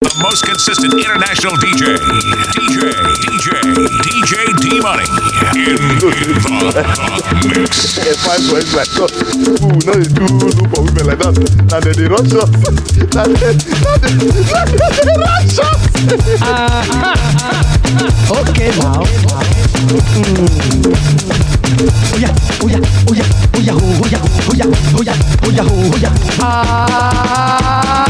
The most consistent international DJ, DJ, DJ, DJ D Money in the mix. Get five boys like that. Ooh, no, they do look for women like that. Now they, they rush us. Now they, now they, now they rush us. Okay now. Oya, oya, oya, oya, oya, oya, oya, oya, oya. Ah.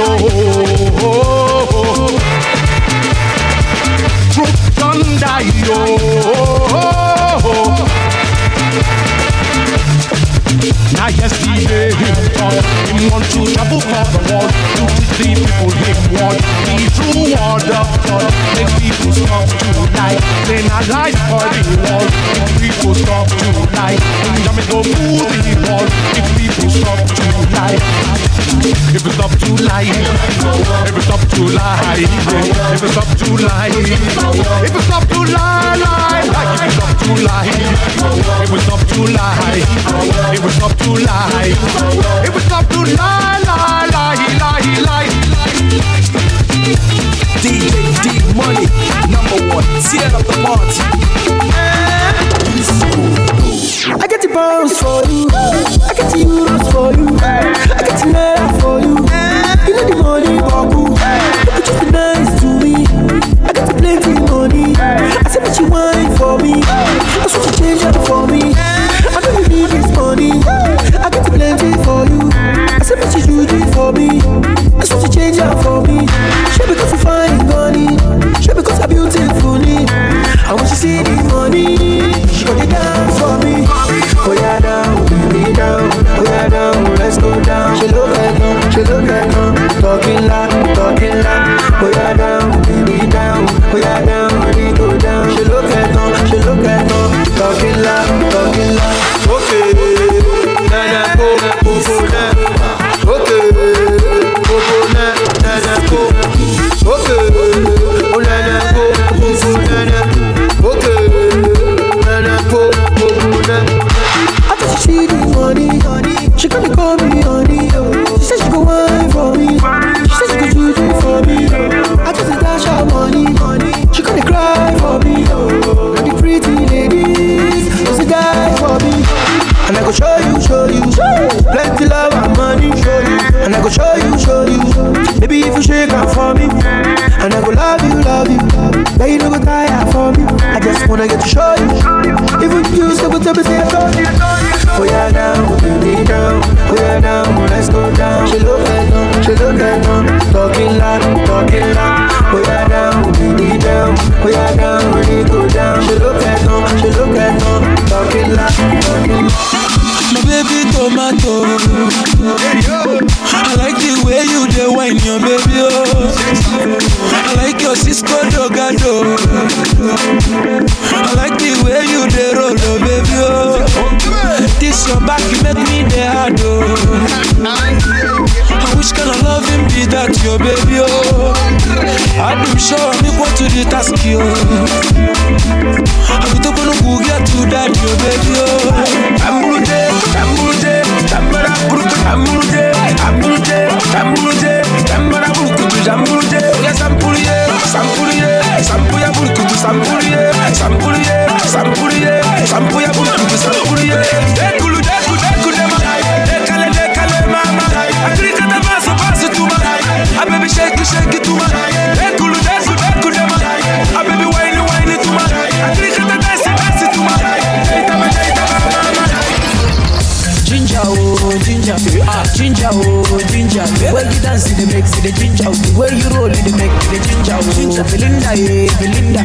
Oh. Truth don't die, oh. Now yesterday him want to travel for the world to teach the people him want the true word of God. Make people stop to lie, then a life for the world. If people stop to lie, then Jami go move the world. If people stop to lie, if it's up to lie, if it's up to if it's up to if it's up to if it's up to if it's up to if it's up to if it's up to lie, lie, lie, lie, lie. DJ D Money, number one, tear up the party. I get the pounds for you. I get the euros for you. I get the naira for you. You know the money, babu. You just be nice to me. I got the plenty money. I said what you want for me. I want you change it for me. I said what you do for me. I want you change it for me. Sure because you find money. Sure because you're beautifully. I want you see the money. She got it down for me. Oh yeah, down, baby down. Oh yeah, down, let's go down. She look at them, she look at them. Talking loud, talking loud. Oh yeah, down, baby down. Oh yeah, down, I wanna get to show you, even you tell me say I told you. Oh yeah, down, baby down, oh yeah, down, let's go down. She look at them, she look at them, talking loud, talking loud. Oh yeah, down, baby down, oh yeah, down, really go down. She look at them, she look at them, talking loud, talking loud. My baby tomato. I like the way you dey wine your baby oh your cisco dogado. I like the way you dey roll, oh baby. Oh. This your back make me dey hard. Oh. I kind of loving be that your baby. Oh. I do sure I'm equal to the task. I'm talk to that your baby. Oh. I'm Brude, I'm Brude, Tambara Brude, I'm Brude, I'm Brude, I'm Brude, Tambara Brude, I'm I'm sampuliye, sampuya buruku, sampuliye, sampuliye, sampuliye, sampuya buruku, sampuliye. Dekulu, deku, deku, dema, dekale, dekale, mama. Agrika da basu, basu tuma. A baby shake it, shake it tuma. Dekulu, deku, deku, dema. A baby whine, whine tuma. Agrika dance, dance tuma. Ginger, oh, ginger, ah, ginger, oh, ginger, When you dance, it makes it the ginger. The way you roll, it make it the ginger. Oh, Belinda, eh, Belinda,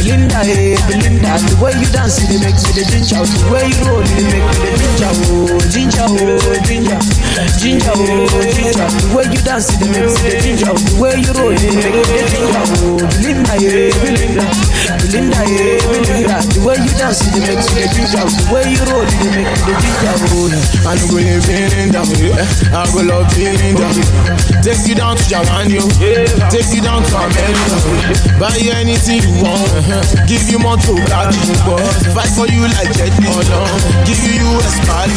Belinda, eh, Belinda. The way you dance, it makes it the ginger. The way you roll, it make it the ginger. Oh, ginger, oh, ginger, ginger, oh, ginger. The way you dance, it makes it the ginger. The way you roll, it make it the ginger. Oh, Belinda, eh, Belinda, Belinda, eh, Belinda. The way you dance, it makes it the ginger. The way you roll, it make it the ginger. Oh, live feeling down, yeah. I go love feeling down. Take you down to Japan, yo. Take you down to America. Buy you anything you want. uh-huh. Give you more to black boy. Fight for you like Jet Li. Oh, Give you US party.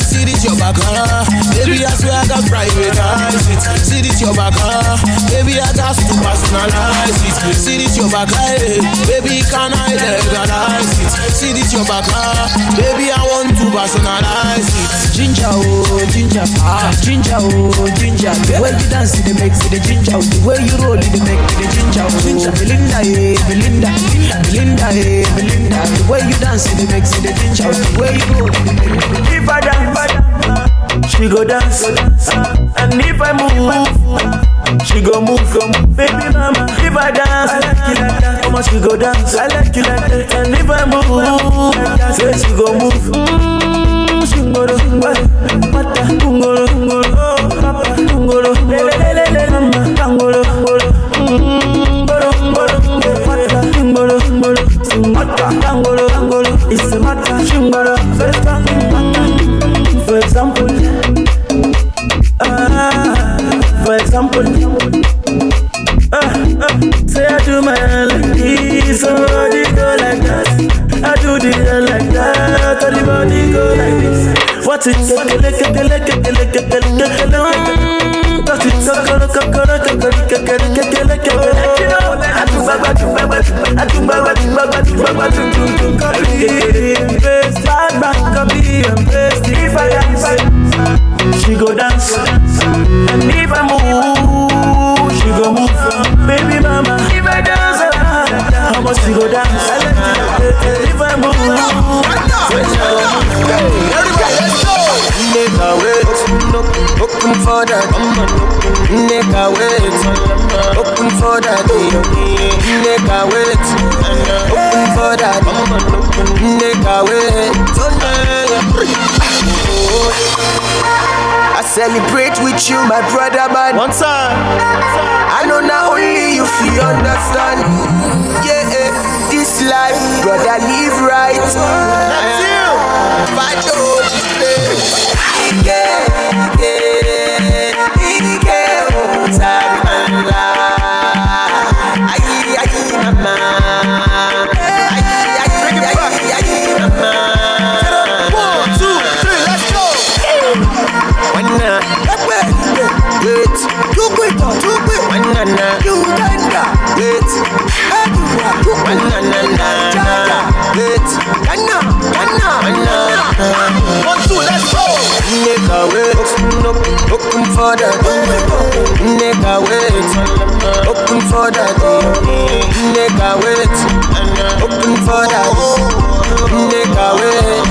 See this your back, huh? Baby, I swear I got private eyes. See this your back, huh? Baby, I got to personalize it. See this your back, hey. Baby, can I legalize it? See this your back, huh? Baby, I want to personalize it. Ginger, oh, ginger, ah, ginger, oh, ginger. The way you dance, it makes it the ginger. The way you roll, it make it the ginger. Oh, Belinda, eh, Belinda, Belinda, eh, Belinda. The way you dance, it makes it the ginger. The way you roll, it If I dance, she go dance. And if I move, she go move. Baby mama, if I dance, I like it like that. Mama, she go dance. I like it like that. And if I move, say she go move. For that. Nigga wait, open for that. Nigga wait, open for that. Nigga wait. I celebrate with you, my brother, man. One time. I know not only you feel understand. Yeah, eh, this life, brother, live right. That's you. Fight yeah, yeah, for that. Nigga wait, open for that. Nigga wait, open for that. Nigga wait.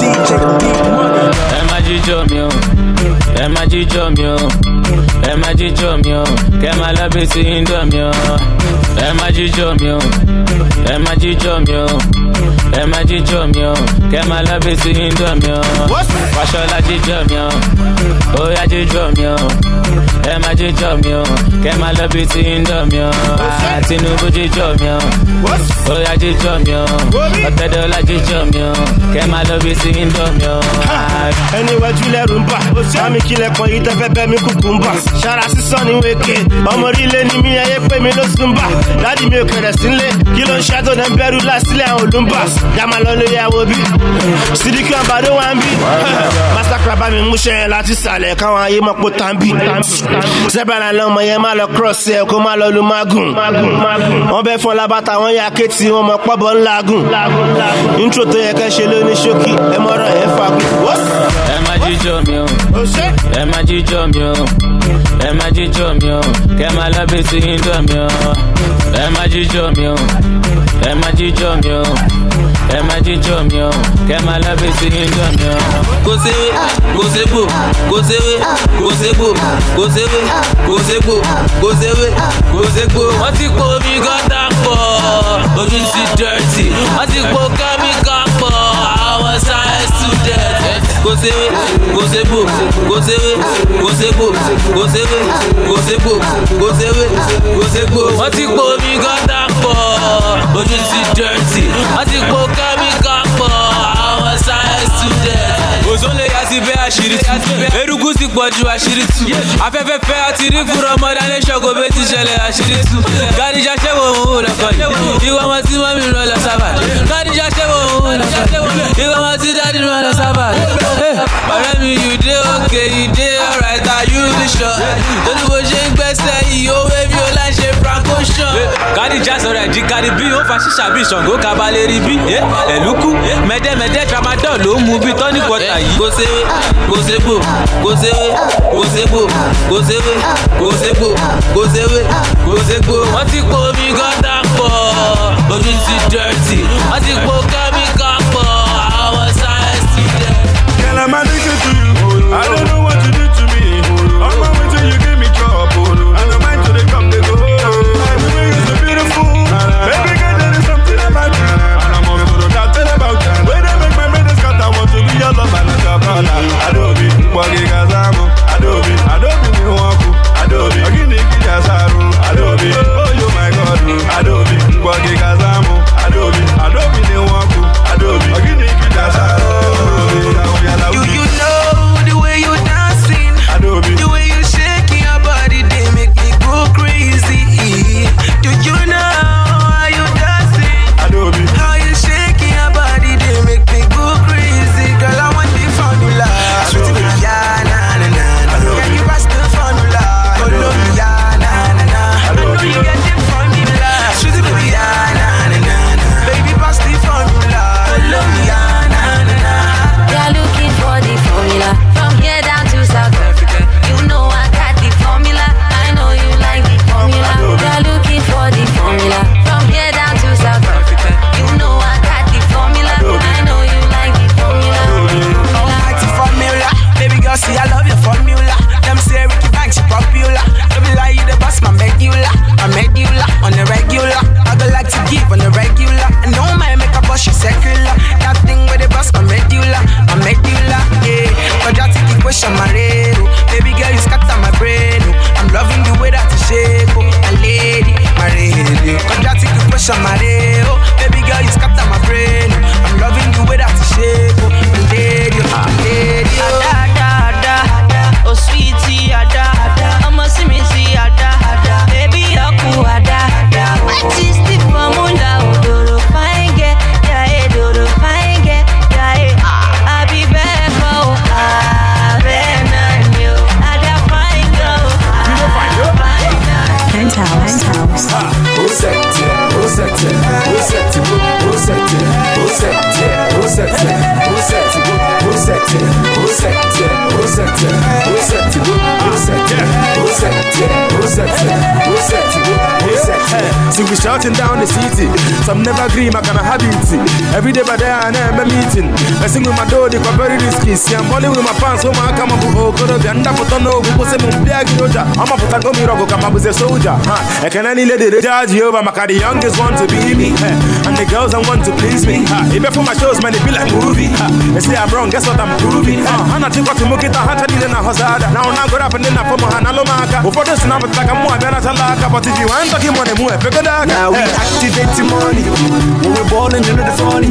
DJ Big Money. ẹ má jíjọ mi o ẹ má ẹ má jíjọ mi o kẹ má lọ bí ti ń dọ̀ mi o. Ẹ má jíjọ mi o ẹ má jíjọ mi o. Ẹ má jíjọ mi o kẹ má lọ bí ti ń dọ̀ mi o wàṣọlá jíjọ mi o óyá jíjọ mi o ẹ má jíjọ mi o kẹ má lọ bí ti ń dọ̀ mi o. Àtinúbù jíjọ mi o. Óyá jíjọ mi o ọ̀tẹ̀dọ́lá jíjọ mi o. Kẹ má lọ bí ti ń dọ̀ mi o. ẹni wájú lẹ́rù ń bà sami kílẹ̀ kan yìí tẹ́fẹ́ bẹ́ mi kúkú ń bà. Ṣara sísọ ní wéke ọmọ orílẹ̀ ni mi ẹyẹ pé mi ló sún bà. Láti mi ò kẹrẹ̀ sílé kí ló ń ṣàtò náà bẹ̀rù lásìlẹ̀ àwọn olùmbà? Yàmà lọ lórí àwọ̀ bí. Sídìkì àbádó wa ń bí. Masakra bá mi mú ṣẹ́yìn láti sàlẹ̀ káwọn ayé mọ̀ pé tá ń bì sẹ́bàlá lọ́mọ yẹn má lọ cross ẹ̀ kó má lọ lu mágùn wọ́n bẹ́ fún ọlábàtà wọn yà kéètì wọn mọ̀ pọ́bọ̀ ńlá gùn. Intro tó yẹ kẹ́ ṣe lóní ṣókí ẹ mọ̀rọ̀ yẹn fagùn. ẹ má jíjọ mi o. Ẹ má jíjọ mi o. Ẹ má jíjọ mi o. Kẹ má lọ bí ti ń dọ̀ mi o. Ẹ má jíjọ mi o. Ẹ má jíjọ mi o ẹ má jíjọ mi o kẹ má lọ́bí sí yíndọ̀ mi o. kò séwé kò ségbò kò séwé kò ségbò kò séwé kò ségbò kò séwé kò ségbò. wọ́n ti po omi gọ́tà pọ̀ ojú ti dọ̀tí wọ́n ti po kẹ́míkà pọ̀ àwọn science student. kò séwé kò ségbò kò séwé kò ségbò kò séwé kò ségbò kò séwé kò ségbò. wọ́n ti po omi gọ́tà pọ̀ ojú ti dọ̀tí wọ́n ti po kẹ́míkà pọ̀ àwọn science student. òzó lè yá sí bẹ́ẹ̀ àṣírí tú eruku sì pọ̀ ju àṣírí tú afẹ́fẹ́ fẹ́ àti rí fúnra ọmọdé nation kò bẹ́ẹ̀ ti ṣẹlẹ̀ àṣírí tú gàdíjà ṣẹ́wọ̀ òun lọ́kọ̀ yìí ìwọ ọmọ tí mọ́mí rán lọ sábà gàdíjà ṣẹ́wọ̀ òun lọ́kọ̀ yìí ìwọ ọmọ tí dáàdì rán lọ sábà. ọ̀rẹ́ mi you dey okay you dey alright are you sure? Torí bó ṣe ń gbẹ́sẹ̀ yìí láń ṣe franco ṣan. gàdíjà sọ̀rọ̀ ẹ̀dí kárí bí ó fa ṣíṣà bí ṣàngó kabalẹ̀ rí bí ẹ̀lúkú mẹ́dẹ́mẹ́dẹ́ tramadol ló ń mu bí tọ́ní kọta yìí. kò séwé kò ségbò kò séwé kò ségbò kò séwé kò ségbò kò séwé kò ségbò. wọ́n ti po omi gọ́tà pọ̀ ojú ti dọ̀tí wọ́n ti po kẹ́míkà pọ̀ àwọn student. Girl, I'm addicted to you. I don't know Green, I can have it. Every day by there and I'm meeting. I sing with my door, they quite very risky. See I'm balling with my pants, so oh, my come up with oh, could have been up on no, we a big roja. I'm a gummy rock, come up with a soldier. I can only let it judge. My car, the youngest want to be me. The girls I want to please me. Even for my shows, man, they be like movie. They say I'm wrong, guess what I'm proving. Huh? I'm not think what to make it a hundred in a hazard. Now I'm go up and then I put my hand on my Before this, now like I'm more than a talaka. But if you ain't talking money, move, figure that. Now we activate the money when we're balling into the funny.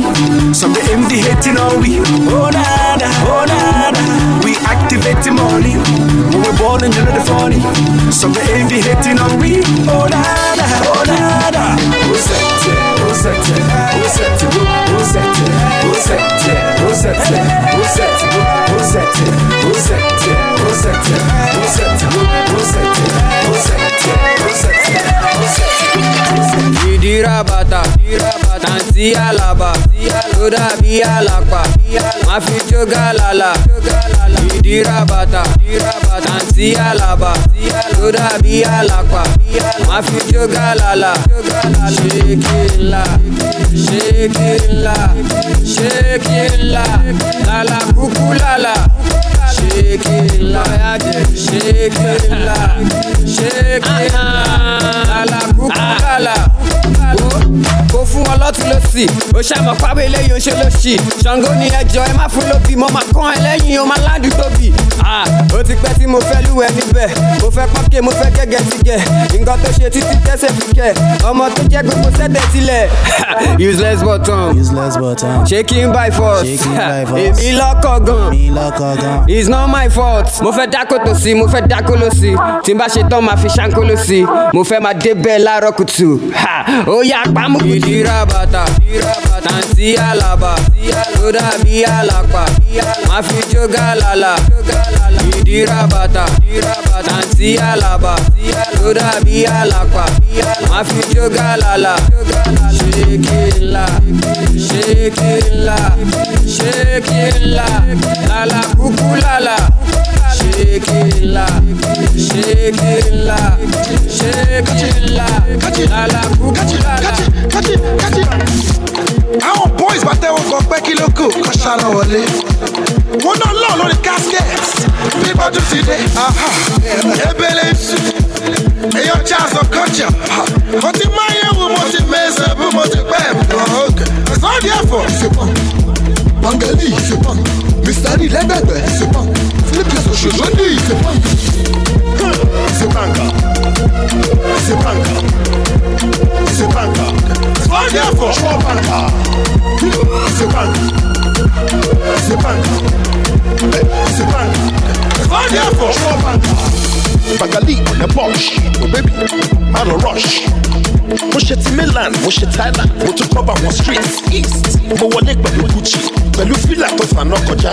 Some they envy hating on we. Oh nada, oh nada. We activate the money when we're balling into the funny. Some they envy hating on we. Oh nada, oh nada. Ó sẹ̀tẹ̀, sẹ̀tẹ̀. ìdíra bàtà àǹtí àlàbà tó dàbí àlàpà má fi jó gàlàlà ìdíra bàtà tàǹtí àlàbà tó dàbí àlàpà má fi jó gàlàlà ṣékìlà ṣékìlà ṣékìlà lálà kúkú lálà ṣékìlà ṣékìlà ṣékìlà lálà kúkú lálà kò fún wọn lọ́tún lọ́sì ó ṣàmọ̀ pàwé eléyìí ó ṣe lọ́sì ṣàngó ni ẹjọ́ ẹ má fún lóbì. Mo máa kán ẹ lẹ́yìn o máa ládùú tóbi. ó ti pẹ́ tí mo fẹ́ lúwẹ̀ níbẹ̀. Mo fẹ́ pọ́nkẹ́ mo fẹ́ gẹ́gẹ́ ti gẹ̀. Nǹkan tó ṣe títí tẹ́sẹ̀ fi kẹ̀. Ọmọ tó jẹ́ gbogbo sẹ́tẹ̀ sílẹ̀. useless button. Shaking by force. Èmi lọ́kọ̀ gan. It's not my fault. Mo fẹ́ dákó tó sí mo fẹ́ dákó ló sí tí n bá ṣe tán máa fi ṣáńkó ló sí mo fẹ́ máa dé bẹ́ẹ̀ láàárọ̀ kùtù ó yá pamọ́ kùtù. Ìdíra bàtà tàǹtí àlàbà tó dàbí àlàpà má fi jó gàlàlà ìdíra bàtà tàǹtí àlàbà tó dàbí àlàpà má fi jó gàlàlà ṣékìlà ṣékìlà ṣékìlà lálà kúkú lálà ṣékìlà ṣékìlà ṣékìlà lálà kúkú lálà. àwọn boys bá tẹ́wọ́ kan pẹ́ kí ló kù kọ́ ṣáná wọlé. Wọn náà lọ lórí casket. Bí bọ́dún ti dé aha, ebele isu. Èèyàn jazz of culture mo ti máa yẹ wo mo ti mẹ́sẹ̀ bú mo ti pẹ́ ọ́gẹ̀ ẹ̀sán díẹ̀ fọ̀ ṣùgbọ́n. Bangali. Ṣùgbọ́n. Mr. Lee lẹ́gbẹ̀gbẹ̀ ṣùgbọ́n. philippines òṣèlú ṣùgbọ́n ẹ̀sán díẹ̀ fọ̀ ṣùgbọ́n ṣùgbọ́n ṣùgbọ́n ṣùgbọ́n ẹ̀sán díẹ̀ fọ̀ ṣùgbọ́n. Bagali on the bush, oh baby, man a rush. Mo ṣe ti Milan, mo ṣe Thailand, mo tún cover wọn streets east. Mo wọlé pẹ̀lú Gucci, pẹ̀lú fílà tó fànà kọjá.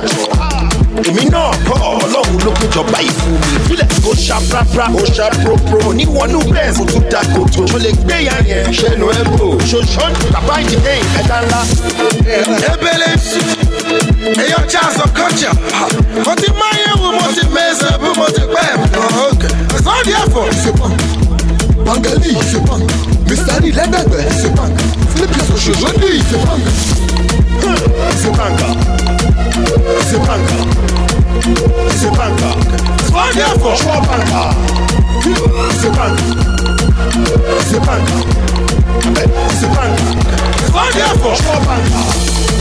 Èmi náà kọ́ ọlọ́run ló péjọba ìfún mi. Fílẹ̀ kò ṣá prapra, kò ṣá propro. Oníwọ̀nú bẹ́ẹ̀ mo tún da kòtò. Mo lè gbé ya yẹn ṣẹnu ẹ̀bù. Ṣoṣọ́n bàbá ìdílé ẹ̀dá ńlá. ebele èèyàn jazz of culture mo ti máa yẹ wo mo ti mẹ́sẹ̀ bú mo ti pẹ́ bọ̀ ọ́gẹ̀ ẹ̀sán díẹ̀ fọ̀ ṣùgbọ́n bangali ṣùgbọ́n mr lee lẹ́gbẹ̀gbẹ̀ ṣùgbọ́n philippines òṣèlú ní ṣùgbọ́n ṣùgbọ́n ṣùgbọ́n ṣùgbọ́n ẹ̀sán díẹ̀ fọ̀ ṣùgbọ́n ṣùgbọ́n ṣùgbọ́n ṣùgbọ́n ẹ̀sán díẹ̀ fọ̀ ṣùgbọ́n.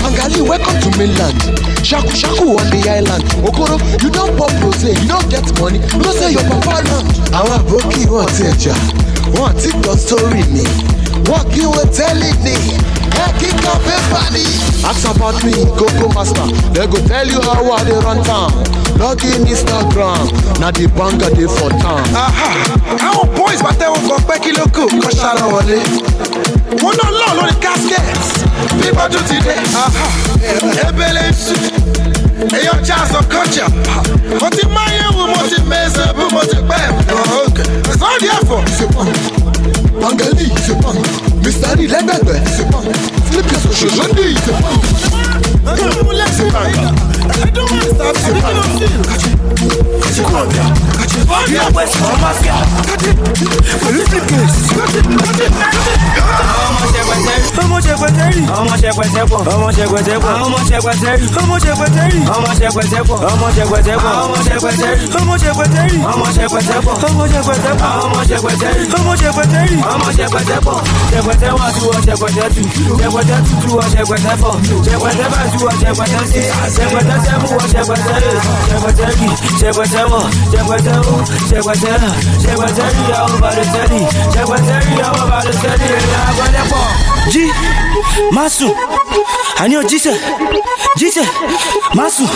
Bangali, welcome to mainland. Shaku Shaku on the island. Okoro, you don't pop rose, you don't get money. You don't say your papa land. Àwọn àbókì wọn ti ẹja, wọn ti gbọ́ sórí mi. Wọ́n kí wọ́n tẹ́lẹ̀ ní. Ẹ kíkọ́ pépà ni. Ask about me, Coco Master. They go tell you how I dey run town. Log in Instagram, na the banger dey for town. Àwọn boys bá tẹ́wọ́ kan pẹ́ kí ló kù kọ́ ṣáná wọlé. Wọ́n náà lọ lórí casket bí bọ́dún ti dé. Ebele isu èèyàn jazz of culture. Mo ti yẹ wo mo ti mẹ́sẹ̀ bú mo ti pẹ́ ọ́gẹ̀. Ẹ̀sán díẹ̀ fọ̀ ṣùgbọ́n bangali ṣùgbọ́n mr lee lẹ́gbẹ̀gbẹ̀ ṣùgbọ́n philippines òṣèlú ní ṣùgbọ́n. ṣùgbọ́n ọmọ ṣẹpẹtẹ rí ọmọ ṣẹpẹtẹ pọ ọmọ ṣẹpẹtẹ pọ ọmọ ṣẹpẹtẹ rí ọmọ ṣẹpẹtẹ rí ọmọ ṣẹpẹtẹ pọ ọmọ ṣẹpẹtẹ pọ ọmọ ṣẹpẹtẹ rí ọmọ ṣẹpẹtẹ rí ọmọ ṣẹpẹtẹ pọ ọmọ ṣẹpẹtẹ pọ ọmọ ṣẹpẹtẹ rí ọmọ ṣẹpẹtẹ rí ọmọ ṣẹpẹtẹ pọ ṣẹpẹtẹ wá sí wọ ṣẹpẹtẹ tù ṣẹpẹtẹ tutù wọ ṣẹpẹtẹ pọ ṣẹpẹtẹ bá sí wọ ṣẹpẹtẹ sí ṣẹpẹtẹ sẹmú wọ ṣẹpẹtẹ rí ṣẹpẹtẹ rí wọ ṣẹpẹtẹ wọ ṣẹpẹtẹ rà ṣẹpẹtẹ rí ọmọ bàdé tẹlí ṣẹpẹtẹ rí ọmọ bàdé tẹlí ẹ̀yà agbẹ́lẹ́ pọ̀. Jí má sùn àní ò jíṣẹ́ jíṣẹ́ má sùn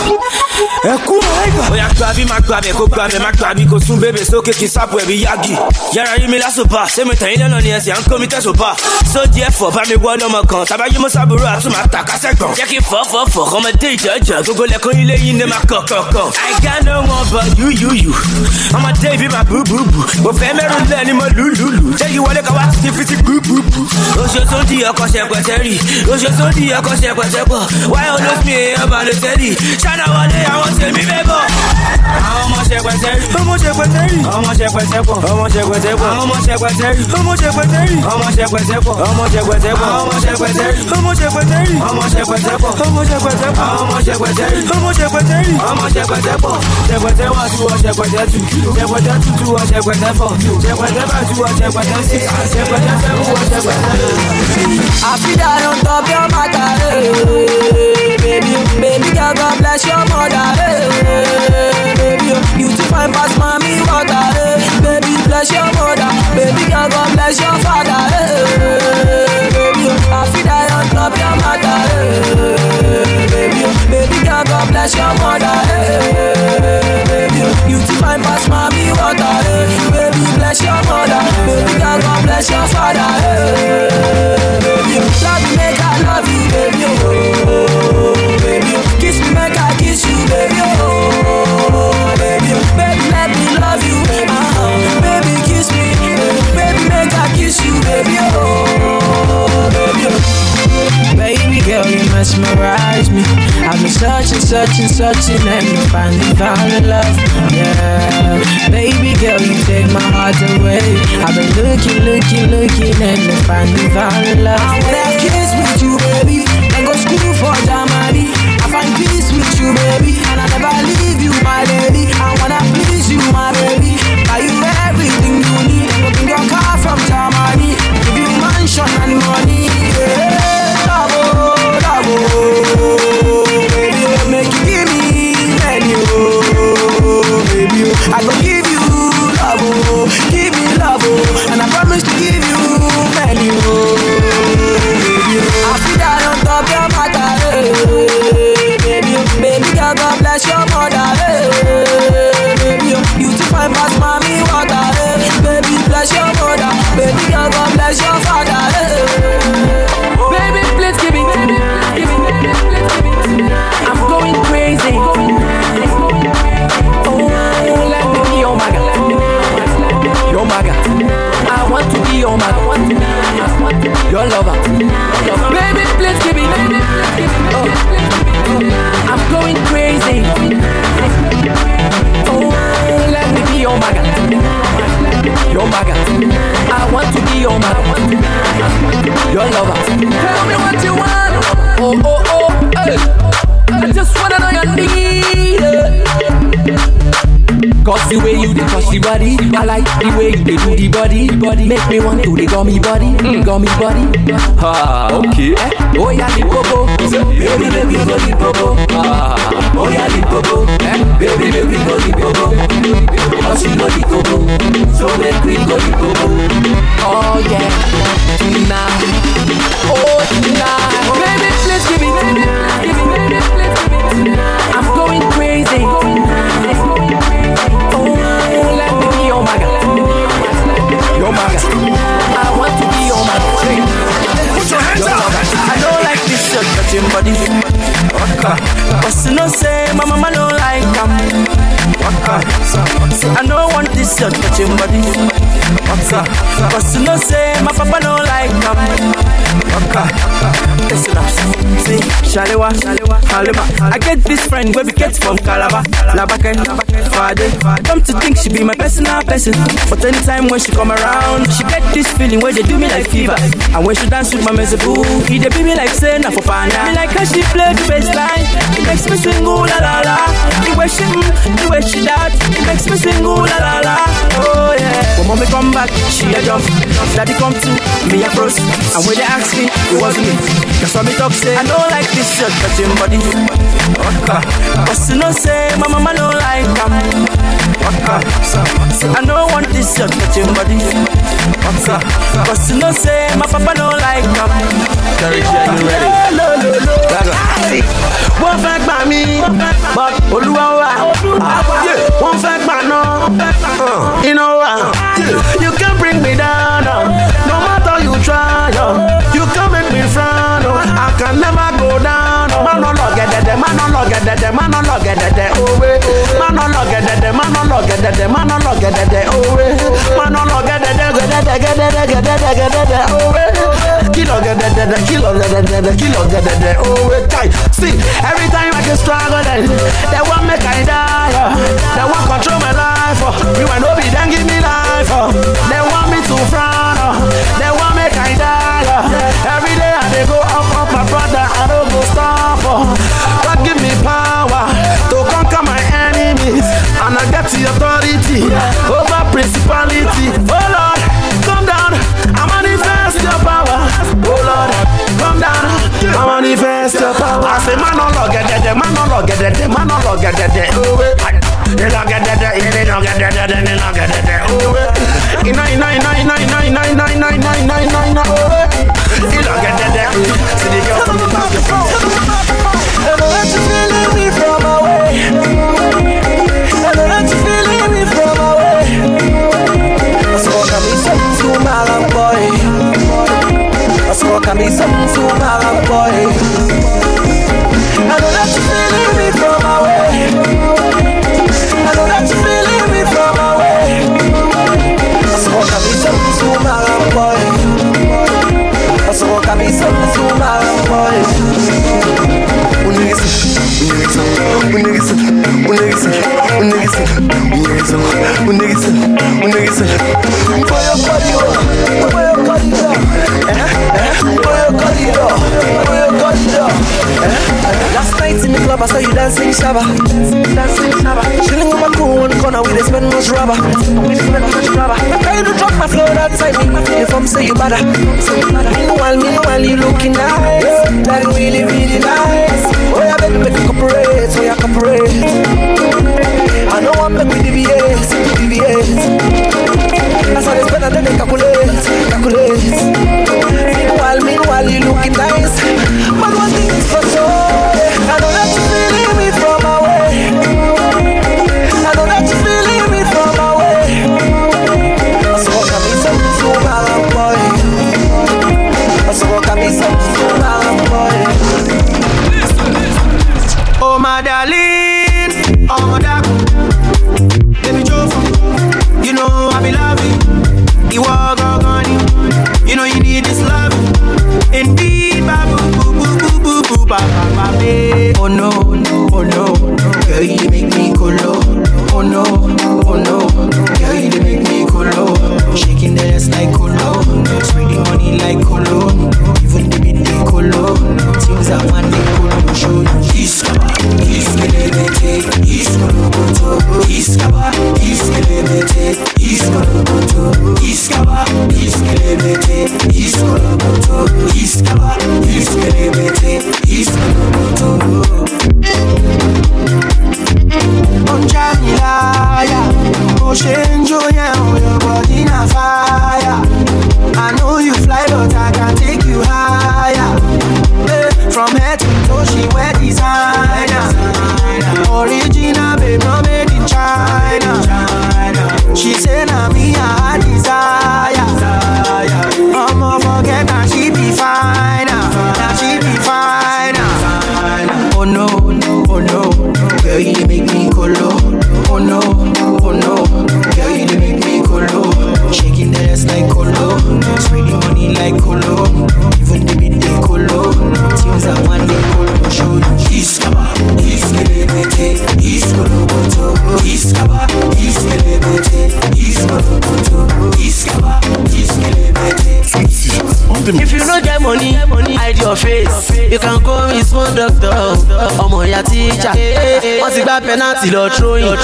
ẹ̀kú ọ̀rẹ́gbà. bóyá gbàbí má gbàbẹ̀ kó gbàbẹ̀ má gbàbí kó sún bébè sókè kí sápò ẹ̀bí yági. yàrá yí mi lásùpà sẹ́mi tẹ̀yìn lẹ́nà ni ẹ̀sìn à ń kó mi tẹ̀sùn bá. sódì ẹ̀fọ́ bá mi wọ́ lọ́mọ kan tàbáyé mo sábúrò àtúmọ̀ àtàkásẹ̀ gbọ̀n. jẹ́ kí fọ́fọ́fọ́ ọmọdé ìjọ́jọ́ gbogbo lẹ́kọ́ ilé yìí ní ma kọ̀kọ̀kọ̀. I got no one but you you you. ọmọdé ìbí ma bú bú bú. mo fẹ́ mẹ́rù lẹ́ ni mo lù lù lù. jẹ́ kí wọlé ká wá ti fi ti tó di di ọkọ̀ ṣẹpẹtẹ rì oṣù tó di ọkọ̀ ṣẹpẹtẹ bọ̀ wáyé olófin èèyàn balẹ̀ tẹ́lì ṣáná wọlé àwọn tèmi bẹ́ bọ̀. àwọn ọmọ ṣẹpẹtẹ rì ọmọ ṣẹpẹtẹ rì ọmọ ṣẹpẹtẹ pọ̀ ọmọ ṣẹpẹtẹ pọ̀ ọmọ ṣẹpẹtẹ rì ọmọ ṣẹpẹtẹ rì ọmọ ṣẹpẹtẹ pọ̀ ọmọ ṣẹpẹtẹ pọ̀ ọmọ ṣẹpẹtẹ rì ọmọ ṣẹpẹtẹ rì ọmọ ṣẹpẹtẹ pọ̀ ọmọ ṣẹpẹtẹ pọ̀ ọmọ ṣẹpẹtẹ rì ọmọ ṣẹpẹtẹ rì ọmọ ṣẹpẹtẹ pọ̀ ṣẹpẹtẹ wá tú ọ ṣẹpẹtẹ tú ṣẹpẹtẹ tú tú ọ ṣẹpẹtẹ fọ ṣẹpẹtẹ bá tú ọ ṣẹpẹtẹ sí ṣẹpẹtẹ fẹ́ wú ọ ṣẹpẹtẹ. I feel that on top your matter, hey. baby, baby girl, God bless your mother, hey. baby, you too fine past mommy water, hey. baby, bless your mother, baby girl, God bless your father, hey. Baby, I feel that on top your matter, hey. baby, baby girl, God bless your mother, hey. baby, you too fine past mommy water, baby, bless your mother, baby girl, God bless your father, hey. baby, love me make I love you, baby, oh, baby, kiss me make I kiss you, baby, oh, baby, baby let me love you, uh-huh. baby kiss me, baby make I kiss you, baby, oh, girl, you mesmerize me. I've been searching, searching, searching, and you finally found a love. Yeah, baby girl, you take my heart away. I've been looking, looking, looking, and finally found a love. I wanna kids with you, baby, and go school for Germany. I find peace with you, baby, and I never leave you, my lady. The way you dey touch the body, I like the way you dey do the body. Body make me want to the gummy body, gummy body. Ah, okay. Eh? Oh yeah, the popo, baby, baby, go the popo. Ah, oh yeah, the popo, eh? baby, baby, go the popo. Cause you know the popo, so make we go the popo. Oh yeah, tonight, oh tonight, baby, please give me, give me, give me, please give me. I'm body. Waka. But you know say my mama don't like them. Waka. I don't want this shirt touching body. Waka. But you know say my papa don't like them. Waka. Listen up. See, Shalewa, Halima. I get this friend where we get from Calabar, Labake, Fade. Come to think she be my personal person. But anytime when she come around, she get this feeling where they do me like fever. And when she dance with my mezebu, he dey be me like say na for pana. Me like how she play the bass line, it makes me sing ooh la la la. The way she, the way she that, it makes me sing ooh la la la. Oh yeah. When mommy come back, she a jump. Daddy come to me a froze. And when they ask me, it wasn't me. That's why me talk say I don't like this shirt touching body. Waka. But you know say my mama don't like them. Waka. Say I don't want this shirt touching body. Waka. But you know say my papa don't like them. Terry J, you ready? wọ́n fẹ́ gbà mí but olúwa wà wọ́n fẹ́ gbà náà uh. iná wà you can bring me down no matter you try you can make me frown. I can never go down. Má nọ lọ gẹ̀dẹ̀dẹ̀ má nọ lọ gẹ̀dẹ̀dẹ̀ má nọ lọ gẹ̀dẹ̀dẹ̀ òwe má nọ lọ gẹ̀dẹ̀dẹ̀ má nọ lọ gẹ̀dẹ̀dẹ̀ má nọ lọ gẹ̀dẹ̀dẹ̀ òwe má nọ lọ gẹ̀dẹ̀dẹ̀ gẹ̀dẹ̀dẹ̀ gẹ̀dẹ̀dẹ̀ gẹ̀dẹ̀dẹ̀ gẹ̀dẹ̀dẹ̀ òwe gedede, kilo gedede, kilo gedede. Oh, wait, guy. See, every time I get struggle, then they want make I die. oh. They want control my life. Oh. You and Obi, then give me life. Oh. They want me to frown. Oh. They want make I die. Oh. Every day I they go up, up, my brother. I don't go stop. Oh. God give me power to conquer my enemies, and I get the authority over principality. Oh Lord, come down. I manifest your power. Oh Lord, come down. I manifest your power. I say, man, no log get that, man, no log get that, man, no log get that. Oh wait. Oh wait, ina ina ina ina ina ina ina ina ina ina ina ina. I saw you dancing shabba. Dancing shabba. Chilling with my crew one corner, we dey spend most rubber. We spend most rubber. Try to drop my flow that time. If I'm say you better. Meanwhile, meanwhile, you looking nice. Like really, really nice. Oh yeah, baby, make you cooperate. Oh yeah, cooperate. I know I'm make we deviate, deviate. That's why it's better than they calculate. Doctor. Ọmọ ìyá tíjà. Wọ́n ti gbá penalty lọ throwing.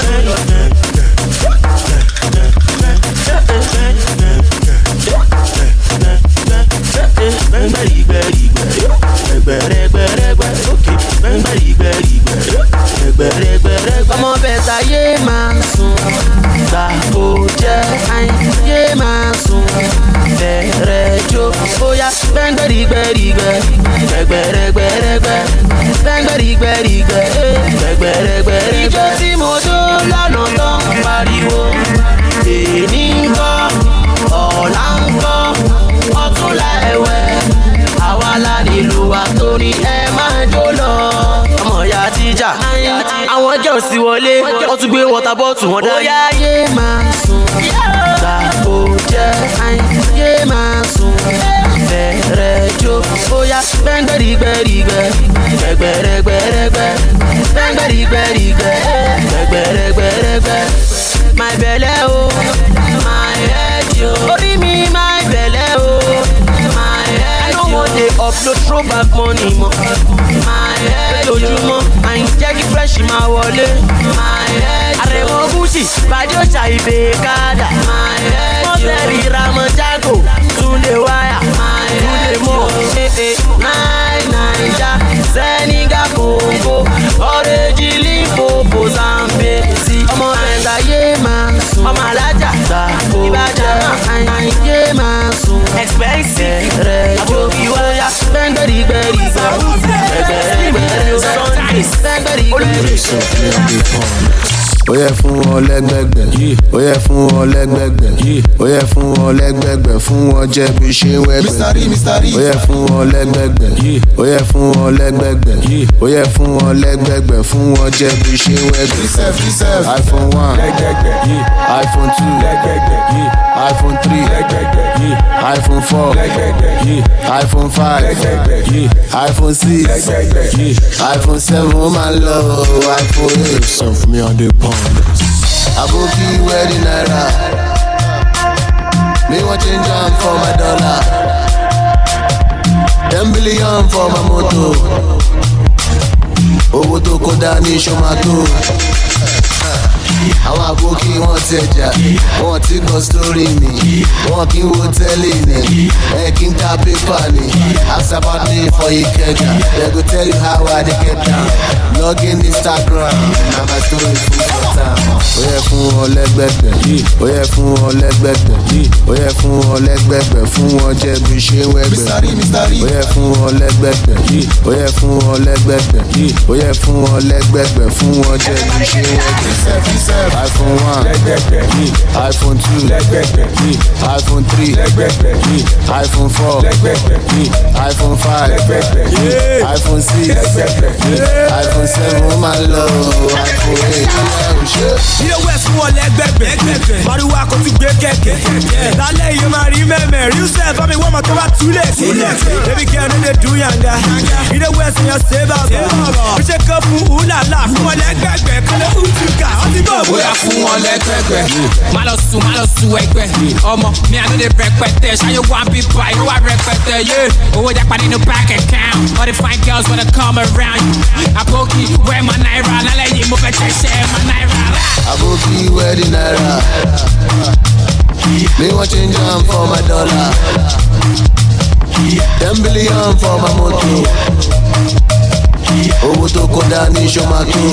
Ọmọ bẹ̀ta yé máa sùn. Gbà kó jẹ́ àyè máa sùn. Bẹ̀rẹ̀ jó bóyá gbẹ́ngbẹ́rìgbẹ́rìgbẹ́. Gbẹ̀gbẹ̀rẹ̀gbẹ̀rẹ̀gbẹ́. Gbẹ́ngbẹ́rìgbẹ́rìgbẹ́. Gbẹ̀gbẹ̀rẹ̀gbẹ̀rẹ̀gbẹ́. Ìjọ tí mo dó lọ́nà tán pariwo. Èní ń kọ́, ọ̀la ń kọ́, ọ̀túnla ẹ̀wẹ̀. Àwa la nílò wa torí ẹ máa jó lọ. Ọmọ ìyá tíjà. Àwọn girls ti wọlé, wọ́n tún gbé water bottle wọn dání. gbẹ̀rìgbẹ̀ gbẹ̀gbẹ̀rẹ̀gbẹ̀rẹ̀gbẹ̀ my belle o my head o orí mi my belle o my head o. I no wan dey upload throwback money mọ́ my head o lójúmọ́ àyìn jẹ́ fresh in my wallet, my head o. àrẹ̀mọ gúúsì bàjọ́ ṣàìbè kádà my head o. mọ́tẹ́rì ramọ jago túnde wáyà túnde mọ́ ṣe é náírà naija sẹ́nìgà kòǹgò. Àyè máa sùn. expensive rẹ̀ àbòkí wáyà gbẹ́ngbẹ́rì gbẹ́rì gbẹ́rì gbẹ́rì sunday gbẹ́ngbẹ́rì gbẹ́rì. Ó yẹ fún wọn lẹ́gbẹ̀gbẹ̀. Ó yẹ fún wọn lẹ́gbẹ̀gbẹ̀. Ó yẹ fún wọn lẹ́gbẹ̀gbẹ̀. Fún wọn jẹ́ bí ṣe wẹ́gbẹ̀. Ó yẹ fún wọn lẹ́gbẹ̀gbẹ̀. Ó yẹ fún wọn lẹ́gbẹ̀gbẹ̀. Ó yẹ fún wọn lẹ́gbẹ̀gbẹ̀. Fún wọn jẹ́ bí ṣe wẹ́gbẹ̀. Iphone one. Iphone two. Iphone three. Iphone four. Iphone five. Iphone six. Iphone seven. Ó máa ń lọ iphone eight. sọ fún mi on the aboki wedding naira me wan change am for my dollar. Ten billion for my moto. Owó tó kó dání ṣọmátó àwọn àbókí wọn ti ẹja wọn ti gbọ́ sórí mi wọn kì í wo tẹ́lẹ̀ ní ẹ kí n ta pépà ní asabade for ikeja they go tell you how i dey get down. Instagram na my. Ó yẹ fún wọn lẹ́gbẹ̀gbẹ̀ ó yẹ fún wọn lẹ́gbẹ̀gbẹ̀ ó yẹ fún wọn lẹ́gbẹ̀gbẹ̀ fún wọn jẹ́ bí ṣe wẹ́gbẹ̀. Ó yẹ fún wọn lẹ́gbẹ̀gbẹ̀ ó yẹ fún wọn lẹ́gbẹ̀gbẹ̀ ó yẹ fún wọn lẹ́gbẹ̀gbẹ̀ fún wọn jẹ́ bí ṣe wẹ́gbẹ̀. Iphone one iphone two iphone three iphone four iphone five iphone six iphone seven ó máa lọ iphone eight. Ilé west wọn lẹgbẹgbẹ mariwo akọtí gbé kẹkẹ. Lálẹ́ yìí máa rí mẹ́mẹ́. Rí sẹ́ fami wọ́n mọ̀ tó bá túlẹ̀ sílẹ̀ baby girl no dey do yanga ilé west yan ṣe bàbá? Bí ṣe kọ́ fún ulala fún wọn lẹgbẹgbẹ. Kọ́lé utuka ọtí bọ̀ bóyá fún wọn lẹgbẹgbẹ. Má lọ sùn má lọ sùn ẹgbẹ. Ọmọ mi àná lè rẹpẹtẹ. Ṣayé wà bí bá ìlú wa rẹpẹtẹ yé. Owó japa nínú bank account. All the fine girls wanna come around. Àbókí wẹ́ẹ̀ ma náírà lálẹ́ yìí mo fẹ́ ṣẹ̀ṣẹ̀. Ma náírà rà. aboki wedding naira me wan change am for my dollar. Ten billion for my moto. Owó tó kó dání ṣọmátó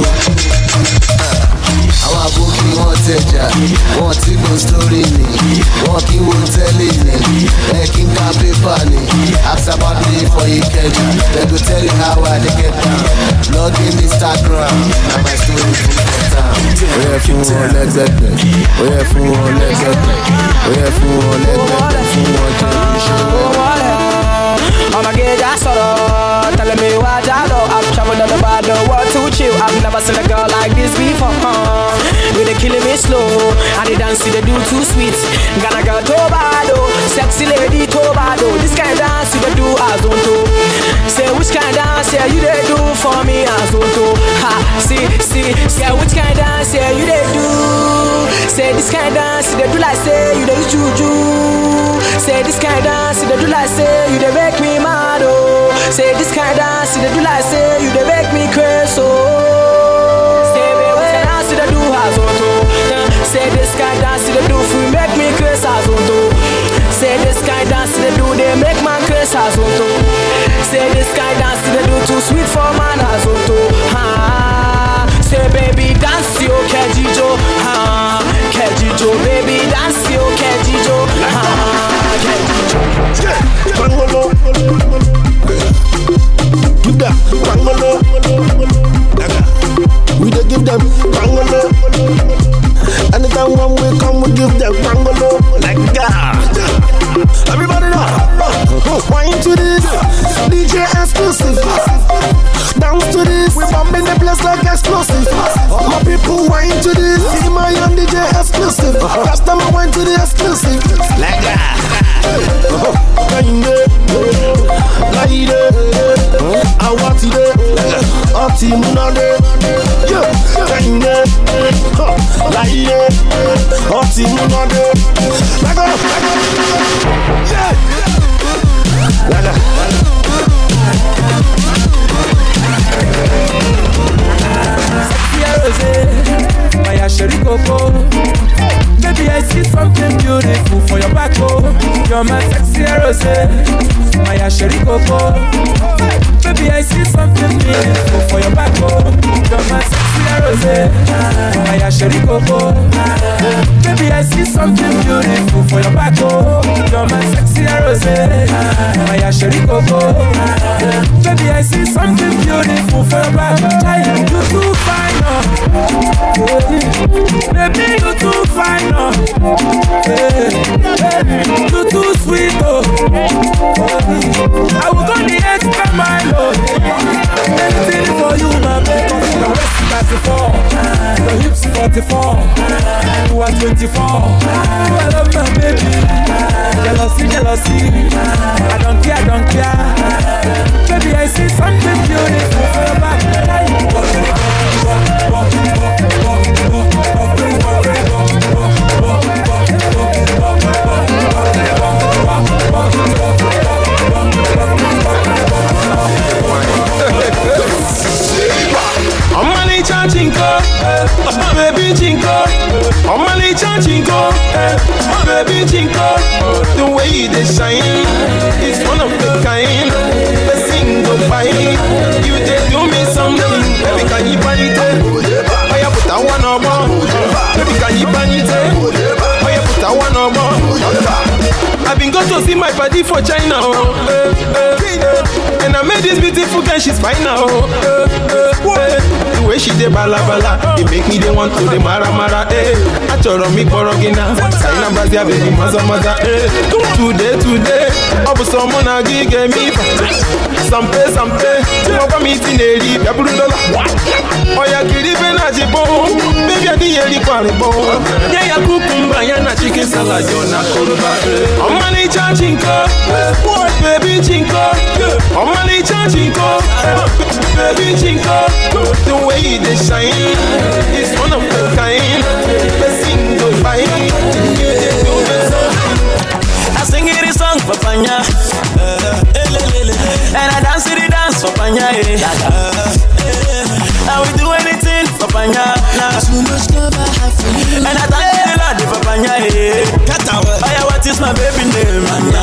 àwọn àbókí wọn tẹjà wọn ti gbọ́ sórí mi wọn kì í wo tẹ́lẹ̀ ní ẹ kí n ka pépà ní asabade for ikeja they go tell you how i get down log in instagram na my story full for town. ó yẹ fún wọn lẹ́gbẹ̀gbẹ̀ ó yẹ fún wọn lẹ́gbẹ̀gbẹ̀ ó yẹ fún wọn lẹ́gbẹ̀gbẹ̀ fún wọn jẹ́ iṣẹ́ wẹ́gbẹ̀. I'ma get that sorrow. Telling me traveled all the world to chill. I've never seen a girl like this before. You they killing me slow. And the dance they do too sweet. Gonna girl Tobado, sexy lady Tobado. This kind of dance they do as on to. Say which kind of dance yeah you they do for me as on to. Ha, see, see, say which kind of dance yeah you they do. Say this kind of dance they do like say you they juju. Say this kind of dance they do like say you they make me mad oh. Say this kind of dance they do like say you they make me crazy oh. Do as on to. Say this of dance they do for make me crazy as on to. Say this of dance they do they make man crazy as on to. Say this of dance they do too sweet for man as on to. Ha. Ah, say baby dance yo kejijo ha ah, kejijo baby dance yo kejijo ha kejijo. Pangolo. Give that pangolo. We dey give them pangolo. Anytime when we come, we give them pangolo. Like that. Everybody know. Wine to this. DJ exclusive. Dance to this. We bombing the place like explosive. My people wine to this. See my young DJ exclusive. I went to the exclusive. Like that. I want Awa ti de, yeah múná de, you de, láyé Let go, múná de. Lágọ̀ lágọ̀ lágọ̀ ya rose, my ya coco. Baby, I see something beautiful for your back, oh. You're my sexy rose, my ya coco. Baby, I see something beautiful for your back, oh. You're my sexy rose, my ya coco. Baby, I see something beautiful for your back, oh. You're my sexy rose, my ya coco. Baby, I see something beautiful for your back, oh. You too fine oh. Baby, you too fine, oh. Eh, baby, you too sweet, oh. Eh, I will go the extra mile, oh. Anything for you, my baby. Your waist 34, your hips 44, you are 24. I love my baby. Jealousy, jealousy. I don't care, don't care. Baby, I see something beautiful for your back. Oh oh you you dey do me something. Baby can you buy it? Oya put a one on more. Baby can you buy it? Oya put a one on more. I been go to see my party for China, oh, eh, eh, eh. and I met this beautiful girl, she's fine now. Oh, eh, eh, eh. The way she dey bala bala, it make me dey want to dey mara mara. Eh. Achọrọ m ịkpọrọ gị na China Brazil baby maza maza. Eh. Today today, ọ bụ sọ mụ na gị ga-eme ife. Sampe sampe, ọgwa m isi na-eri bịa dọla. Ọya kiri ibe na ji bụ, bebi adịghị erikwa arịbọ. Nye ya kukumba ya na chicken salad na koroba. Ọmalịcha chinko, baby chinko, ọmalịcha chinko, baby chinko. The way you dey shine is one of the kind. Person go by, you dey do something. I sing it a song for Panya. Uh, and I dance it dance for Panya. Eh. Uh, eh. I will do anything for Panya. Too much love I have for you. And I thank the Lord for Panya. Eh. Oh yeah, what is my baby name? Panya.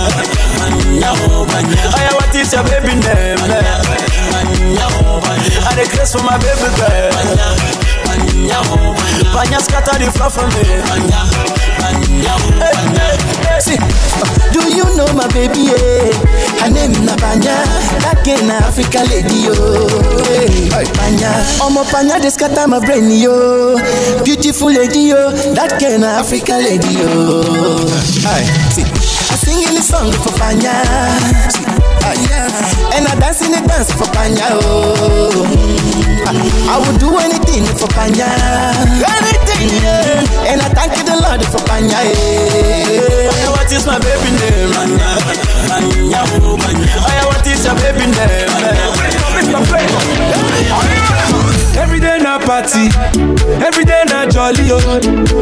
Panya, oh Panya. Oh yeah, what is your baby name? Panya. Panya, oh Panya. I dey craze for my baby girl. Panya. Panya, oh Panya. Panya scatter the floor for me. Panya. Panya, oh Panya. Hey, hey, hey. See, do you know my baby? Eh? Her name na girl na Africa lady yo. Hey, Panya, omo Panya dey scatter my brain yo. Beautiful lady yo, that na Africa lady yo. Hi, see, I sing in the song for Panya. See, yeah. And I dance in the dance for Panya oh. I, I would do anything for Panya. Anything, yeah. And I thank you the Lord for Panya. Yeah. Oh yeah, what is my baby name? Manya, manya, oh manya. Oh yeah, what is your baby name? Every day party, every day na jolly oh.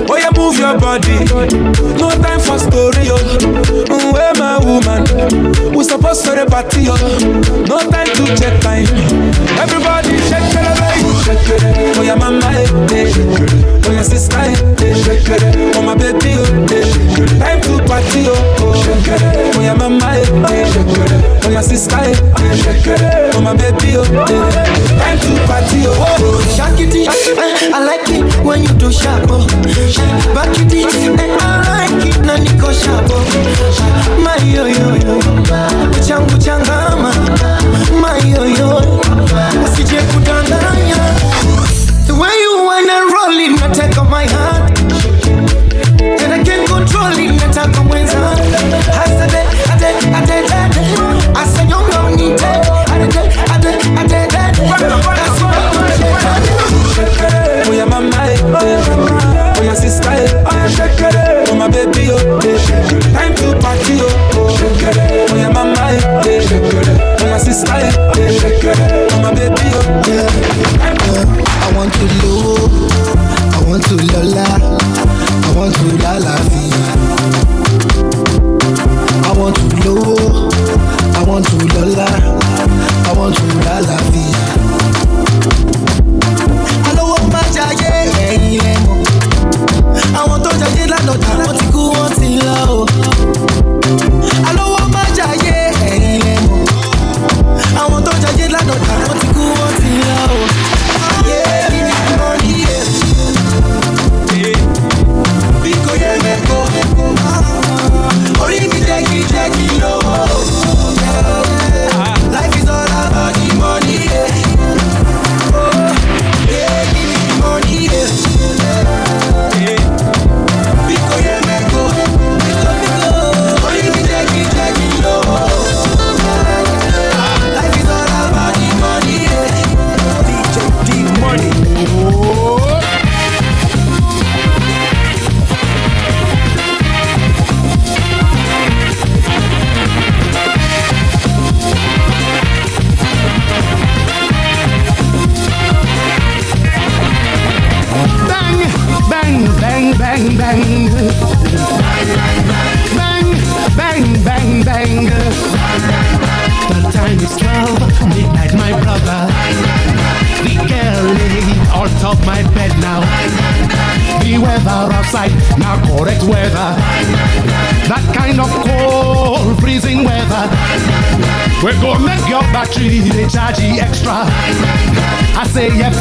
Oh yeah, move your body. No time for story oh. Mm, Where my woman? We supposed to the party oh. No time to check time. Everybody shake it, baby. Shake it. Oh yeah, mama eh. Oh yeah, sister eh. Oh my baby eh. Time to party oh. Oh yeah, mama eh. Oh yeah, sister eh. Oh my baby eh. Time to party oh. Shakity, eh, I like it when you do sharp. Oh. Back it, eh, I like it na niko sharp. Oh. My yo yo yo, changu changama. My yo yo,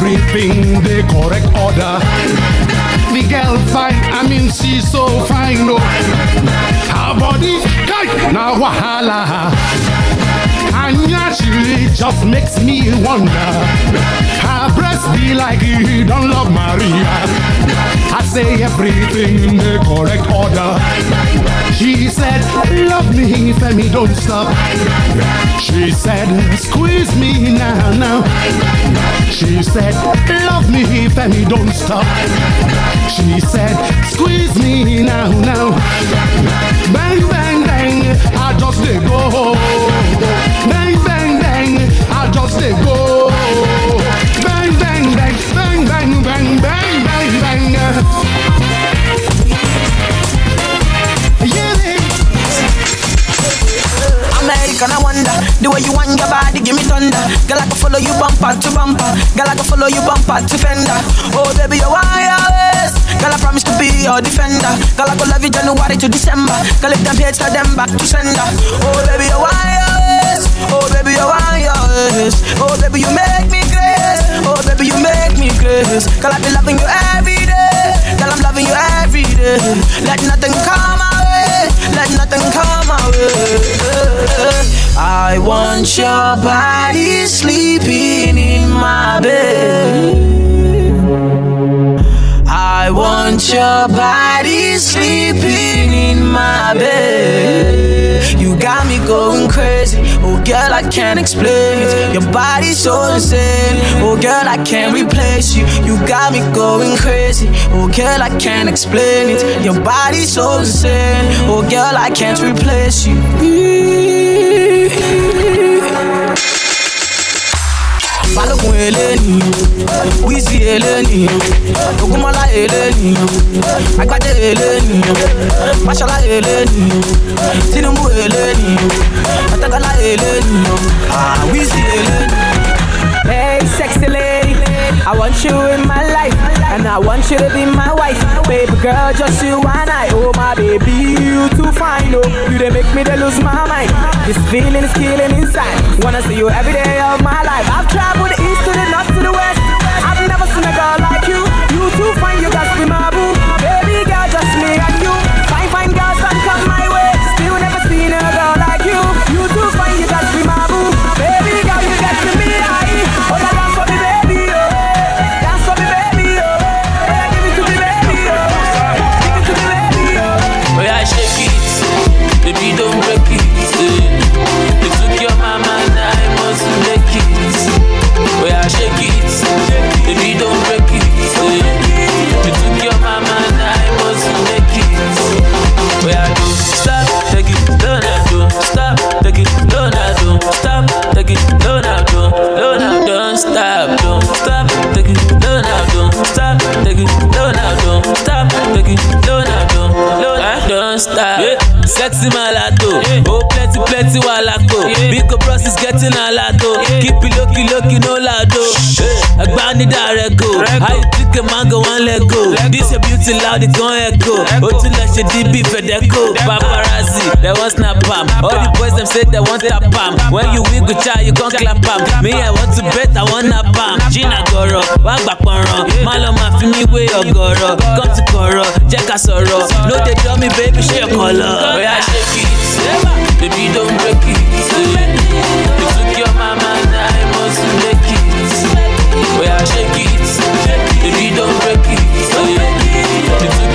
everything the correct order. The girl fine, I mean she's so fine, no. Her body, now wahala. Just makes me wonder. Her breast be like you don't love Maria. I say everything in the correct order. She said, Love me, Femi, don't stop. She said, Squeeze me now, now. She said, Love me, Femi, don't stop. She said, Squeeze me now, now. Bang, bang, bang, I just let go. Bang, Let go. Bang, bang, bang, bang, bang, bang, bang, bang, bang. American, I wonder the way you want your body, give me thunder. Girl, I can follow you bumper to bumper. Girl, I can follow you bumper to fender. Oh, baby, you're wireless. Girl, I promise to be your defender. Girl, I go love you January to December. Girl, if them hate, tell them back to sender. Oh, baby, you're wireless. Oh, baby, you're wireless. Oh, baby, you make me grace. Oh, baby, you make me grace. Girl, I be loving you every day. Girl, I'm loving you every day. Let nothing come my way. Let nothing come my way. I want your body sleeping in my bed. I want your body sleeping in my bed. You got me going crazy. Oh, girl, I can't explain it. Your body's so insane. Oh, girl, I can't replace you. You got me going crazy. Oh, girl, I can't explain it. Your body's so insane. Oh, girl, I can't replace you. Balógun eléyìí wíìsì eléyìí ogunmọ́lá eléyìí agbájé eléyìí máṣọ́lá eléyìí tinubu eléyìí ọ̀tẹ́gọ́lá eléyìí wíìsì eléyìí. Hey, sexy lady, I want you in my life, and I want you to be my wife. Baby girl, just you and I. Oh, my baby, you too fine, oh. You they make me they lose my mind. This feeling is killing inside. Wanna see you every day of my life. I've traveled Lọ ṣe DB Fedeco. Paparazzi, they want snap am. All the boys them say they want tap am. When you wiggle cha, you gon' clap am. Me I want to bet, I want nap am. Gina gọ̀rọ̀, wá gbà pọ̀nrán. Má lọ máa fi mí wé ọ̀gọ̀rọ̀. Come to kọ̀rọ̀, jẹ́ ká sọ̀rọ̀. No dey draw me baby, ṣé your colour? Oya shake it, baby don't break it. You took your mama, I must make it. Oya shake it, baby don't break it. You took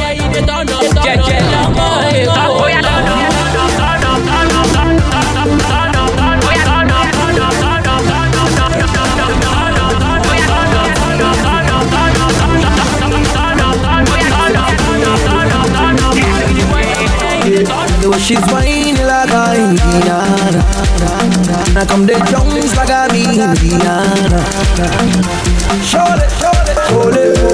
she's whining like a Indiana. Now come the Jones like a Indiana. Show it, show it, show it,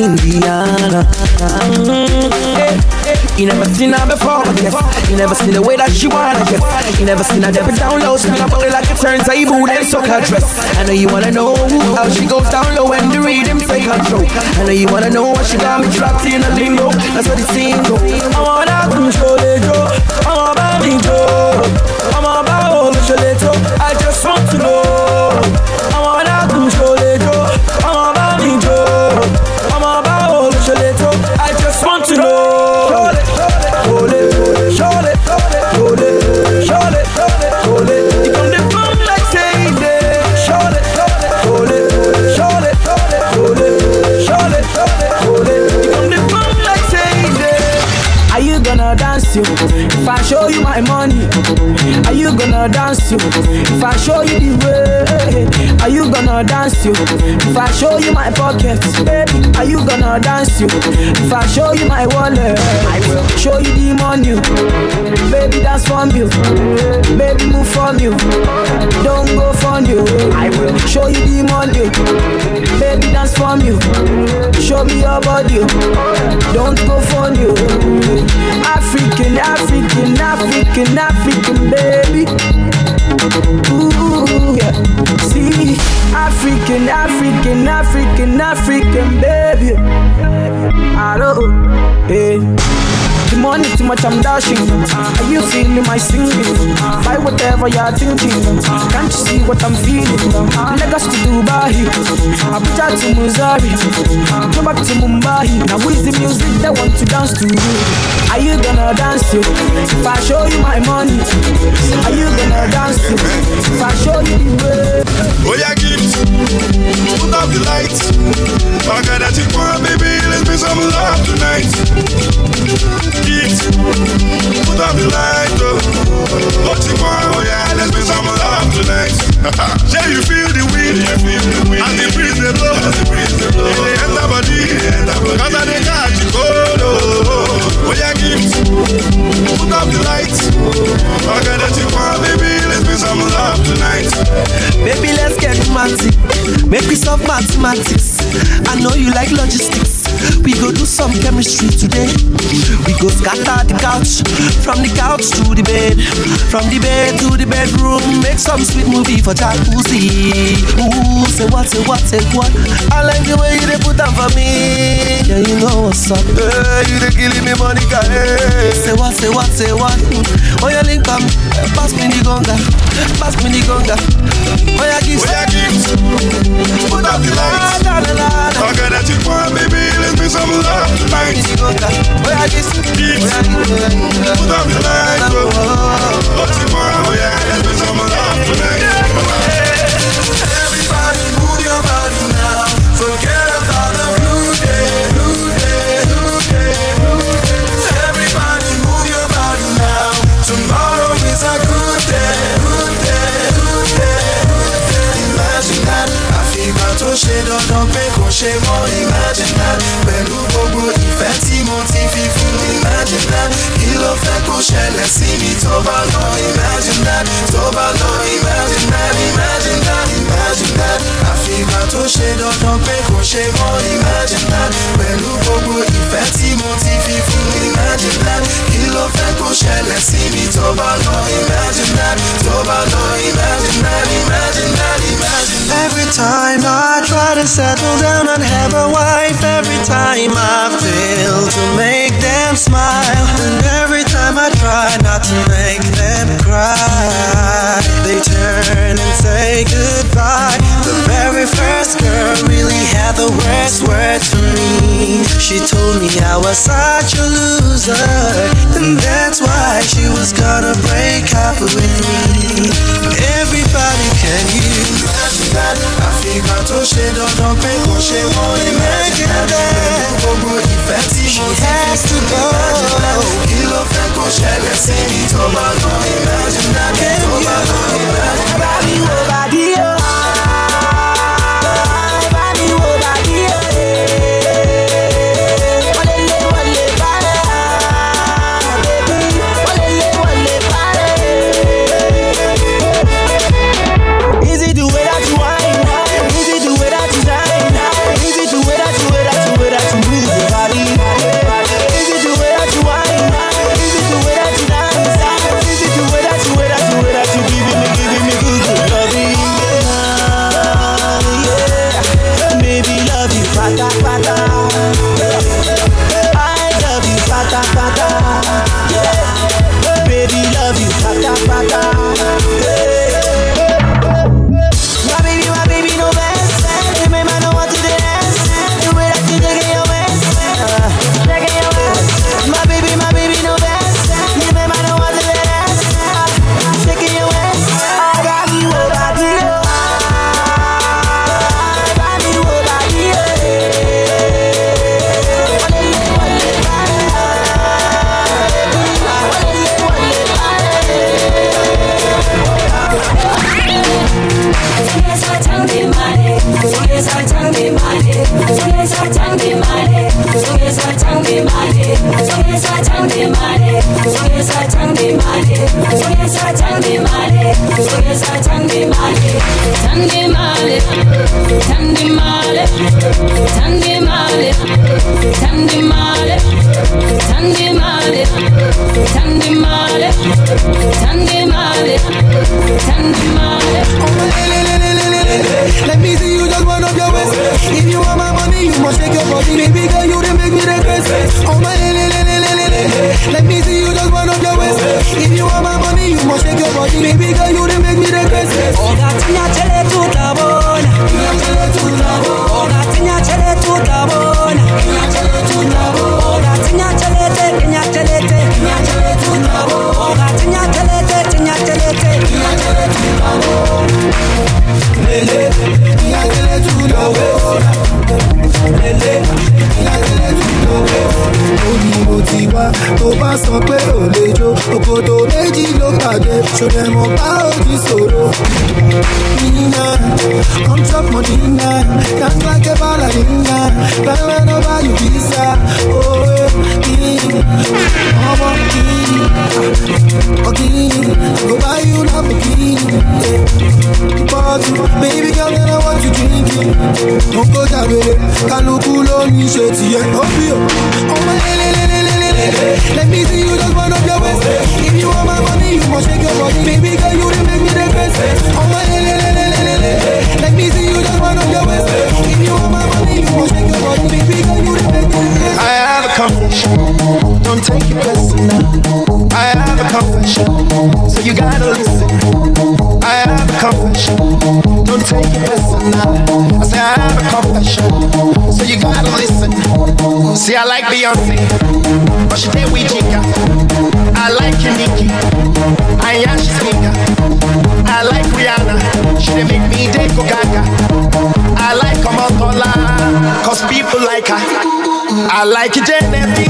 Indiana. You never seen her before, I guess. You never seen the way that she wanna get. You never seen her dip down low, spin her body like a turntable, then suck her dress. I know you wanna know how she goes down low when the rhythm take control. I know you wanna know what she got me trapped in a limbo. That's what it seems. I wanna control it, Joe. I'm about me, Joe. Dance you? If I show you the way, are you gonna dance you? If I show you my pockets, baby, are you gonna dance you? If I show you my wallet, I will show you the money. Baby, dance from you. Baby, move from you. Don't go from you. I will show you the money. Baby, dance from you. Show me your body. Don't go from you. African, African, African, African, baby. Ooh, yeah. See, African, African, African, African, baby. I don't, hey. Eh. The money too much, I'm dashing. Are you feeling my singing? Buy whatever you're thinking. Can't you see what I'm feeling? Ah, Lagos to Dubai, ah, Abuja to Missouri, ah, go back to Mumbai. Now with the music they want to dance to? You Are you gonna dance to? If I show you my money, are you gonna dance to? If I show you the way. Oh yeah, gift. Put up the lights. I got that chick one, baby. Let's make some love tonight. Gift. Put up the light, oh. Oh, chick one, oh yeah, let's make some love tonight. yeah, you feel the wind, you feel the wind, and the breeze they blow, and the breeze they blow. It dey enter body, cause I dey catch you cold, oh. Oh yeah, gift. Put up the lights. I got that chick one, baby. Let's make some love tonight. Baby, let's get romantic. Make we solve mathematics. I know you like logistics. We go do some chemistry today. We go scatter the couch from the couch to the bed, from the bed to the bedroom. Make some sweet movie for jacuzzi. Ooh, say what, say what, say what. I like the way you dey put on for me. Yeah, you know what's up. Hey, you dey killing me, Monica. Hey. Say what, say what, say what. Oh, you link up, pass me the gonga, pass me the gonga. Oh, yeah, give, oh, give. Put up the lights. I got that chick one, baby. Let's make some love tonight. Oh, yeah, give. Give. Put up. Oh, chick one, oh yeah, let's make some love tonight. Everybody move your body now. Forget about the blue day, blue day, blue day, blue day. Everybody move your body now. Tomorrow is a good day, good day, good day, good day. Imagine that. That. Fẹ́ lọ? Imagine that. Lọ. Imagine that. Imagine that. Imagine that. Pé mọ́. Imagine that. Tí mo ti fi. Imagine that. Fẹ́ lọ? Imagine that. Lọ. Imagine that. Imagine that. Imagine that. Every time I try to settle down and have a wife, every time I fail to make smile. And every time I try not to make them cry, they turn and say goodbye. The very first girl really had the worst words for me. She told me I was such a loser, and that's why she was gonna break up with me. Everybody, can you? I feel to share, don't, don't pay, don't share, won't imagine that place to go. gonna bá lọ? Ìlàjì. Jenny.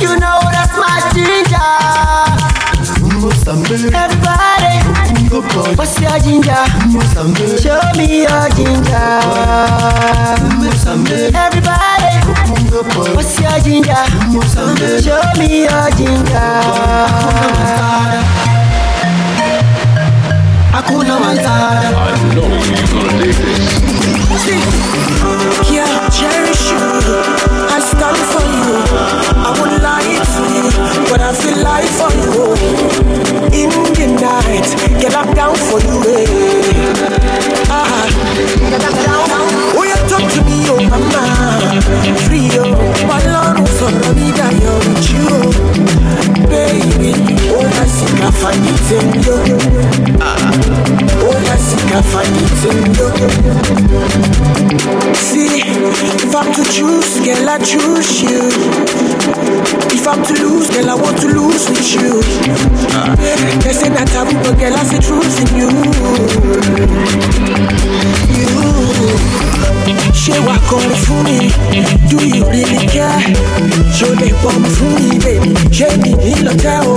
You know that's my ginger. Everybody, what's your ginger? Show me your ginger. Everybody, what's your ginger? Show me your ginger. Hakuna Matata. I know you're gonna do this. See, yeah, cherish you. I stand for you but I feel like for you. In the night, get up down for you. Eh. Ah, oh you talk to me, oh mama, free oh. Balonu sọ̀rọ̀ mi dayọ̀ with you, oh. baby. Oh, I see I find it in you. Oh, I see I find it in you. See, if I'm to choose, girl, I choose you. If I'm to lose, girl, I want to lose with you. They say that taboo, but girl, I see truth in. You. Kọrin fún mi? Do you really care? Lè pọ̀ mi fún mi, baby? Ṣé mi nílò tẹ́ o?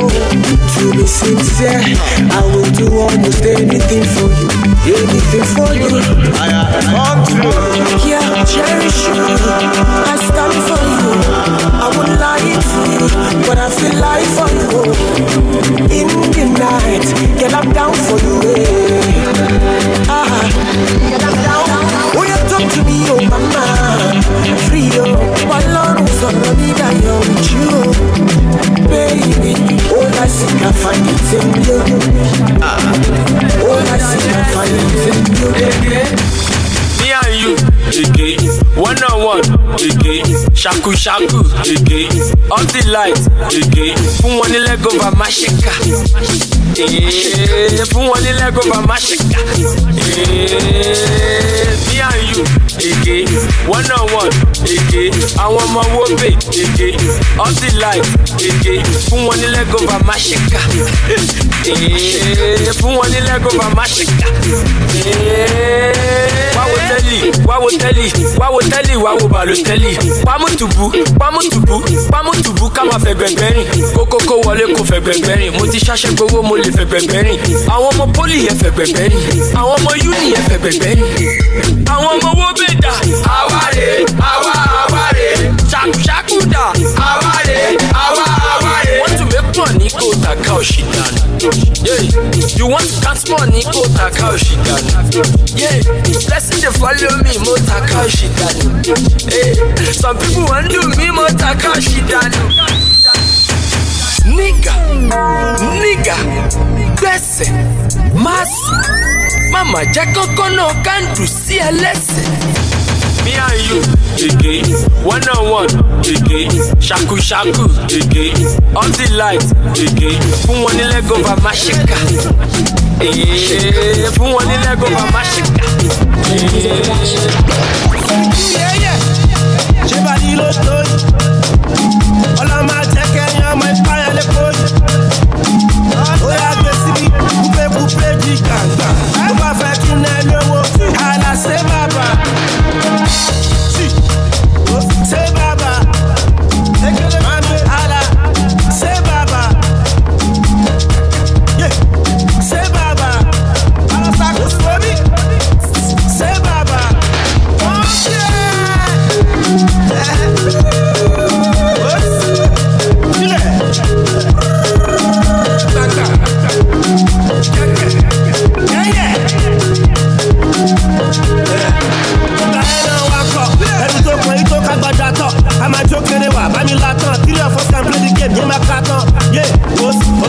To be sincere, I will do almost anything for you. Anything for you. I am to Yeah, cherish you. I stand for you. I would lie to you, but I feel like for you. In the night, get up down for you. Eh. Free oh. Balonu sọ̀rọ̀ mi dayọ̀ with you, baby. All I see can find it in you. Ah, all I see can find it in you. Me and you, again. One on one, again. Shaku shaku, again. Off the light, again. Fún wọn ní leg over má ṣe ká. Eh, Fún wọn ní leg over má ṣe ká. Eh, Me and you, again. One on one, again. Àwọn ọmọ wo bè, again. Off the light, again. Fún wọn ní leg over má ṣe ká. Eh, Fún wọn ní leg over má ṣe ká. Eh, Wá wo tẹ́lì, wá wo tẹ́lì, wá wo tẹ́lì, wá wo bàlù tẹ́lì. Pámútùbú, pámútùbú, pámútùbú ká máa fẹ́ gbẹ̀gbẹ́ rìn. Kókókó wọlé kò fẹ́ gbẹ̀gbẹ́ rìn. Mo ti ṣáṣẹ́ gbowó mo lè fẹ́ gbẹ̀gbẹ́ rìn. Àwọn ọmọ pólì yẹn fẹ́ gbẹ̀gbẹ́ rìn. Àwọn ọmọ yúnì yẹn fẹ́ gbẹ̀gbẹ́ rìn. Àwọn ọmọ owó bè dà. Àwárè, àwa dà. Àwárè, àwa àwárè. Wọ́n tún mé pọ̀ ní kò tàkà òṣì dànù. Yeah. You want to count money, tàkà òṣì dànù. Yeah. Blessing dey follow me, mo òṣì dànù. Hey. Some people want to me, mo tàkà òṣì dànù. Nigga, nigga, gbẹ̀sẹ̀, máàsì, màmá jẹ́ kọ́kọ́ náà kándù sí ẹlẹ́sẹ̀. And you, again. One on one, again. Shaku shaku, again. On the light, again. Fún leg over má ṣe Fún leg over má ṣe ká. ṣé ló tó yìí ọlọ́mọ àjẹkẹ́yìn ọmọ ìpáyà lè kó yìí ó yà síbi kúpé kúpé di gbàngbà ó bá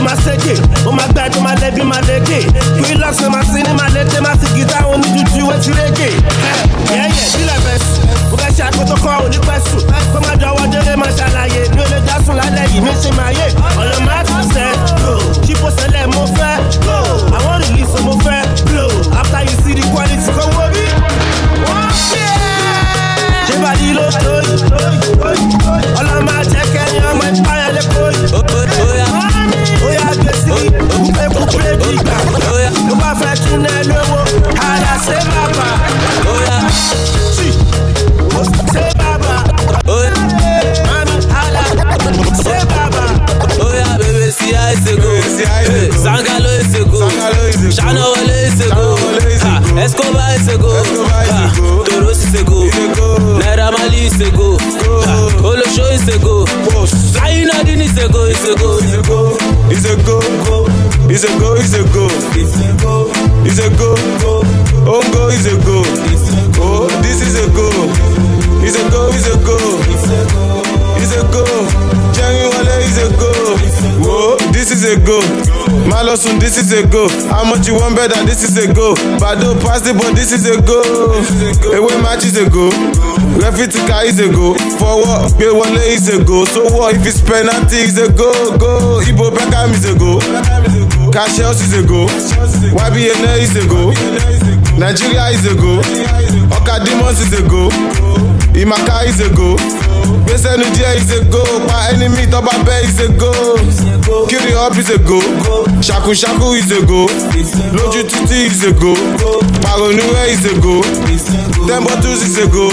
máa ṣèké o máa gbá ẹtọ́ máa lẹ́bí máa lékè kí lọ́sọ̀ máa sí ní máa lété máa sì gìtá oníjújú wé ti rége yẹ́yẹ́ bílẹ̀ bẹ́ẹ̀ sùn mo fẹ́ ṣe àkótó kan òní pẹ́ sùn kó má jọ délé máa ṣàlàyé. Mi ò lè já sùn lálẹ́ yìí mi ṣe máa yé. Ọ̀nà máa tún sẹ́ ṣípò sẹ́lẹ̀ mo fẹ́ àwọn rìlíìsì mo fẹ́ after you see the quality kò wọ́n ṣe bàdí ló yìí ọlọ́mọ àjẹkẹ́yìn ọmọ ìpáyà lè kó yìí ó yà gbé sí kúpé kúpé gbà ló bá fẹ́ kí n ẹ lówó àlà ṣé bàbà ṣé bàbà mami àlà ṣé bàbà. Sia is a go. Sangalo is a go. Shano is a go. Escobar is a go. Toros is a go. Naira Mali is a go. Olosho is a go. Zainadin is a go. Is a go. Is a go. Is a go. Is a go. Is a go. Is a go. Oh go is a go. Oh this is a go. Is a go. Is a go. Is a go. Jerry Wale is a go. Whoa. This is a go, Malosun, this is a go, how much you want better, this is a go, Bado pass the ball, this is a go, away match is a go, Refitika is a go, forward, Gbe Wale is a go, so what if it's penalty is a go, go, Ibo Beckham is a go, Cassius is a go, YBN is a go, Nigeria is a go, Oka Demons is a go, Imaka is a go, Gbèsè nu is a go, pa enemy tọ́ba bẹ́ is a go, Kiri up is a go, Ṣakuṣaku is a go, Lójú títí is a go, Pàrọ̀nùwẹ̀ is a go, Ten bottles is a go,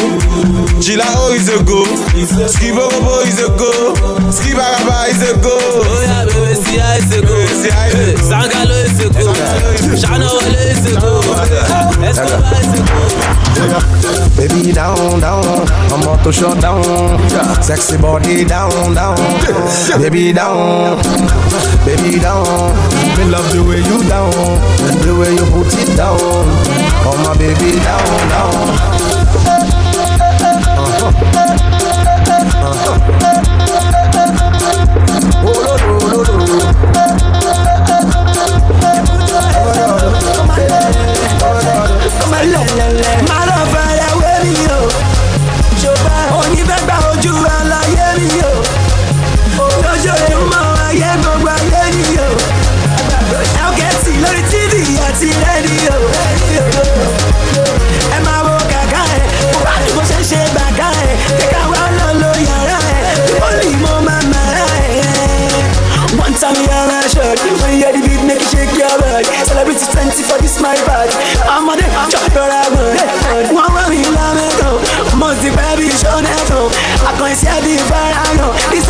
Jìláó is a go, Skiborobo is a go, Skibaraba is a go. Oh, Oya bebe siya is a go. Hey, Sangalo is a go. Shana Wale is a go. Escobar is a go. Baby down, down, I'm about to shut down. Sexy body down, down. Baby down, baby down. Me love the way you down, the way you put it down. Oh my baby down, down. Must the baby show that go. I can't see the fire I know This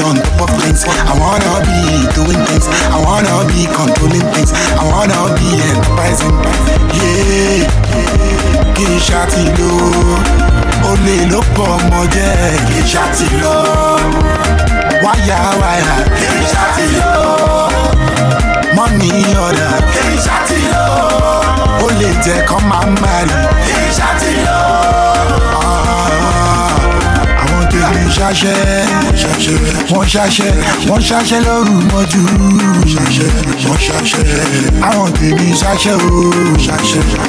on top of things. I wanna be doing things. I wanna be controlling things. I wanna be enterprising. Yeah, kì í ṣàtìlò. Olè ló pọ̀ ọmọ jẹ́ kì í ṣàtìlò. Wáyà wáyà kì í ṣàtìlò. Mọ́nì ọ̀dà kì í marry kì ṣaṣẹ́ wọ́n ṣaṣẹ́ wọ́n ṣaṣẹ́ lóru mọ́jú wọ́n ṣaṣẹ́ àwọn tèmi ṣaṣẹ́ o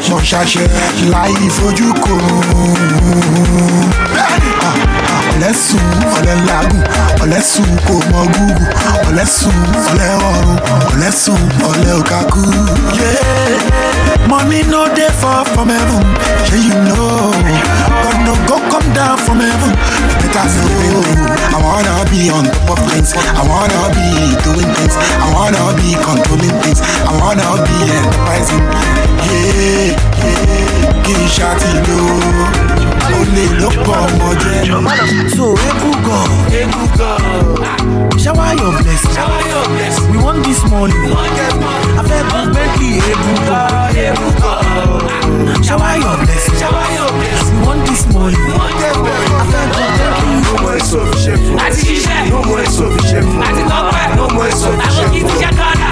wọ́n ṣaṣẹ́ láì fojú kò ọ̀lẹ́sùn ọ̀lẹ́ làágùn ọ̀lẹ́sùn kò mọ gúgù ọ̀lẹ́sùn ọ̀lẹ́ ọ̀run ọ̀lẹ́sùn ọ̀lẹ́ òkàkú. Money no dey fall from heaven, shey you know. God no go come down from heaven. Better know. I wanna be on top of things. I wanna be doing things. I wanna be controlling things. I wanna be enterprising. Yeah, yeah. Í ṣàtìlò. Olè ló pọ̀ ọmọ jẹ́. So Ebuka, Ebuka, shower your blessing. Shower your blessing. We want this money. I fẹ́ bu Bentley Ebuka, Ebuka. Shower your blessing. Shower your blessing. We want this money. I fẹ́ bu Bentley. No more insufficient food. Àti ṣiṣẹ́. No more insufficient food. Àti tọ́pẹ́. No more insufficient Àwọn kì í ti ṣe kọ́ra.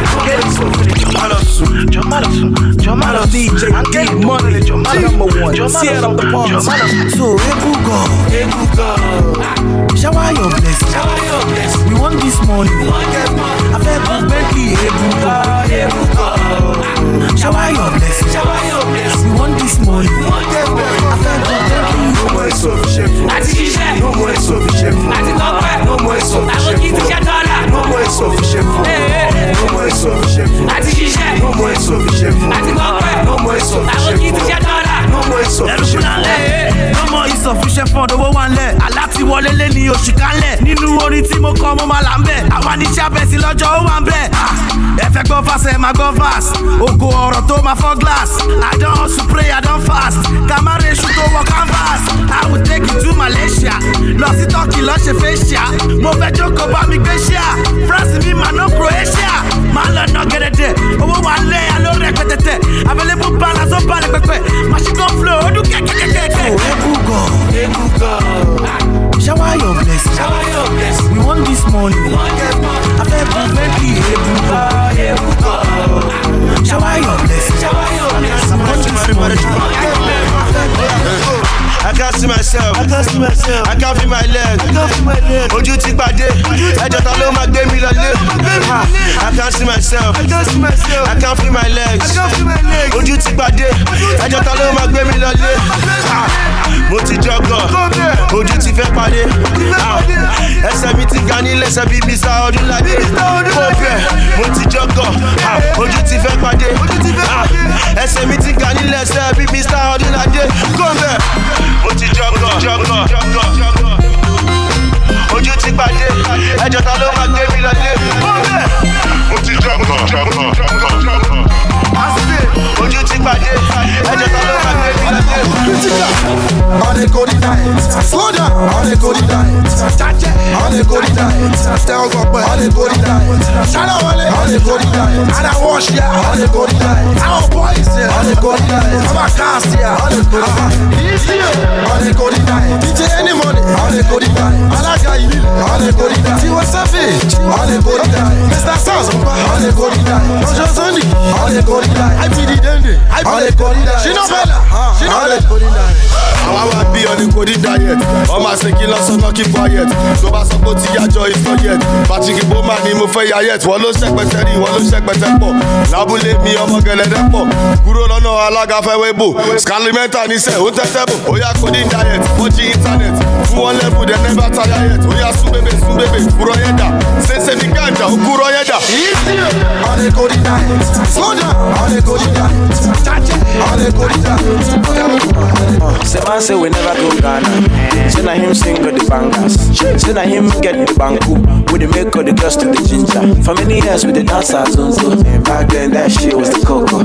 Jọmálọ̀sùn, Jọmálọ̀sùn, Jọmálọ̀sùn. DJ Get money, number one. Tear up the parts. So Ebuka, Ebuka. Shower your blessing. Shower your blessing. We want this money. I fẹ́ bu Bentley Ebuka, Ebuka. Shower your blessing. Shower your blessing. We want this money. I fẹ́ bu Bentley. No more insufficient food. Àti ṣiṣẹ́. No more insufficient food. Àti tọ́pẹ́. No more insufficient Àwọn kì í ti ṣe food. kọ́ra. No more insufficient food. No more insufficient food. Àti ṣiṣẹ́. No more insufficient food. Àti tọ́pẹ́. No more Àwọn insufficient kì í ti ṣe food. kọ́ra. No more insufficient insufficient fund owó wà ńlẹ̀ aláti wọlé lé ní oṣù kálẹ̀ nínú orin tí mo kọ́ mo máa là ń bẹ̀. Àwa ní sábẹ́sì lọ́jọ́ ó wà ń bẹ̀. ẹ fẹ́ gbọ́ fast ẹ máa gbọ́ fast. Oko ọ̀rọ̀ tó máa fọ́ glass. I don hustle pray i don fast. Kamara èṣù tó wọ canvas. I will take you to malaysia. Lọ sí turkey lọ ṣe facial mo fẹ́ jókòó bá mi gbé ṣíà. France mi mà ná croatia máa lọ ná gẹ̀dẹ̀dẹ̀ owó wà lẹ́ aló rẹpẹtẹtẹ available balance ó balẹ̀ pẹpẹ machine flow ó dún kẹ́kẹ́kẹ́kẹ́. God. Shower your blessing. Shower your blessing. We want this money. I fẹ́ bu bẹ́ẹ̀kì Ebu God, Ebu God. Shower your blessing. Shower your blessing. We want this money. I can't see myself. I can't see myself. I can't feel my leg. I can't feel my leg. Ojú ti pàdé. Ẹjọ́ ta ló máa gbé mi lọlé? I can't see myself. I can't see myself. I can't feel my legs. I can't feel my legs. Ojú ti pàdé. Ẹjọ́ ta ló máa gbé mi lọlé? Mo ti jọgọ̀. Ojú ti fẹ́ pàdé. Ẹsẹ̀ mi ti ga ní lẹ́sẹ̀ bí Mr. Ọdúnládé. Mo bẹ̀, mo ti jọgọ̀. Ojú ti fẹ́ pàdé. Ẹsẹ̀ mi ti ga ní lẹ́sẹ̀ bí Mr. Ọdúnládé. Kó bẹ̀, mo ti ti pàdé. Ẹjọ́ ta ló máa gbé mi lọlé? Mo ti jọgọ̀. Ojú ti pàdé. Ẹjọ́ ta ló gbé mi lọlé? On a Cody diet, slow down. On a Cody diet, on a Cody diet. Tell God, but on a Cody diet. Shout out on a Cody diet. I wash yeah, on a Cody diet. Our boys yeah, on a Cody diet. A cast yeah, on a Cody diet. Easy on a Cody diet. DJ any money on a Cody diet. Alaga you on a Cody diet. Tiwa Savage on a Cody diet. Mr. Saz on a Cody diet. Roger Sunday on a I be the dende on a Cody diet. She no bella, she no bella. àwa wá bí ọ ní ní diet ọmọ àṣekí lọ́sọ̀nà keep quiet tó bá sọ pé ó ti yájọ ìfọ̀ yet patrick bowman ni mo fẹ́ ya yet wọ́n ló ṣẹpẹtẹ rí wọ́n ló ṣẹpẹtẹ pọ̀ lábúlé mi ọmọ gẹlẹ́dẹ́ pọ̀ kúrò lọ́nà alága fẹ́wé bò scalimenta níṣẹ́ ó tẹ́tẹ́ bò ó yá kò ní diet wọ́n jí internet fún wọn level dem never tire yet ó yá sún bébè sún bébè kúrọ̀ yẹn dà ṣẹṣẹ ní gàǹjà ó kúrọ̀ yẹn dà. On a Cody diet, slow down. On a Cody diet, on a Cody diet. Say man say we never go Ghana. Say na him sing with the bangers. Say na him get the banku. We the make all the girls to the ginger. For many years we the dance our zonzo. And back then that shit was the coco.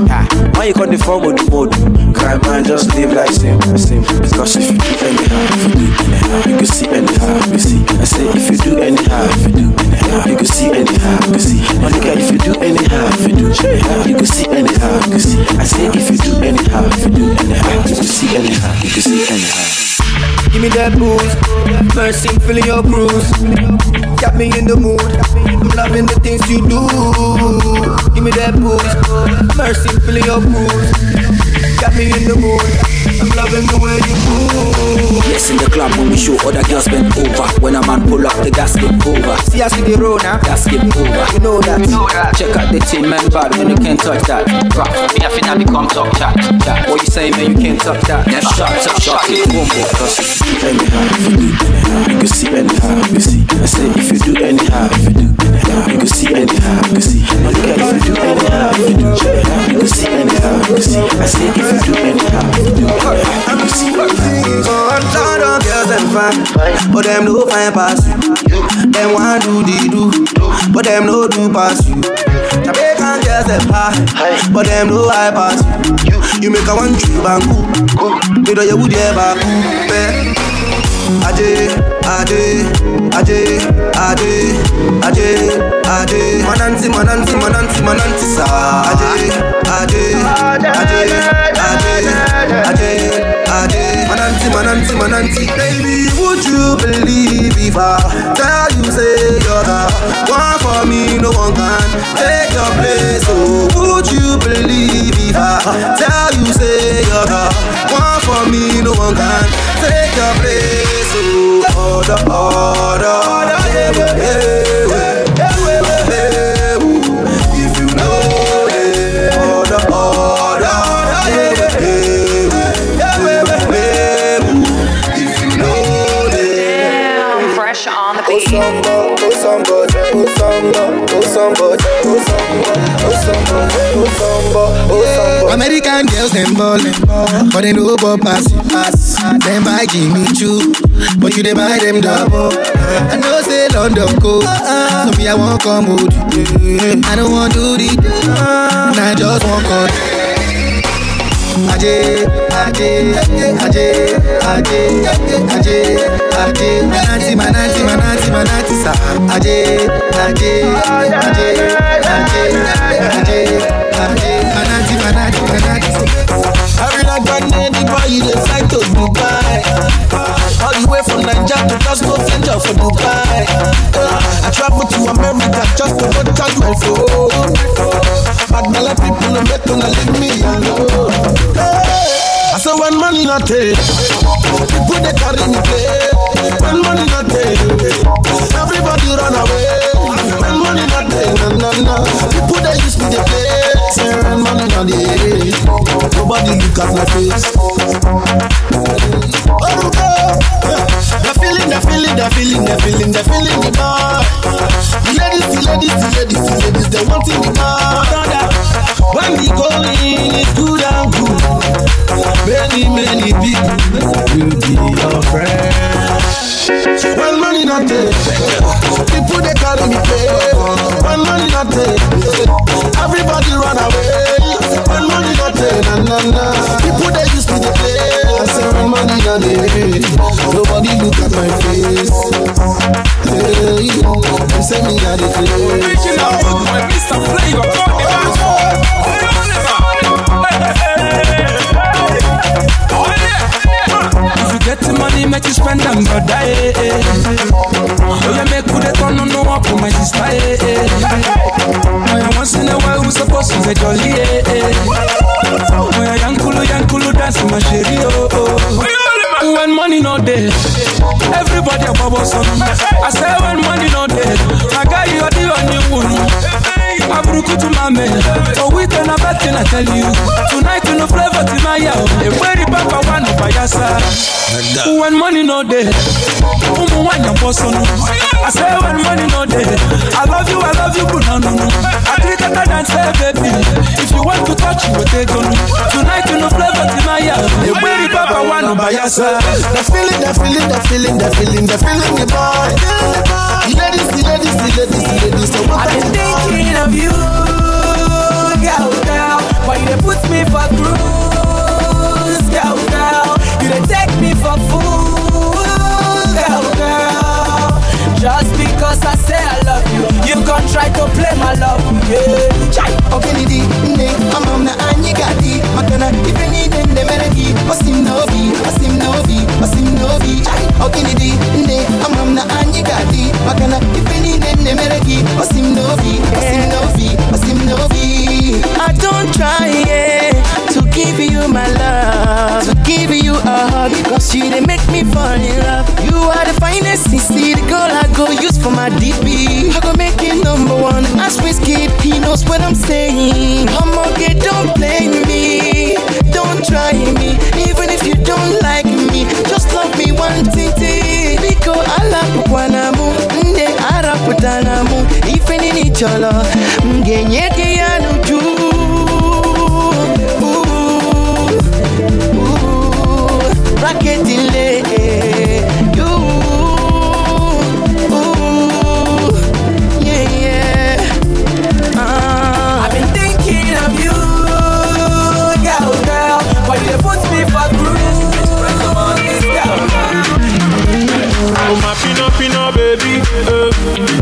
Why you call the form of the mode? Cry man just live like same, same. Because if you do anyhow, if you do anyhow, you can see anyhow, you see. I say if you do anyhow, if you do anyhow, you can see anyhow, you can see. Look at if you do anyhow, if you do anyhow, you can see anyhow, you can see. I say if you do anyhow, if you do anyhow, you can see anyhow, you can see anyhow. Give me that boost, mercy filling your cruise. Got me in the mood, I'm loving the things you do. Give me that boost, mercy filling your cruise. Got me in the mood, I'm loving the way you move. Yes, in the club when we show other girls bend over. When a man pull up, the gas get over. See us with the road now, gas get over. You know that. Know that. Check out the team, man, bad when you can't touch that. Rock, me I finna become top chat. chat. What you say, man, you can't touch that. Never shot, shot, shot it. Boom, boom. Cause if you do anyhow, if you do anyhow, you can see anyhow, you can see. I say if you do anyhow, if you do anyhow, you can see anyhow, you can see. Now look at if you do anyhow, if you do anyhow, you can see anyhow, you can see. I say if you do anyhow, but them no fine pass you. Them want do the do, but them no do pass you. Jamaican girls them high, but them no high pass you. You make a one trip and me do you would ever cool, Ade, ade, ade, ade, ade, ade. Mananti, mananti, mananti, mananti sa. Ade, ade, ade, ade. Mananti, mananti, mananti. Baby, would you believe if I tell you say you're the one for me, no one can take your place. Oh, would you believe if I tell you say you're the one for me, no one can take your place. Oh, order, order, order, hey, hey, Samba, oh samba, oh samba, oh samba, oh. American girls them ballin', but they know about pass pass. Them buy Jimmy Choo, but you they buy them double. I know say London cold, ah. so me I won't come with you. I don't want to do the, I just want cut. Aje, aje, aje, aje, aje, aje, manati, manati, manati, manati, sa. Aje, aje, aje, aje, aje, aje, manati, manati, manati. Every night one day you dey fly to Dubai. All the way from Naija to Glasgow, Central for Dubai. I travel to America just to go charge my phone. Bad belle people no make una leave me alone. I say when money not take People they carry me play When money not take Everybody run away. When money not take Na na na People they use me they play Say when money not take Nobody look at my face Oh, the feeling, the feeling, the feeling, the feeling, the feeling the bar. The ladies, the ladies, the ladies, the ladies, they wanting the bar. When we go in, it's good and good. Many, many people will be your friends. When money not there, people they call me play. When money not there, everybody run away. When money not there, na na na. People they used to the play. I say money nobody look at my face. Hey, them say me the footboy, Mr. Flavour, get the money, make you spend them, brother. Eh, eh. Oh, you make good turn no up for my sister. Eh, eh. Oh, once in a while, we supposed to be jolly. Eh, eh. Oh, yeah, yankulu, yankulu, dance my sherry. Oh, oh. When money no day, everybody a bubble son. I say when money no day, I got you the only one. Abruku to my man, oh we turn a bad thing I tell you. Tonight you no flavor to my yao, a very papa one of my yasa. When money no day, umu one your boss on. I say when money no day, I love you, I love you, but no no no. I treat it and say baby, if you want to touch you, will take on. Tonight you no flavor to my yao, a very papa one of my yasa. The feeling, the feeling, the feeling, the feeling, the feeling, the boy. The ladies, the ladies, the ladies, the ladies, the I've been thinking of you, girl, girl. Why you put me for cruise, girl, girl? You dey take me for fool, girl, girl. Just because I gon' try to play my love, yeah. Chai. Okay, Didi, ne, I'm na anyi gadi, makana ife ni den de melody, osim novi, osim novi, osim novi. Okay, Didi, ne, I'm na anyi gadi, makana ife ni den de melody, osim novi, osim novi, osim novi. I don't try yeah, to give you my love, to give you a hug, because you they make me fall in love. You are the finest, see the girl I go use for my DP. I go make it number one. Ask skip, he knows what I'm saying. I'm okay, don't blame me, don't try me, even if you don't like me, just love me one titi. Biko ala pukwanamu, nde araputanamu, ife nini cholo, mgenyeke ya nuju. Rocket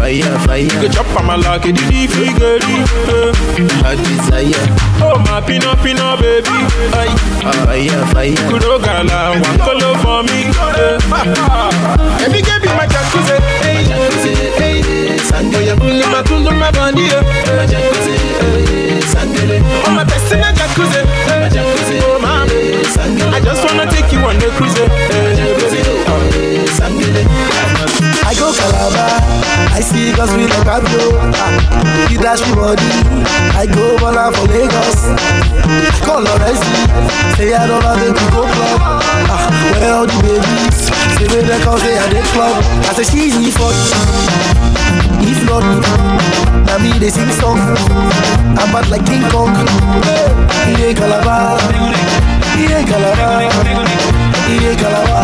Fire, fire. You can chop on my like it, the figure, uh. I desire. Oh my pino pino baby, ay. Fire, fire. Kudo gala, one color for me. Let me give you my jacuzzi, hey, hey, Sunday, you pull my eh. tundu my body, uh. Sunday, oh my best in the jacuzzi, eh. oh my, eh. I just wanna take you on the cruise, I go Calabar, I see girls with a bad go. You dash me body, I go Bola for Lagos. Call Lorenzi, say I don't have to go club. Ah, where all the babies? Say me they come say I dey club. I say she's me for. If not, now me they sing song. I'm bad like King Kong. He ain't Calabar. Calabar. Calabar.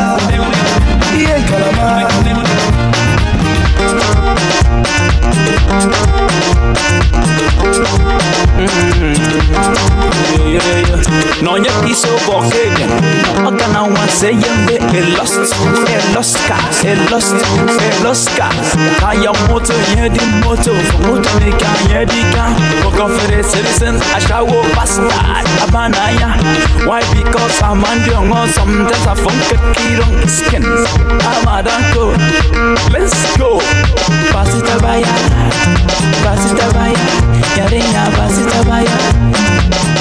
Na wan se yembe e er lost E lost cars, e er lost, e lost cars Kaya moto, nye di moto Moto me ka, nye di ka Oga fere citizen, ashawo bastard Abanaya Why? Because I'm on the on Sometimes I funk a kirong skin. I'm a danko Let's go. Pass it abaya Pass it abaya Yarinya pass it abaya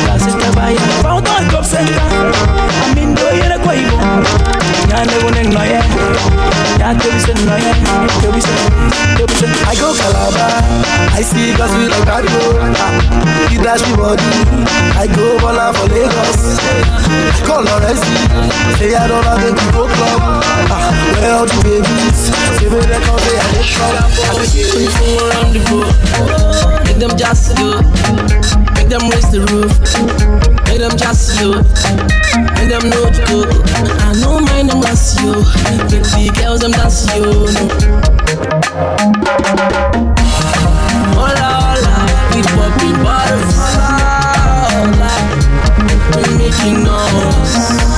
Pass I go Calabar. I see girls with like bad road. He dash me body. I go Bola for Lagos. Call Lorenzi. Say I don't have to go club. Ah, where all the babies? Say me they come say I dey club. Free from around the boat. Make them just do. Make them raise the roof. Make them just do. Make them know the cook. I know mine them that's you. Make the girls them that's you. Hola, hola, we popping bottles. Hola, we making noise.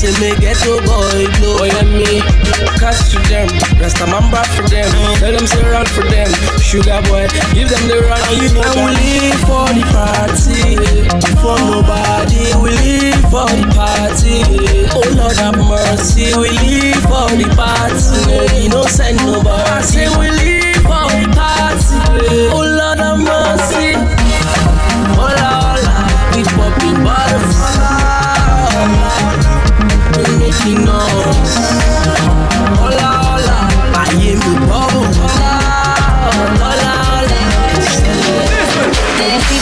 Say me get to boy blow. Oh yeah me, cash to them, rest a man back for them. Tell them say run for them, sugar boy, give them the run. And you know and we live for the party, for nobody. We live for the party. Oh Lord have mercy, we live for the party. You know send nobody. I say we live for the party. Oh We making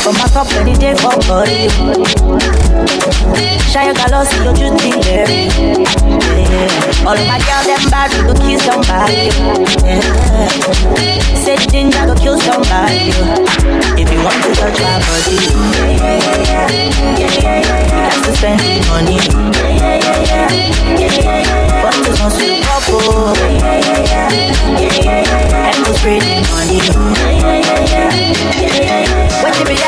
For my cup, any day for body. Your colors, see your duty there. Yeah. All my girls, them bad, go kill somebody. Yeah. Say ginger, go kill somebody. If you want to touch my body, yeah, yeah, yeah, yeah, yeah, yeah. you got to spend the money. Yeah, yeah, yeah, yeah, yeah, yeah. But this one's too couple. Yeah, yeah, yeah, yeah, yeah, yeah. And go spray the money. Yeah, yeah, yeah, yeah, yeah, yeah, yeah. When you be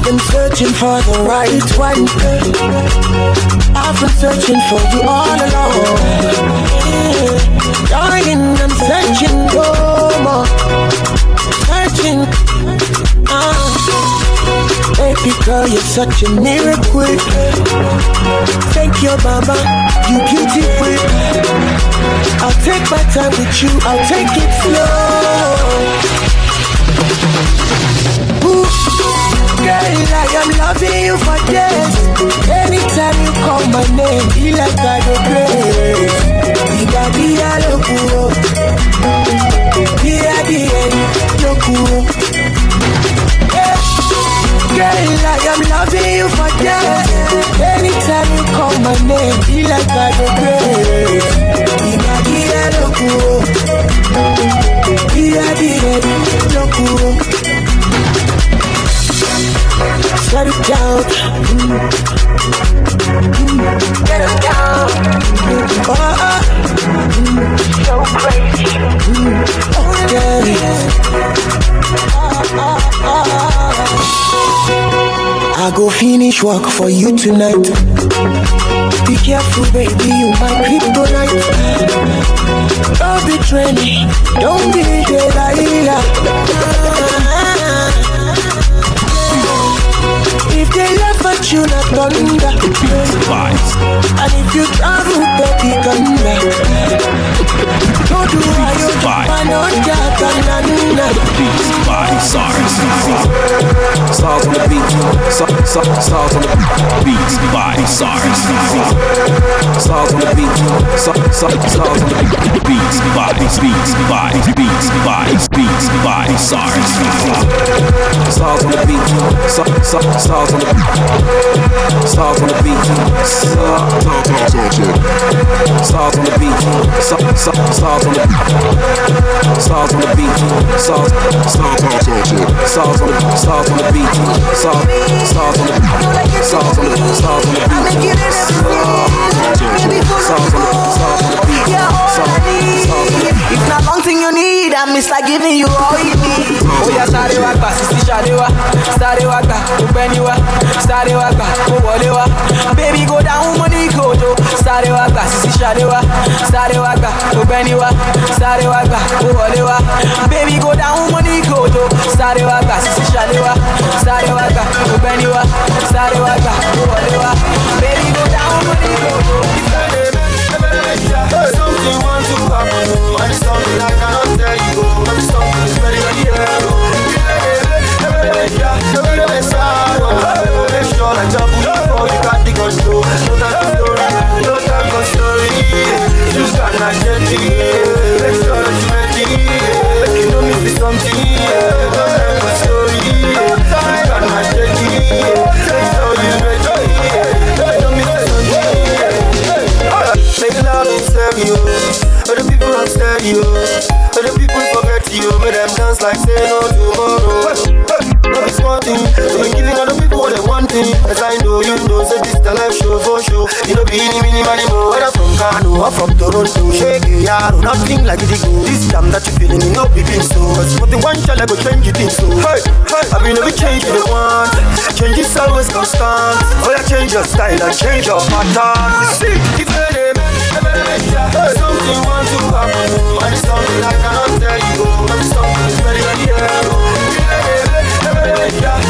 I've been searching for the right one. I've been searching for you all along. Dying and searching no more. Searching. Ah. Baby girl, you're such a miracle. Thank you, mama. You beautiful. I'll take my time with you. I'll take it slow. Ooh, Girl, I am loving you for days. Anytime you call my name, be like I crazy. Diga dia loco, dia dia loco. Yeah. Girl, I am loving you for days. Anytime you call my name, be like I go crazy. Diga dia loco, dia dia loco. Shut it down. Mm. Get it down. Oh, oh. So crazy. Oh, yeah. I go finish work for you tonight. Be careful, baby, you my kryptonite. Don't betray me, don't be Delilah. If they at you, not thunder. And if you travel, baby, come back. Don't do why you man on that and Beats by Sarz. Sarz on the beat. Sarz on the beats by Sarz. Sarz on the beat. Sarz on the beats by beats by beats by beats by Sarz. Sarz on the beat. Sarz on the Sarz on the beat. Sarz on the beat. Sa- Sarz on the Sarz on the beat. Sarz Sarz Sarz on the Sarz on the beat. Sarz Sarz on the Sarz on the Sarz on the beat. Sarz on the Sarz on the beat. Sarz Sarz on the If not long thing you need, I'm Mr. giving you all you need. Oh yeah, sáré wá gbà sísí sáré wá, sáré wá gbà kó wọlé wá. Baby go down money go jo, sáré wá gbà sísí sáré wá, sáré wá gbà kó gbẹ́ni wá, sáré wá gbà kó wọlé wá. Baby go down money go jo, sáré wá gbà sísí sáré wá, sáré wá gbà kó gbẹ́ni wá, sáré wá gbà kó wọlé wá. Baby go down money go jo. Something want to happen, oh, and it's something I cannot You it. Make sure you ready. Make you know me see something. No time for story. You it. Sure you ready. Make you know me see something. Make love in stereo. Other people on stereo. Other people forget you. Make them dance like say no tomorrow. No be small thing. So we giving other people they wanting. As I know you know, say this the life show for show. You know be any mini money more. Whether from Kano or from Toronto, shake it, yaro. Nothing like it go. This jam that you feeling, you know be being so. Cause what the one shall I go change it in so. Hey, hey, I mean every change you want. Change is always constant. Oh yeah, change your style and change your pattern. See, if any Something want to happen, oh, and it's something I cannot tell you, oh, and it's something very, very rare, oh. Make sure I jump before you got the control. Small anti city city dollar comma city city dollar lawa no ojere aki no city city tell her she just dey packet tell her tell her she just dey form abi when she see my pocket she just dey dance she no wan stop abi yo she just dey fire gbèsè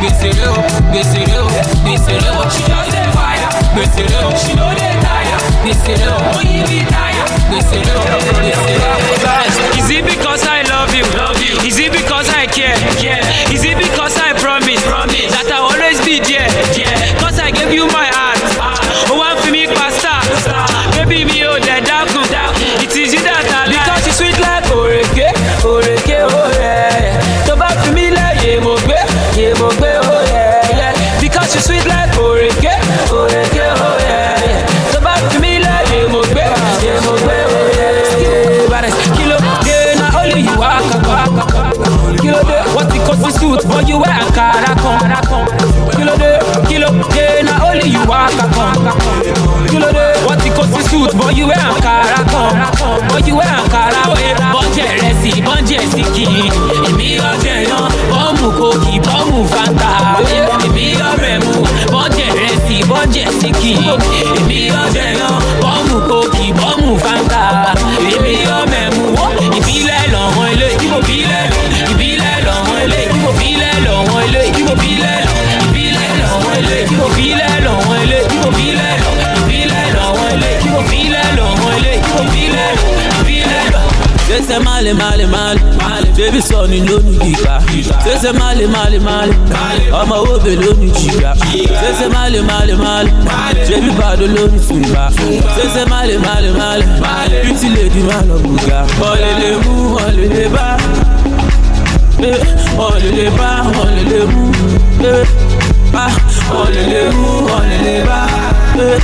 gbèsè rẹ o gbèsè rẹ o gbèsè rẹ o she just dey fire gbèsè rẹ o she no dey tire gbèsè rẹ o oyin bi tire gbèsè rẹ o gbèsè rẹ o. Is it because I love you? Love you. Is it because I care? Care. Is it because I promise? Promise. That I'll always be there? Yeah. Cause I gave you my only you are Kilo de, what the cost suit for you wear Ankara come For you wear Ankara come Bọ́njẹ̀ rẹ̀ sí, bọ́njẹ̀ sí kì í Èmi ọ̀jẹ̀ yan, bọ́ọ̀mù kòkì, bọ́ọ̀mù fanta. Èmi ọ̀rẹ́ mu, bọ́njẹ̀ rẹ̀ Èmi ọ̀jẹ̀ yan, bọ́ọ̀mù kòkì, bọ́ọ̀mù fanta. Èmi ọ̀rẹ́ mu, ìbílẹ̀ lọ́wọ́ ilé, ìbílẹ̀ lọ́wọ́ ilé, ilé, ìbílẹ̀ Sese male male male Baby sọ ni lónìí gíga Sese male male male Ọmọ òbè lónìí jìgá Sese male male male Baby bàdó lónìí fìgbà Sese male male male Beauty lady má lọ bùgà Ọ̀lẹ́lẹ̀ mú ọ̀lẹ́lẹ̀ bá. Eh, wọ́n lè lè bá wọ́n lè lè mú. Eh, ah, wọ́n lè lè mú wọ́n lè lè bá. Eh,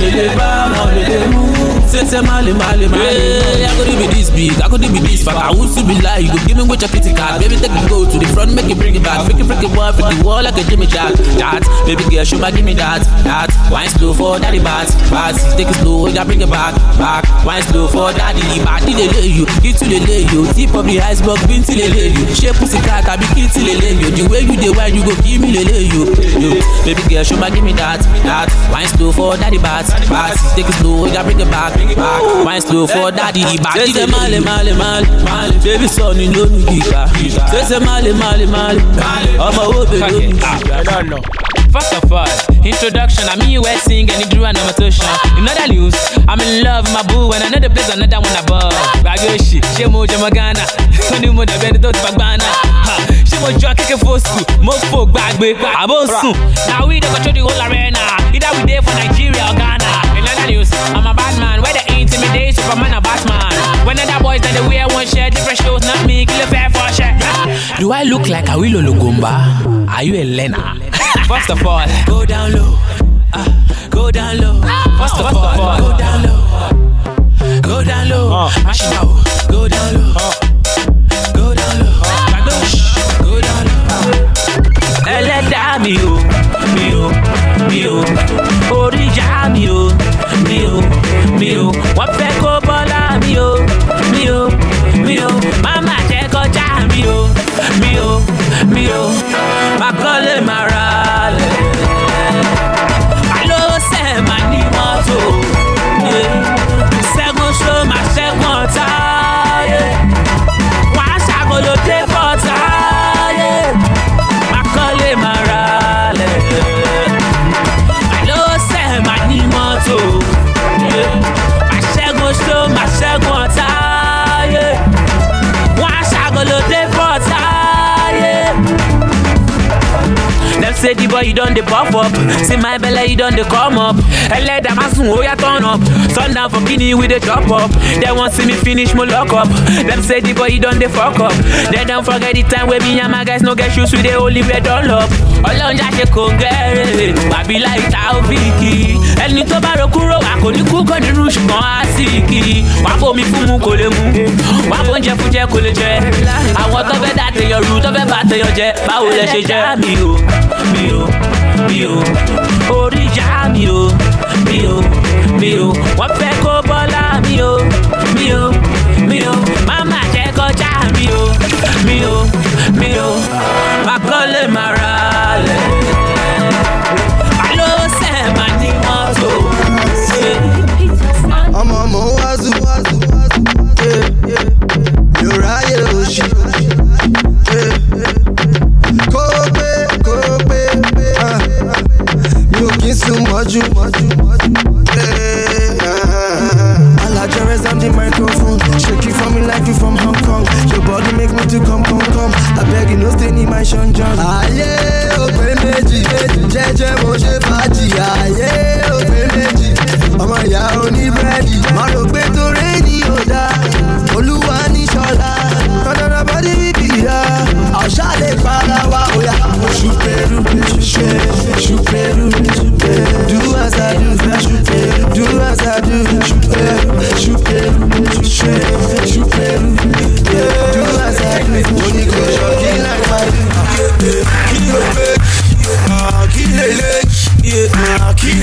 lè lè bá wọ́n lè lè mú. Sese male male male. Hey, I could be this big, I could be this fat. I would still be lie. You go give me what your kitty card. Baby, take it go to the front, make it bring it back. Freaky freaky boy, freaky wall like a Jimmy Jack. That, baby girl, show me give me that. That, wine slow for daddy bat. Bat, take it slow, yeah, bring it back. Back, wine slow for daddy. Body they lay you, get to the lay you. Tip of the iceberg, bin till they lay you. Shape pussy cat, I be kid till they lay you. The way you the wine, you go give me the lay you. Yo, baby girl, show me give me that. That, wine slow for daddy bat. Bat, take it slow, yeah, bring it back. Back, wine slow for daddy. Body they male male male male. Baby son, you know me giga. Sese male male male. Ọmọ wo bẹ lómi ah, giga. First of all, introduction, I'm you wet sing and you drew an imitation. In other news, I'm in love with my boo and another place another one above. Ragoshi, ṣé mo jẹ mọ Ghana? Wọ́n ní mo dàbí ẹni tó ti fagbá náà. Ha, Ṣé mo jọ kékeré fóṣù? Mo fò gbàgbé, àbó sùn. Na we dey control the whole arena. Either we dey for Nigeria or Ghana. In other news, I'm a bad man. Where they intimidate Superman or Batman. When other boys then they wear one shirt, different shows, not me, kill a fair for shirt. Do I look like Awilo Longomba? Are you a learner? First of all, go down low. Uh, go down low. First of all, go down low. Go down low. Ah. Mash it out. Go down low. Ah. Go down low. Bagosh. Go down low. Ẹlẹ́dàá mi o, mi o, mi o. Oríjà mi o, mi o, mi o. Wọ́n fẹ́ kó bọ́lá mi o, mi o, mi o. Máma jẹ́ mi o. Má kọ́lé má ra lẹ̀. Boy you done the pop up. See my belly you done the come up. Ẹlẹ́dàá máa sùn ó yá turn up. Sundown for Guinea with the chop up. They want see me finish mo lock up. Them say the boy you done the fuck up. They don't forget the time wey me and my guys no get shoes we dey only dunlop. Ọlọ́run já ṣe kò gẹ́rẹ́. Wàbí láì ta òfìkì. Ẹni tó bá ro kúrò wà kò ní kú kò ní rú ṣùgbọ́n á sì kì í. Wà á bomi fún mu kò lè mu. Wà á bóúnjẹ fún jẹ kò lè jẹ. Àwọn tó fẹ́ dá tèèyàn rú tó fẹ́ bá tèèyàn jẹ. Báwo lẹ ṣe jẹ́ mi o? Mi o mi o orí ìjà mi o mi o mi o kó bọ́lá mi o mi o mi o máma jẹ́ kọjá mi o mi o mi o má kọ́lé lẹ̀ sùn mọ́jú. Alajores on the microphone, shake it for me like you from Hong Kong. Your body make me to come, come, come. I beg you, no stay in my Sean John. Ayé òpè méjì, jẹ́jẹ́ mo ṣe fàájì. Ayé oh, òpè méjì, ọmọ ìyá oníbírẹ́dì. Má rò pé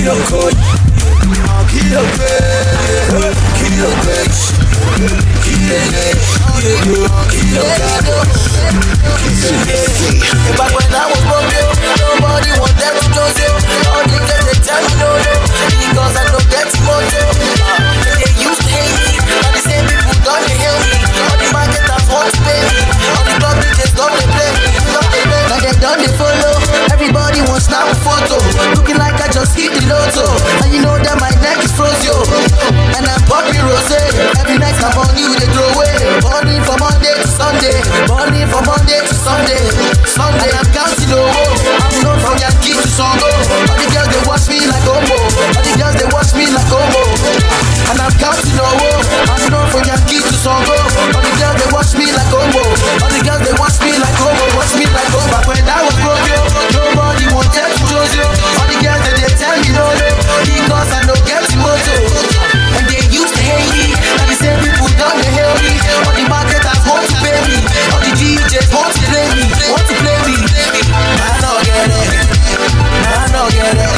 I was gonna know you. Don't get money. Everybody wants a photo. Looking like I just hit the lotto. And you know that my neck is froze, yo. And I'm popping rose. Every night I'm on you, they throw away. Morning from Monday to Sunday. Morning from Monday to Sunday. Sunday, and I'm counting low. Oh. I'm known from your kids to Songo. All the girls, they watch me like Omo. All the girls, they watch me like Omo. And I'm counting low. Oh. I'm known from your kids to Songo. All the girls, they watch me like Omo. All the girls, they watch me like Omo. Watch me like Omo. When I was grown. because I don't get moto. And they used to hate me, now the same people don't they help me. All the marketers want to pay me, all the DJs want to play me, want to play me. I don't get it, I don't get it,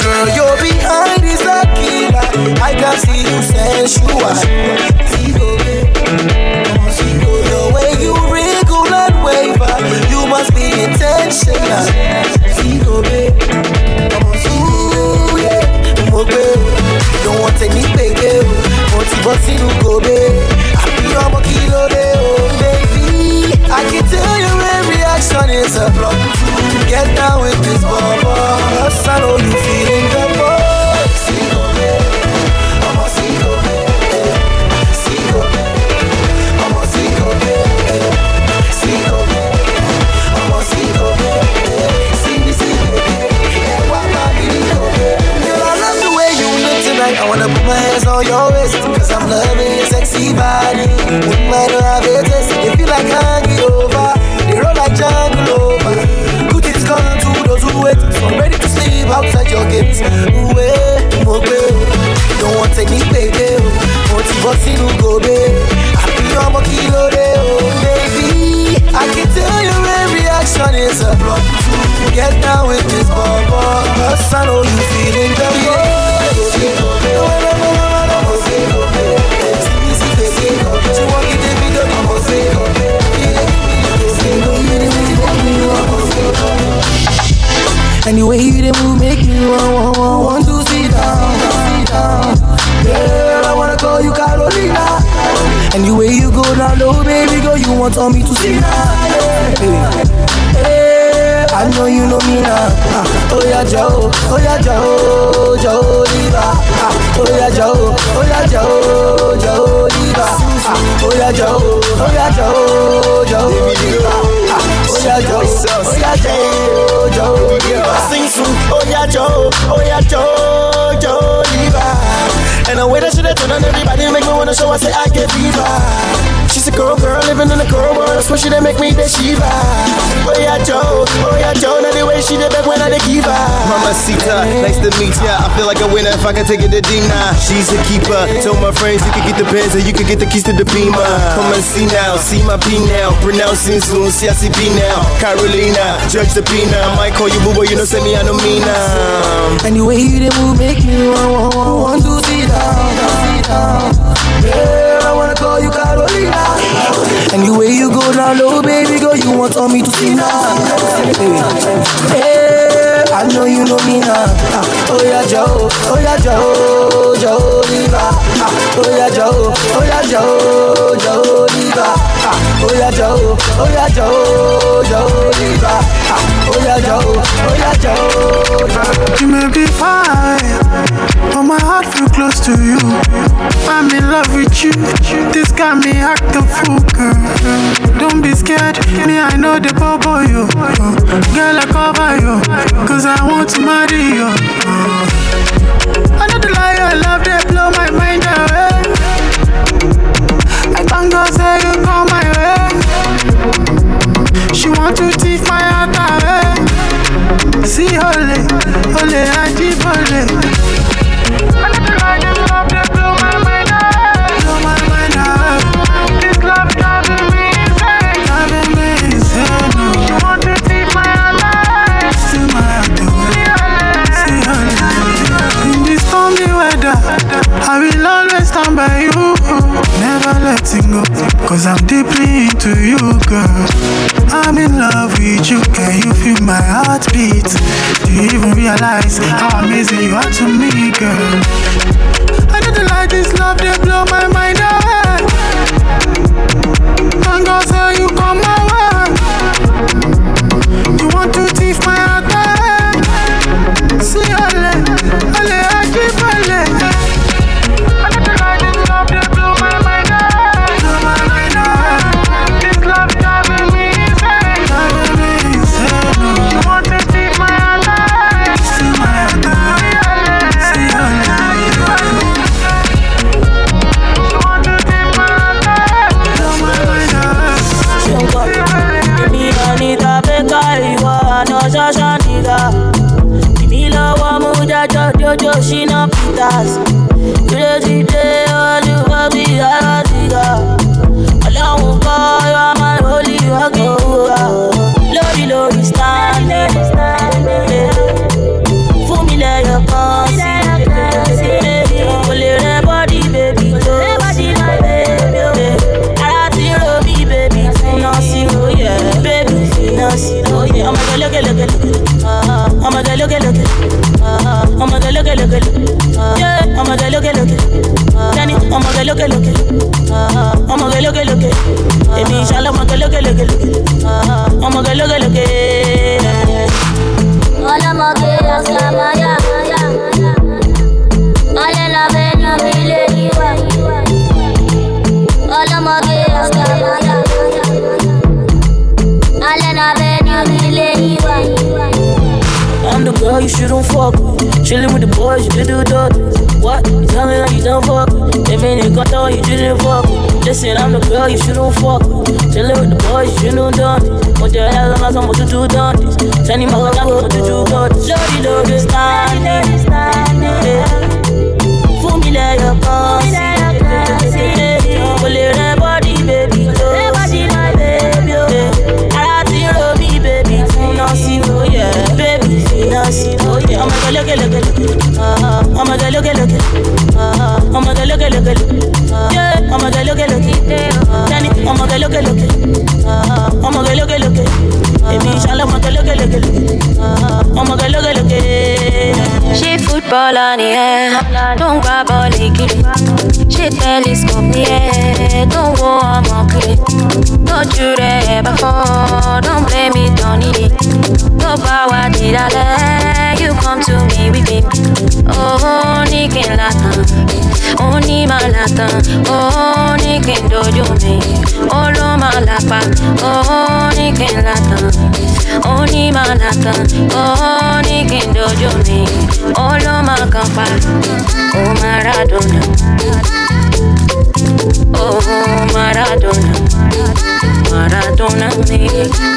girl, you're behind this lucky. I can see you sensual. Mo ti bọ́ sínú gòbè àbí ọmọ kí ló dé o baby. I can tell your every reaction is a block get down with this bubble I know you outside your gates Ooh, eh, mo gbé o Don't want take me baby o Mo ti bọ́ sínú gòbè Àbí ọmọ kí ló dé o Baby, I can tell your every action is a block Get down with this bubble. Cause I know you feeling the Anyway, you dey move, make me want, want, want, want to sit down, sit down. Girl, I wanna call you Carolina. Anyway, you go down low, baby girl, you want on me to sit down. Yeah. Hey, I know you know me now. Ah, oh yeah, Joe, oh yeah, Joe, Joe Diva. Ah, oh yeah, Joe, oh yeah, Joe, Joe Diva. Ah, oh yeah, Joe, oh yeah, Joe, Joe Diva. Oh yeah, Joe, yeah, Joe, Joe Diva. Sing soon, yeah, Joe, yeah, Joe, Joe Diva. And the way that shit turn on everybody make me wanna show I say I get fever. She's a girl, girl living in a girl world. That's why she done make me the Shiva. Oh yeah, Joe, oh yeah, Joe. Now the way she did back when I did give her. Mamacita, nice to meet ya. I feel like a winner if I can take it to Dina. She's a keeper. Tell my friends you can get the pens and you can get the keys to the beamer. Come and see now, see my P now. Pronouncing soon, see I see P now. Carolina, Judge the Pina. I might call you boo boy, you know, send me I don't mean now. Anyway, you dey move, make me want, want, want, want to sit down, Girl, I wanna call you Carolina. Anyway, you go down low, baby girl, you want on me to see now. Hey, I know you know me now. Ah, oh yeah, Joe, oh yeah, Joe, Joe Diva. Oh yeah, Joe, oh yeah, Joe, Joe Diva. Oh yeah, Joe, oh yeah, Joe, Joe Diva. Oh yeah, oh yeah. You may be fine, but my heart feel close to you. I'm in love with you. This got me act a fool, girl. Don't be scared, me I know the bubble you. Girl, I cover you, cause I want to marry you. I know the lie, I love how you are to máa lápá, ó ní kí n látàn, ó ní máa látàn, ó ní kí n dojú mi. Ló máa kàn pa, ó Maradona. Oh Maradona, Maradona me,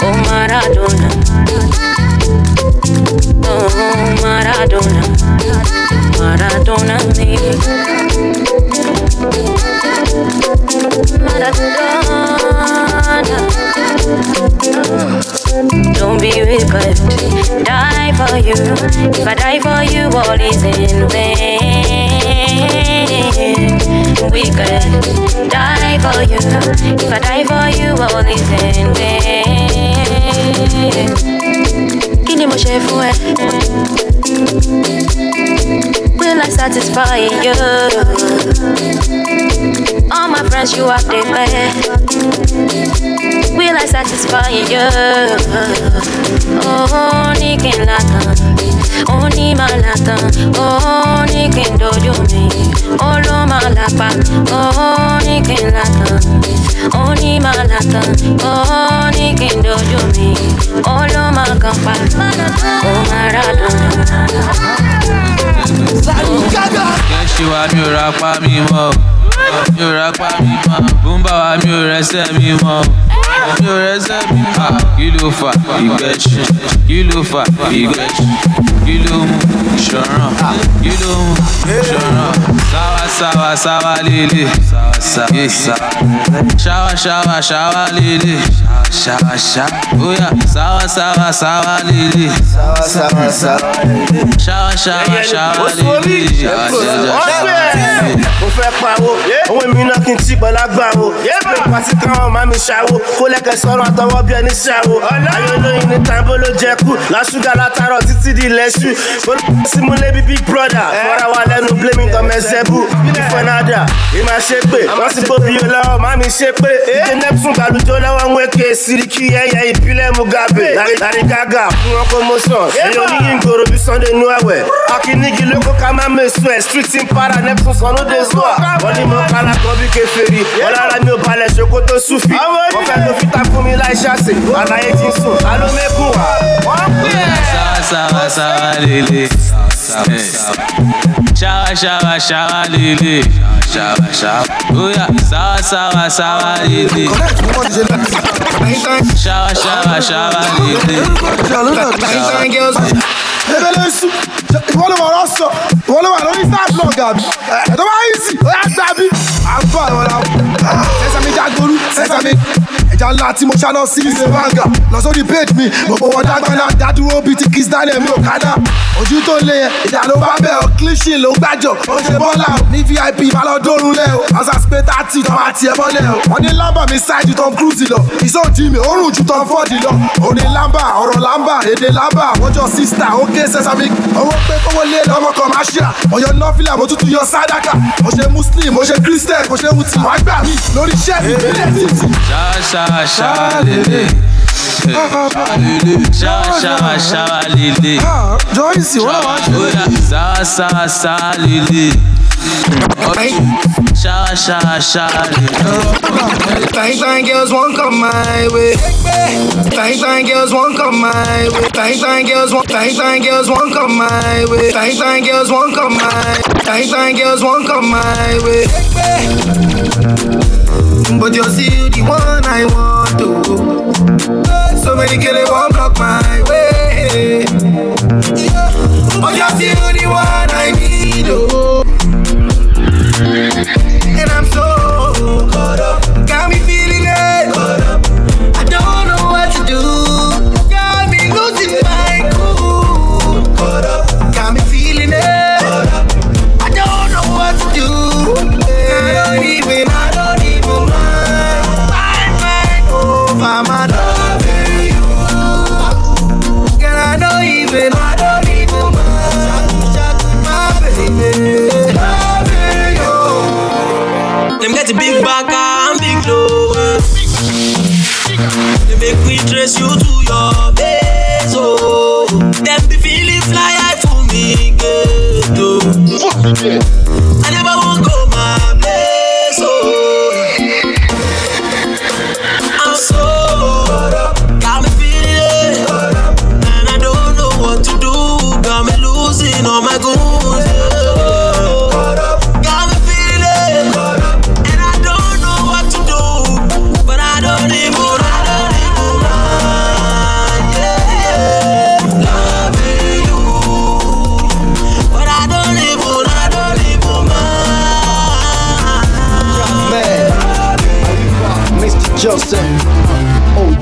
oh Maradona. Oh Maradona, Maradona me. Maradona. Don't be wicked, die for you. If I die for you, all is in vain. Wicked, die for you. If I die for you, all is in vain. Ni mo ṣe fún ẹ? Will I satisfy you? All my friends, you are the best. Will I satisfy you? Oh, ní kí n látàn, ó oh, ní máa látàn, ó oh, ní kí n dojú ló máa lápá, ó ní kí n látàn, ó ní máa látàn, ó ní kí n dojú mi, ó ló máa ṣe wa mi ò ra pa mi wa mi ò rẹsẹ̀ mi mọ́. Mi ò rẹsẹ̀ mi mọ́. Kí ló fà ìgbẹ́sì? Kí ló fà ìgbẹ́sì? Kí ló sáwá sáwá lélẹ̀. Sáwá sáwá ṣáwá ṣáwá ṣáwá lélẹ̀. Ṣáwá ṣáwá óyá sáwá sáwá sáwá lélẹ̀. Sáwá sáwá sáwá lélẹ̀. Ṣáwá ṣáwá ṣáwá lélẹ̀. Mo fẹ́ pawó. Owó mi náà kí n tí pẹ̀lú agbáwo pé pàtí káwọn máa mi ṣàwó. Kó lẹ́kẹ̀ sọ̀rọ̀ àtọwọ́ bí ẹni ṣàwó. Ayé olóyin ní tambo ló jẹ kú. Lásùgà látàrọ̀ títí di lẹ́sù símúlé bí big brother. Fọ́ra wa lẹ́nu blaming tom ẹ̀sẹ̀bù ìfọ̀nàdà ìmà ṣe pé. Wọ́n ti bó bí lọ́wọ́ má mi ṣe pé. Ìdè neptune gbàlùjọ lọ́wọ́ ń wéke siriki ẹ̀yẹ ìbílẹ̀ mugabe. Lárí gágà fún wọn promotion. Èyí oníyìn gbòòrò bí sunday nu ẹ̀wẹ̀ akínnígi lóko ká má mẹ́sùn ẹ̀ street team para neptune sọ ló dé zuwa wọ́n ní mo kára kan bí kèfèrí. Wọ́n lára mi ò balẹ̀ ṣòkòtò súfì. Wọ́n fẹ́ ló fi ta fún mi láì ṣàṣe àlàyé ti sùn. Alómẹ́kùn wá. wọ́n pè é. sáwà sáwà lélẹ̀. Ṣáwà ṣáwà ṣáwà lélẹ̀. Ṣáwà ṣáwà bóyá sáwà sáwà sáwà lélẹ̀. Ṣáwà ṣáwà ṣáwà lélẹ̀ ebele su ìwọ ló wọ̀rọ̀ sọ ìwọ ló wà lórí star blog àbí? Ẹ̀ẹ́dọ́ bá yìí sí ó yà gbà bí. À ń bọ̀ àwọn ọ̀la sẹ́sàmì jágorú sẹ́sàmì ẹja ńlá tí mo ṣáná sí ṣe banga lọ sórí page mi gbogbo wọn dágbáná dádúró bíi ti kiss daniel mi ò kádà. Ojú tó lé yẹn ìjà ló bá bẹ̀ ọ́. Clean ló gbàjọ. Ó ṣe bọ́lá o. Ní vip má lọ dórun lẹ o. Spé tààtì tó máa tiẹ̀ mọ́lẹ̀ o. Wọ́n ní lámbà mi ṣáìdì tom cruise lọ. Ìsọ̀jì mi òórùn ju tom ford lọ. Òní lámbà ọ̀rọ̀ lámbà èdè lámbà. Wọ́jọ́ sísítà ókè sẹ́sàmì owó pé kówó lé lọ́mọ commercial. Ọ̀yọ́ nọ́fìlà mo tútù yọ sádàkà. Mo ṣe muslim mo ṣe christian mo ṣe wùtì wàá gbà mí lórí iṣẹ́ mi. Nílẹ̀ títì. Ṣá Ṣá ṣá ṣá lele. Joyce, wọ́n wá ṣá lele. Ṣá ṣá ṣá lele. Fine, fine girls won't come my way. Fine, fine girls won't come my way. Fine, fine girls won't. Fine, fine girls won't come my way. Fine, fine girls won't come my. Fine, fine girls won't come my way. But you're still the one I want to. So many girls won't block my way. But you're still the one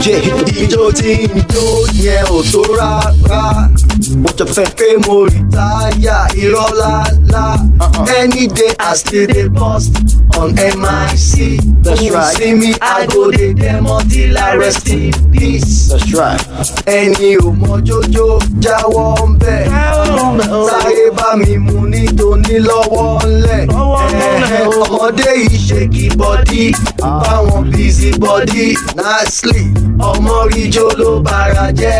Oye, ijó tí ń jó yẹn ò tó rárá. Mo jọ fẹ́ pé mo rí táyà irọ́ lálá. Any day I still dey bust on MIC. That's right. See me, I go dey demo till I rest in peace. That's right. Ẹni ò mọ jójó jáwọ́ ń bẹ̀. Táyé bá mi mú ní tóní lọ́wọ́ ńlẹ̀. Ẹ̀hẹ̀, Ọmọdé yìí ṣe kí bọ́dí. Báwọn busy body nicely. Ọmọ ríjó ló bára jẹ́.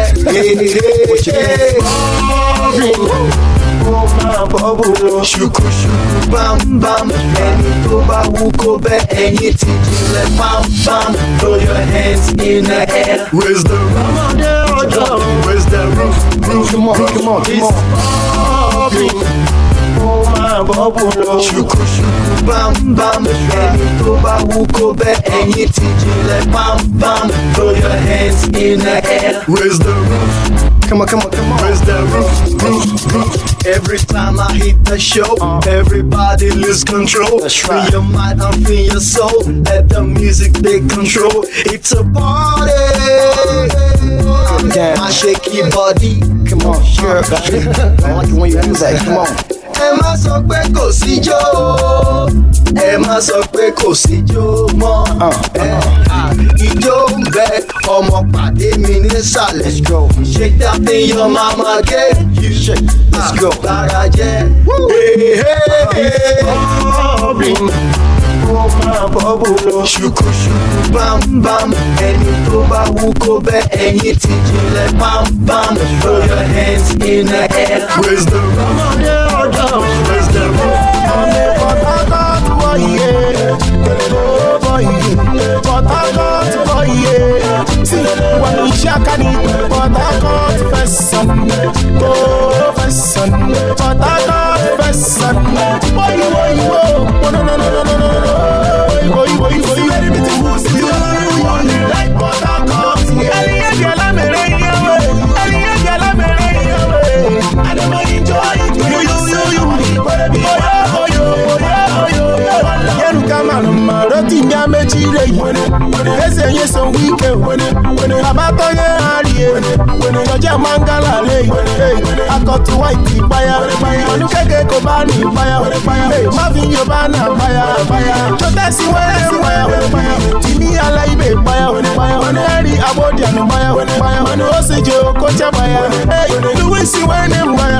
Ó máa bọ́ bò ó. Ṣùkúṣùkú bámbám. Ẹni tó bá wú kó bẹ́ ẹyin ti jinlẹ̀ bámbám. Throw your hands in the air. Raise the roof. Ọmọdé ọjọ́. Raise the roof. Roof. Come on, come on, come on. Ó máa bọ́ bò ó. Ṣùkúṣùkú bámbám. Ẹni tó bá wú kó bẹ́ ẹyin ti jinlẹ̀ bámbám. Throw your hands in the air. Raise the roof. Come on, come on, come on. Raise the roof, roof, roof. Every time I hit the show, uh. everybody lose control. That's right. Free your mind and free your soul. Let the music take control. It's a party. Yeah. My shaky body. Come on, sure. I like it when you do that. Come on. Ẹ má sọ pé kò síjó ẹ má sọ pé kò síjó mọ́. Ìjó ń bẹ. Ọmọ pàdé mi nísàlẹ̀. Shake that thing your mama gave you let's go. Lára jẹ́ ó máa bọ́ bò ẹni tó bá wú kó bẹ́ bámbám throw your hands in the air raise the roof ọmọdé ọjọ́ raise the roof. ọmọ Port Harcourt wọ ní Port Harcourt fẹ́ sàn tó Port Harcourt fẹ́ sàn wọ́yí wọ́yí wọ́ wọ́n nọ nọ nọ nọ nọ nọ wọ́yí wọ́yí wọ́yí wọ́yí bí ti wù sí máa rọ́tì ya mechire yi eze nye so wike. Baba tonye harie jọjẹ mangala le. Akọtu white máfi yorùbá náà payà tó tẹ̀sí wẹ́rẹ́ ìpayà tìmí alẹ́ ibè ìpayà ọ̀nà ẹ̀rí abọ́dì àná payà ọ̀nà ó sì jẹ́ okòjá payà louis wẹ́rẹ́ ìpayà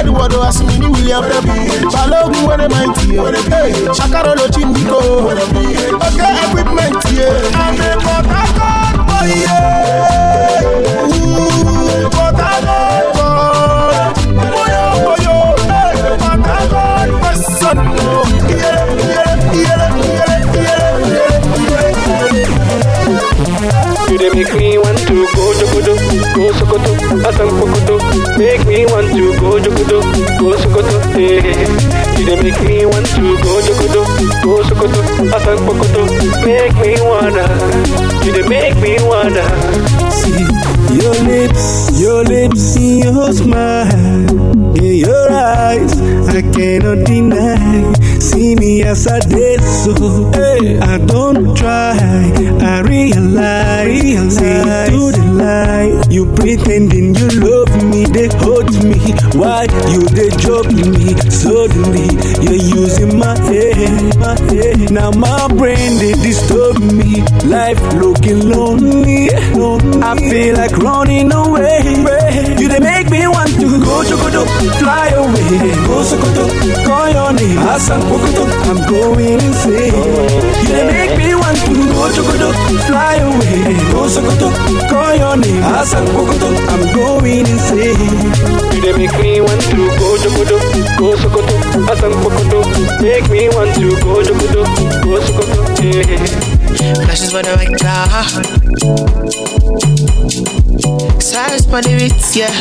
edward asumi ní william pẹ̀lú balógun wẹ́rẹ́ máa ń tiẹ̀ ṣàkàrọ̀ ló ti ń dìkọ̀ ọ̀kẹ́ equipment yẹ àmì port harcourt boy yẹ. Port Harcourt make me want to go jogodo, go sokoto, asam pokoto. Make me want to go jogodo, go sokoto. eh. You dey make me want to go jogodo, go sokoto, asam pokoto. Make me wanna, you make me wanna. See your lips, your lips, your smile, in your eyes, I cannot deny. See me as I did so. Hey. I don't try, I realize. See to the lie, you pretending you love me, they hurt me. Why you they joke me? Suddenly you're using my head. Now my brain they disturb me. Life looking lonely. I feel like running away. You they make me want to go chokoto, fly away. Go sokoto, call your name. I'm going insane. You they make me want to go chokoto, fly away. Go sokoto, call your name. Asan pokoto, I'm going insane. You dey make me want to go jogodo, go sokoto, asam pokoto. Make me want to go jogodo, go sokoto. Flashes for the white car. Silence for the beats, yeah.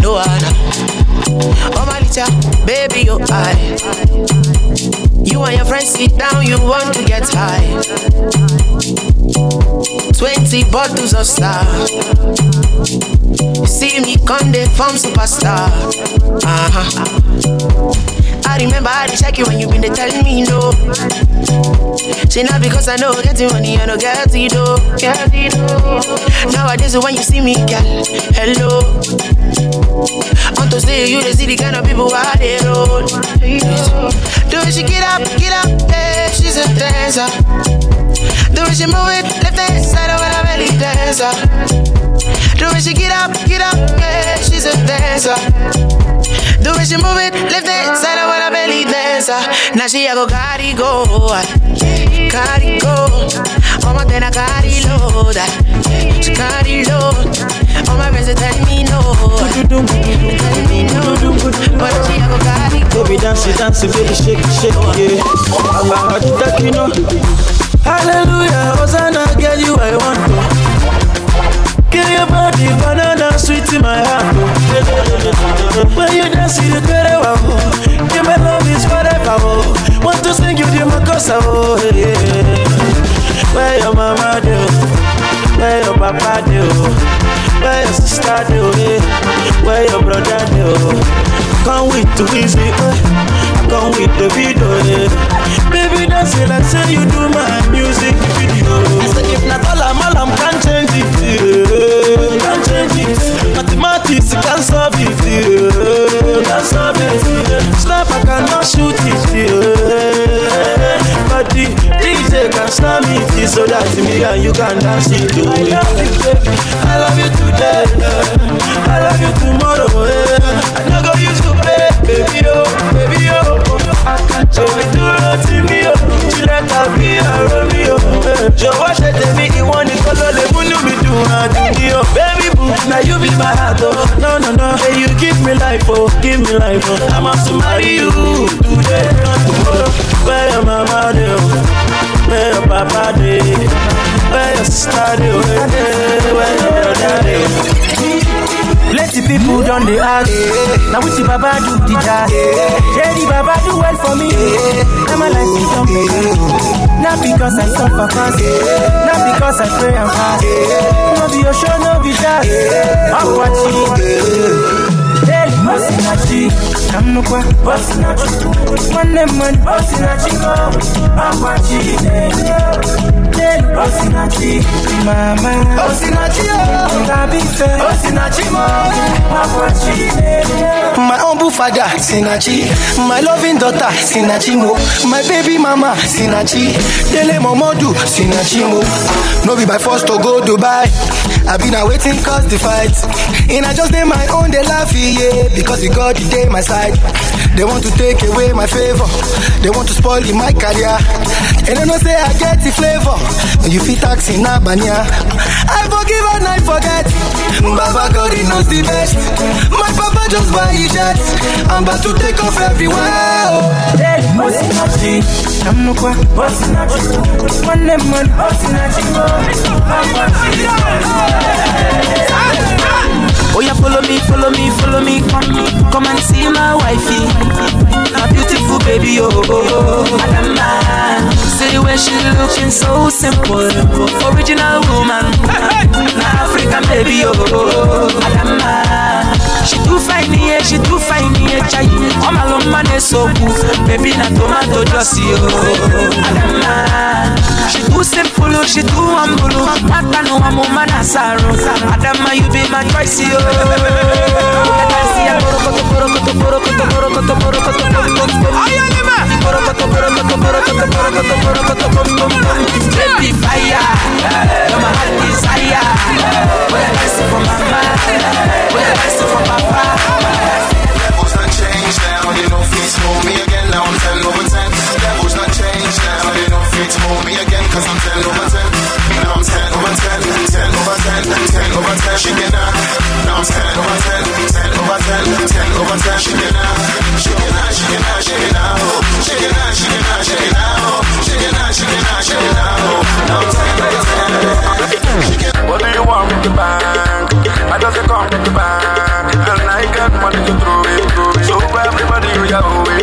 No other. Oh my little baby, you high. You and your friends sit down, you want to get high. Twenty bottles of star. You see me come they form superstar. Uh huh. I remember I check you when you been there telling me no. Say not because I know getting money, I know. Get it though. Nowadays when you see me, girl, hello. On to say you the see the kind of people I they roll. Do she get up, get up, yeah, she's a dancer. Do she move it, left hand side of her belly dancer. Do she get up, get up, yeah, she's a dancer. Way she move it, left hand side of her belly dancer. Now she a go carry go, carry go. My then I carry load, she carry load. All my friends they tell me no, they tell me no, but she a go carry go. Baby dance it, dance baby shake it, shake it, yeah. A hot duck, you know. Hallelujah, Hosanna, girl, you I want to. Give your body banana sweet in my heart. When you dance, you get it, wow. Give me love is forever, oh. Want to sing you the makosa, oh, yeah. Where your mama do? Where your papa do? Where your sister do? Eh? Where your brother do? Come with to easy, eh. Come with the video, yeah. Baby, dance it like say you do my music video. I Say if not all I'm all I'm can't change it, yeah. Can't change it. Eh? Mathematics can't solve it. Eh? Can't solve it. Snap I cannot shoot it, yeah. But the DJ can snap it so that me and you can dance it, too. I love you, baby. I love you today. I love you tomorrow, yeah. I no go use to play, baby, oh, baby, oh. So we do roti mi o, jílẹ̀ tàbí àrò mi o. Jọ̀wọ́ ṣe tèmi ìwọ nìkan ló lè múnú mi dùn o. Baby boo, na you be my heart o. No no no, hey you give me life o, give me life o. I must marry you today, not tomorrow. Where your mama dey o, where your papa dey, where your sister dey o, where your brother dey o. Plenty people done the ask. Now which the Baba do the jazz? The Baba do well for me. Now my life is on Not because I suffer fast. Not because I pray and fast. No be your show, no be jazz. I'm watching. Hey, Masinachi. I'm no Amnukwa, Bosinachi, Money Man, oh, Bosinachi, Apache, Bosinachi, Mama, Bosinachi, oh. Tabife, Bosinachi, Apache, My humble father, Sinachi. My loving daughter, Sinachi mo. My baby mama, Sinachi. Dele Momodu, Sinachi mo. No be by force to go Dubai. I been a waiting cause the fight. And I just did my own, they laugh, yeah. Because the God, day my side. They want to take away my favor. They want to spoil in my career. And they don't say I get the flavor. You feel taxi in Abania. I forgive and I forget. Baba God, knows the best. My papa just buy his. I'm about to take off everywhere. Oh. Bosinachi, Amnukwa, Bosinachi, Money Man, Bosinachi, Oh yeah, follow me, follow me, follow me, come, come and see my wifey, my beautiful baby, oh, oh, oh. Adama. See the way she looking so simple, original woman, na African baby, oh, oh, oh. oh. Adama. She too fine, yeah, eh, she too fine, yeah, eh, chai. All my long man is so cool, baby na tomato juicy, oh, oh, oh, Adama. She too simple, oh, she too humble, oh. Mata no amo oh, manasaro, Adama you be my choice, oh. Baby fire, you're my heart desire. When I see for mama, when I see for not changed now, me again. Now I'm 10 over 10. Levels not changed now, me I'm 10 over 10. Now I'm 10 over 10, 10 over 10, 10 over 10. She get out. Now I'm 10 over 10, 10 over 10, 10 over 10. She get out. She get out, she get out, she get out. She get out, she get out, she get out. She get out, she get out, she get out. Now I'm 10 over 10. What do you want with the bank? I just come with the bank. I got money to throw it. So everybody, we are away.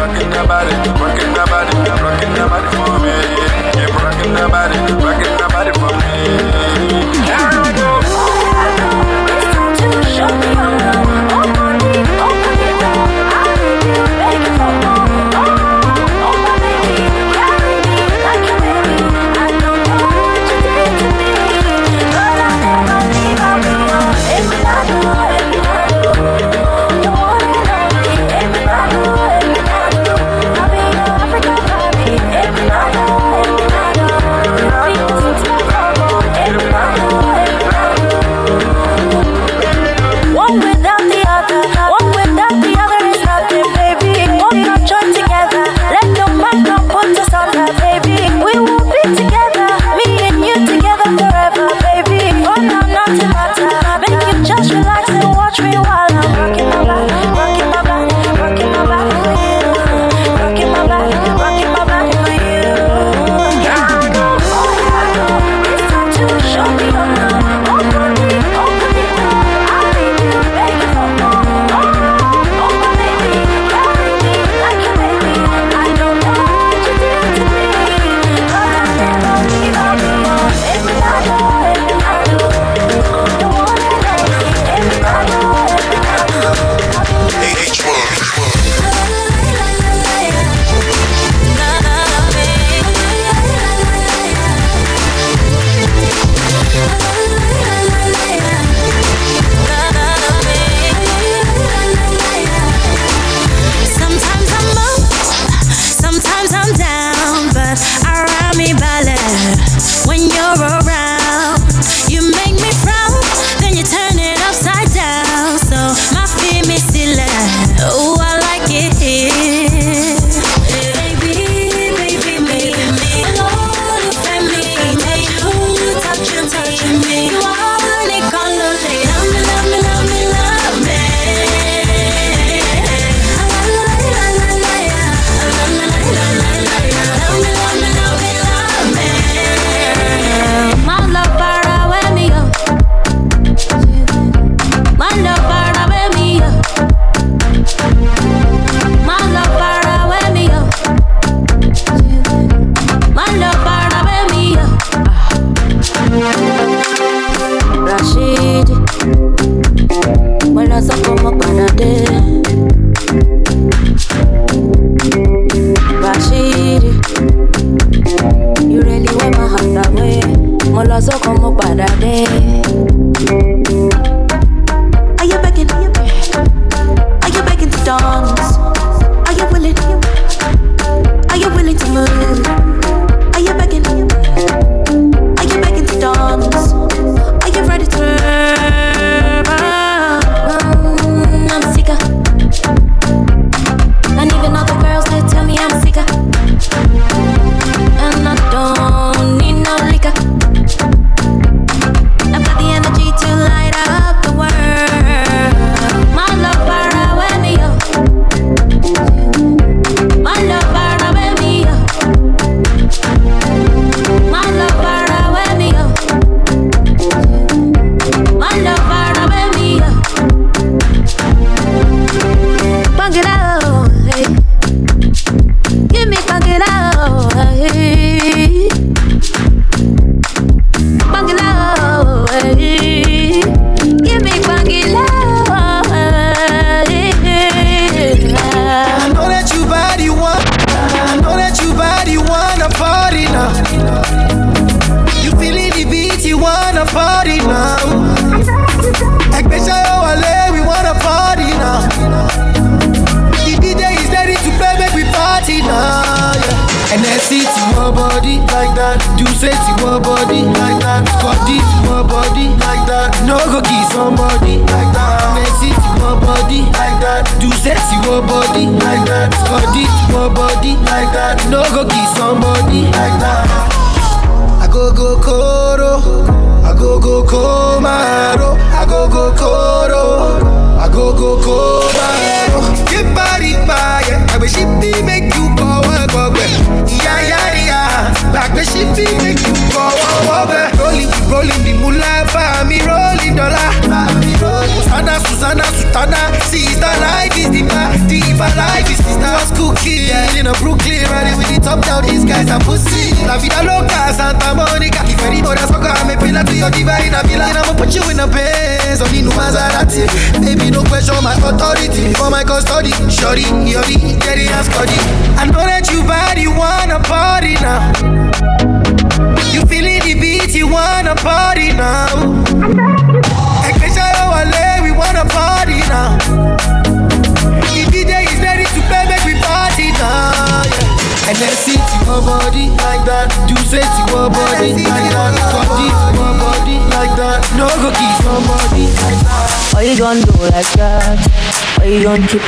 Rocking the body, rocking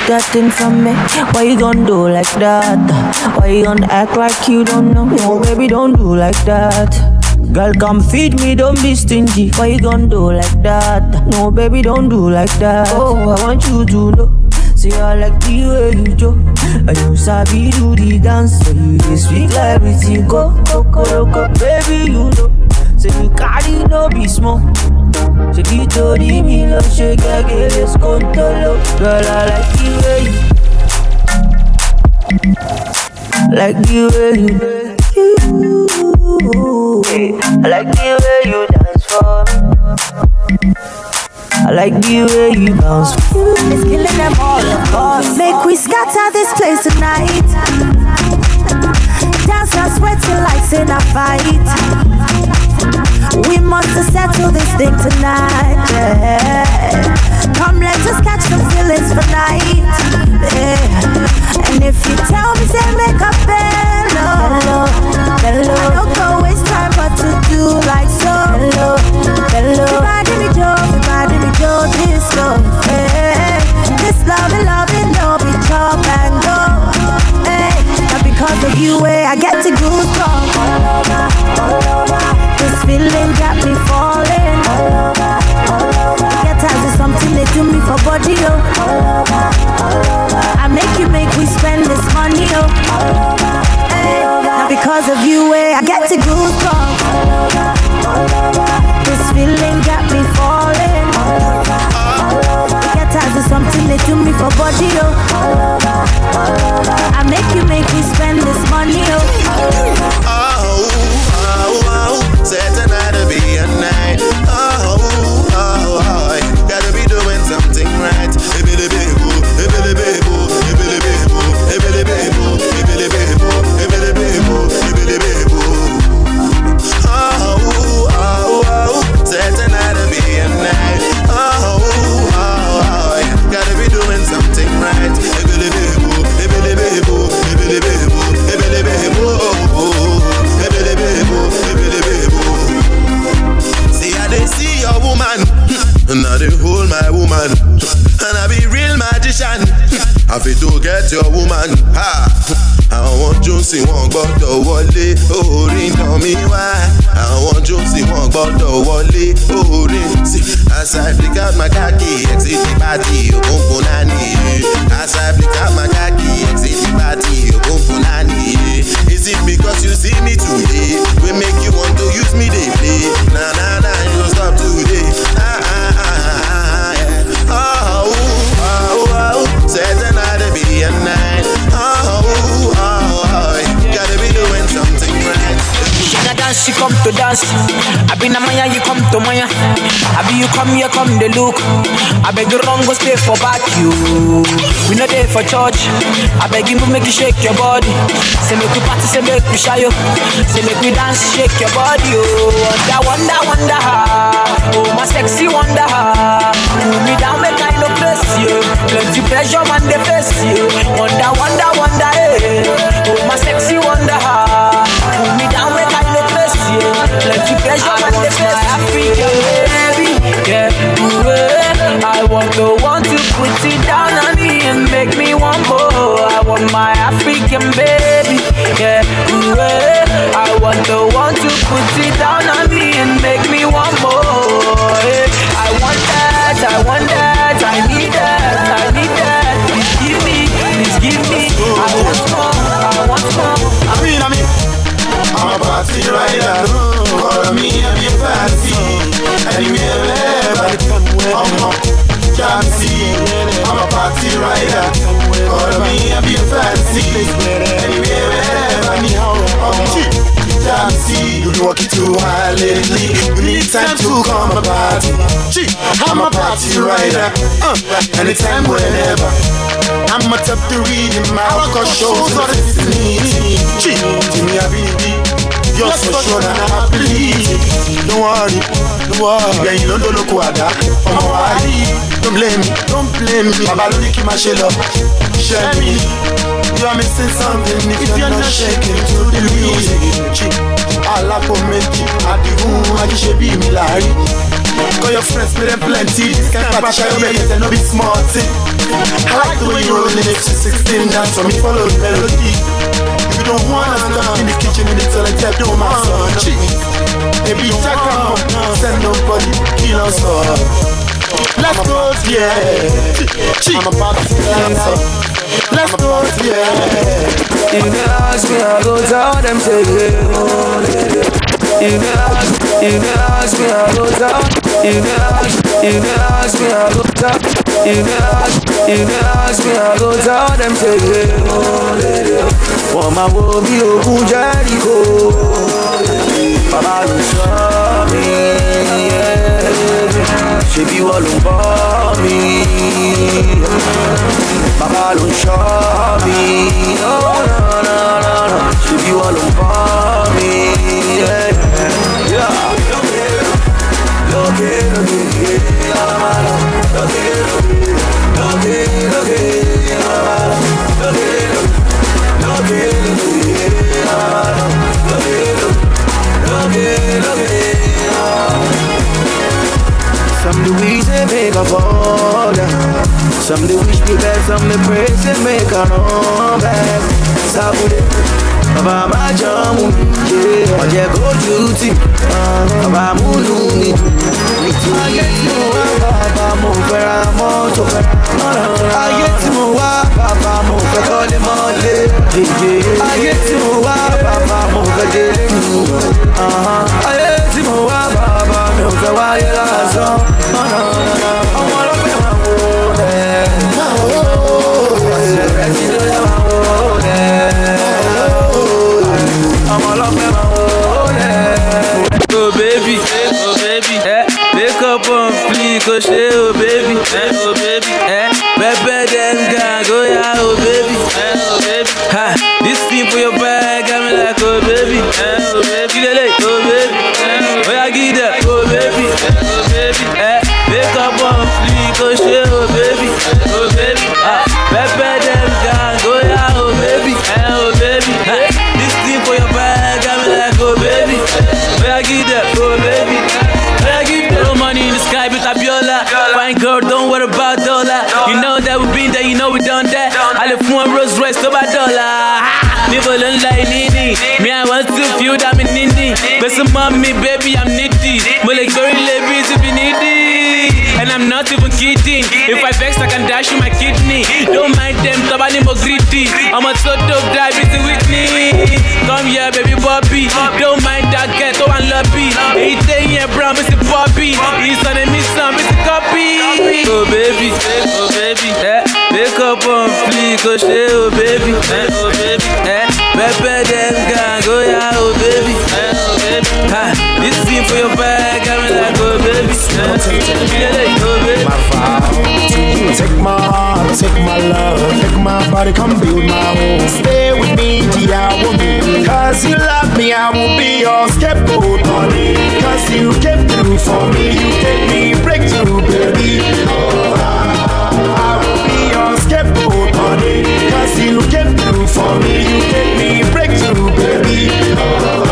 that thing from me? Why you gon' do like that? Why you gon' act like you don't know? No, baby, don't do like that. Girl, come feed me, don't be stingy. Why you gon' do like that? No, baby, don't do like that. Oh, I want you to know. See, I like the way you do. And you sabi do the dance. So you dey speak like everything go, go, go, go. Baby, you know. Say you carry no be small. Ṣé kí torí mi lọ ṣe gẹ́gẹ́ lè skóńtóló? Girl, I like the way you Like the way you I like the way you dance for me I like the way you bounce It's killing them all, of course. Make we scatter this place tonight. Dance and sweating like in a fight. We must settle this thing tonight. yeah. Come, let us catch some feelings for night. yeah. And if you tell me, say make a bello, bello. I don't go waste time, but to do like so. Bello, bello. Everybody me Joe, everybody me Joe, this go. Hey, this love, love, no be chop and go. Because of you, eh, I get to goosebumps all over, all over. This feeling got me falling all over, all over. Get is something they do me for body, oh. All over, all over. I make you make we spend this money, oh. All over, hey, now because of you, eh, I get to goosebumps all over, all over. This feeling got me they do me for body, oh. I make you make we spend this money. Oh, get your woman, ha. Àwọn jósì wọn gbọ́dọ̀ wọlé orí náà mi wá. Àwọn jósì wọn gbọ́dọ̀ wọlé orí sí. As I flick out my khaki, exit the party, òkùnkùn náà nìyí. As I flick out my khaki, exit the party, òkùnkùn náà nìyí. Is it because you see me today? We make you want to use me dey play. Na na na, you go stop today. Dance, she come to dance. I been a maya, you come to maya. I be you come here, come the look. I beg you wrong, go stay for back you. We not there for church. I beg you move, make you shake your body. Say make we party, say make we shy you. Say make we dance, shake your body. Oh, wonder, wonder, wonder. Oh, my sexy wonder. Pull me down, make I no press you. Plenty pressure, man, they face you. Wonder, wonder, wonder. Hey. Oh, my sexy wonder. To put it down on me and make me want more. I want my African baby, yeah. Ooh. I want the one to put it down on me and make me want more. eh. I want that, I want that, rider. Call me a big fancy. Anywhere, wherever. I'm a Jamsey. You working too lately. You need time to come a party. I'm a party rider. Uh, anytime, whenever. I'm a top three in my shows on the Disney. Gee, Jimmy Habibi, you're so sure that I believe. Don't worry, don't worry. Yeah, you don't know look what I I'm worry. Don't blame me, don't blame me. Baba lórí kí n máa ṣe lọ. Me. You are missing something if you're not shaking to the music. Gee, alákò méjì, àdìgún ajíṣebí mi láàrin. Call your friends, pay them plenty. This kind of party, you make it no be thing. I like the way you roll in it, 16 dance for me, follow the melody. If you don't wanna stop in the kitchen, in the toilet, yeah, do my son. Cheat. Baby, check out, send nobody, kill us all. Let's go, yeah. Cheat. I'm about to dancer. Let's go, yeah. If they ask me, I go tell them, say, oh, yeah. If they ask, if they ask me, I go tell. If they ask, if they ask me, I go tell. If they ask, if they ask me, I go tell them, say, oh, yeah. Wọ́n máa wo bí ogun Jẹ́ríkò. Bàbá ló sọ mí. Ṣebí wọ́n ló ń bọ́ mi. Bàbá ló ń no, no. Ṣebí wọ́n ló ń bọ́ mi. yeah, yeah. Lókè, lókè, lọ́mọ lọ. Lókè, lókè, lókè, lókè, Some the wish they make a fall down. Some the wish me bad, some the praise they make a run back. Sabude, jọ mú mi jẹ, ọ̀jẹ̀ kojú tì, bàbá múnú mi dùn. Ayé tí mo wá bàbá mo fẹ́ ra mọ́tò. Ayé tí mo wá bàbá mo fẹ́ kọ́lé mọ́lé. Ayé tí mo wá bàbá mo fẹ́ délé mi. Ayé tí mo wá bàbá Oh baby, oh baby, eh, wake up on oh shit, oh baby, eh, oh baby, eh, gang, oh yeah, oh baby, eh, oh baby, this thing for your bag, me like, oh baby, eh, oh baby, oh kidding. If I vex, I can dash you my kidney. Don't mind them, tọ́ba ní mo greedy. Ọmọ tó dope die bí ti Whitney. Come here, baby Bobby. Don't mind that lọ bí. Èyí téyìn ẹ̀ brown ti Bobby. Ìsọ̀nà mi sàn bí ti copy. Oh baby, oh baby, eh, wake up on fleek, oh ṣe oh baby, eh, oh baby, eh, pepper them gang, oh yeah, oh baby, eh, oh baby, ha, this thing for your bag, me like oh baby, eh, yeah, oh baby. Take my heart, take my love, take my body, come build my home. Stay with me, Diawo me. Cause you love me, I will be your scapegoat, honey. Cause you came through for me, you gave me breakthrough, baby. I will be your scapegoat, honey. Cause you came through for me, you gave me breakthrough, baby.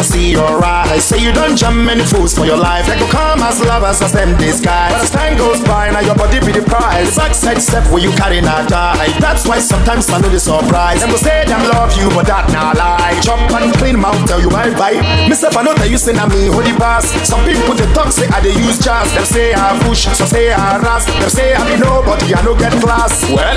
Can see your eyes. Say you don't jump many fools for your life. They go come as lovers as them disguise. But as time goes by, now your body be the prize. Success step where you carry not die. That's why sometimes I know the surprise. Them go say them love you, but that not lie. Chop and clean mouth, tell you bye bye. Myself, I know that you say na me the pass. Some people they talk say I they use jazz. Them say I push, some say I ras. Them say I be nobody, I no get class. Well,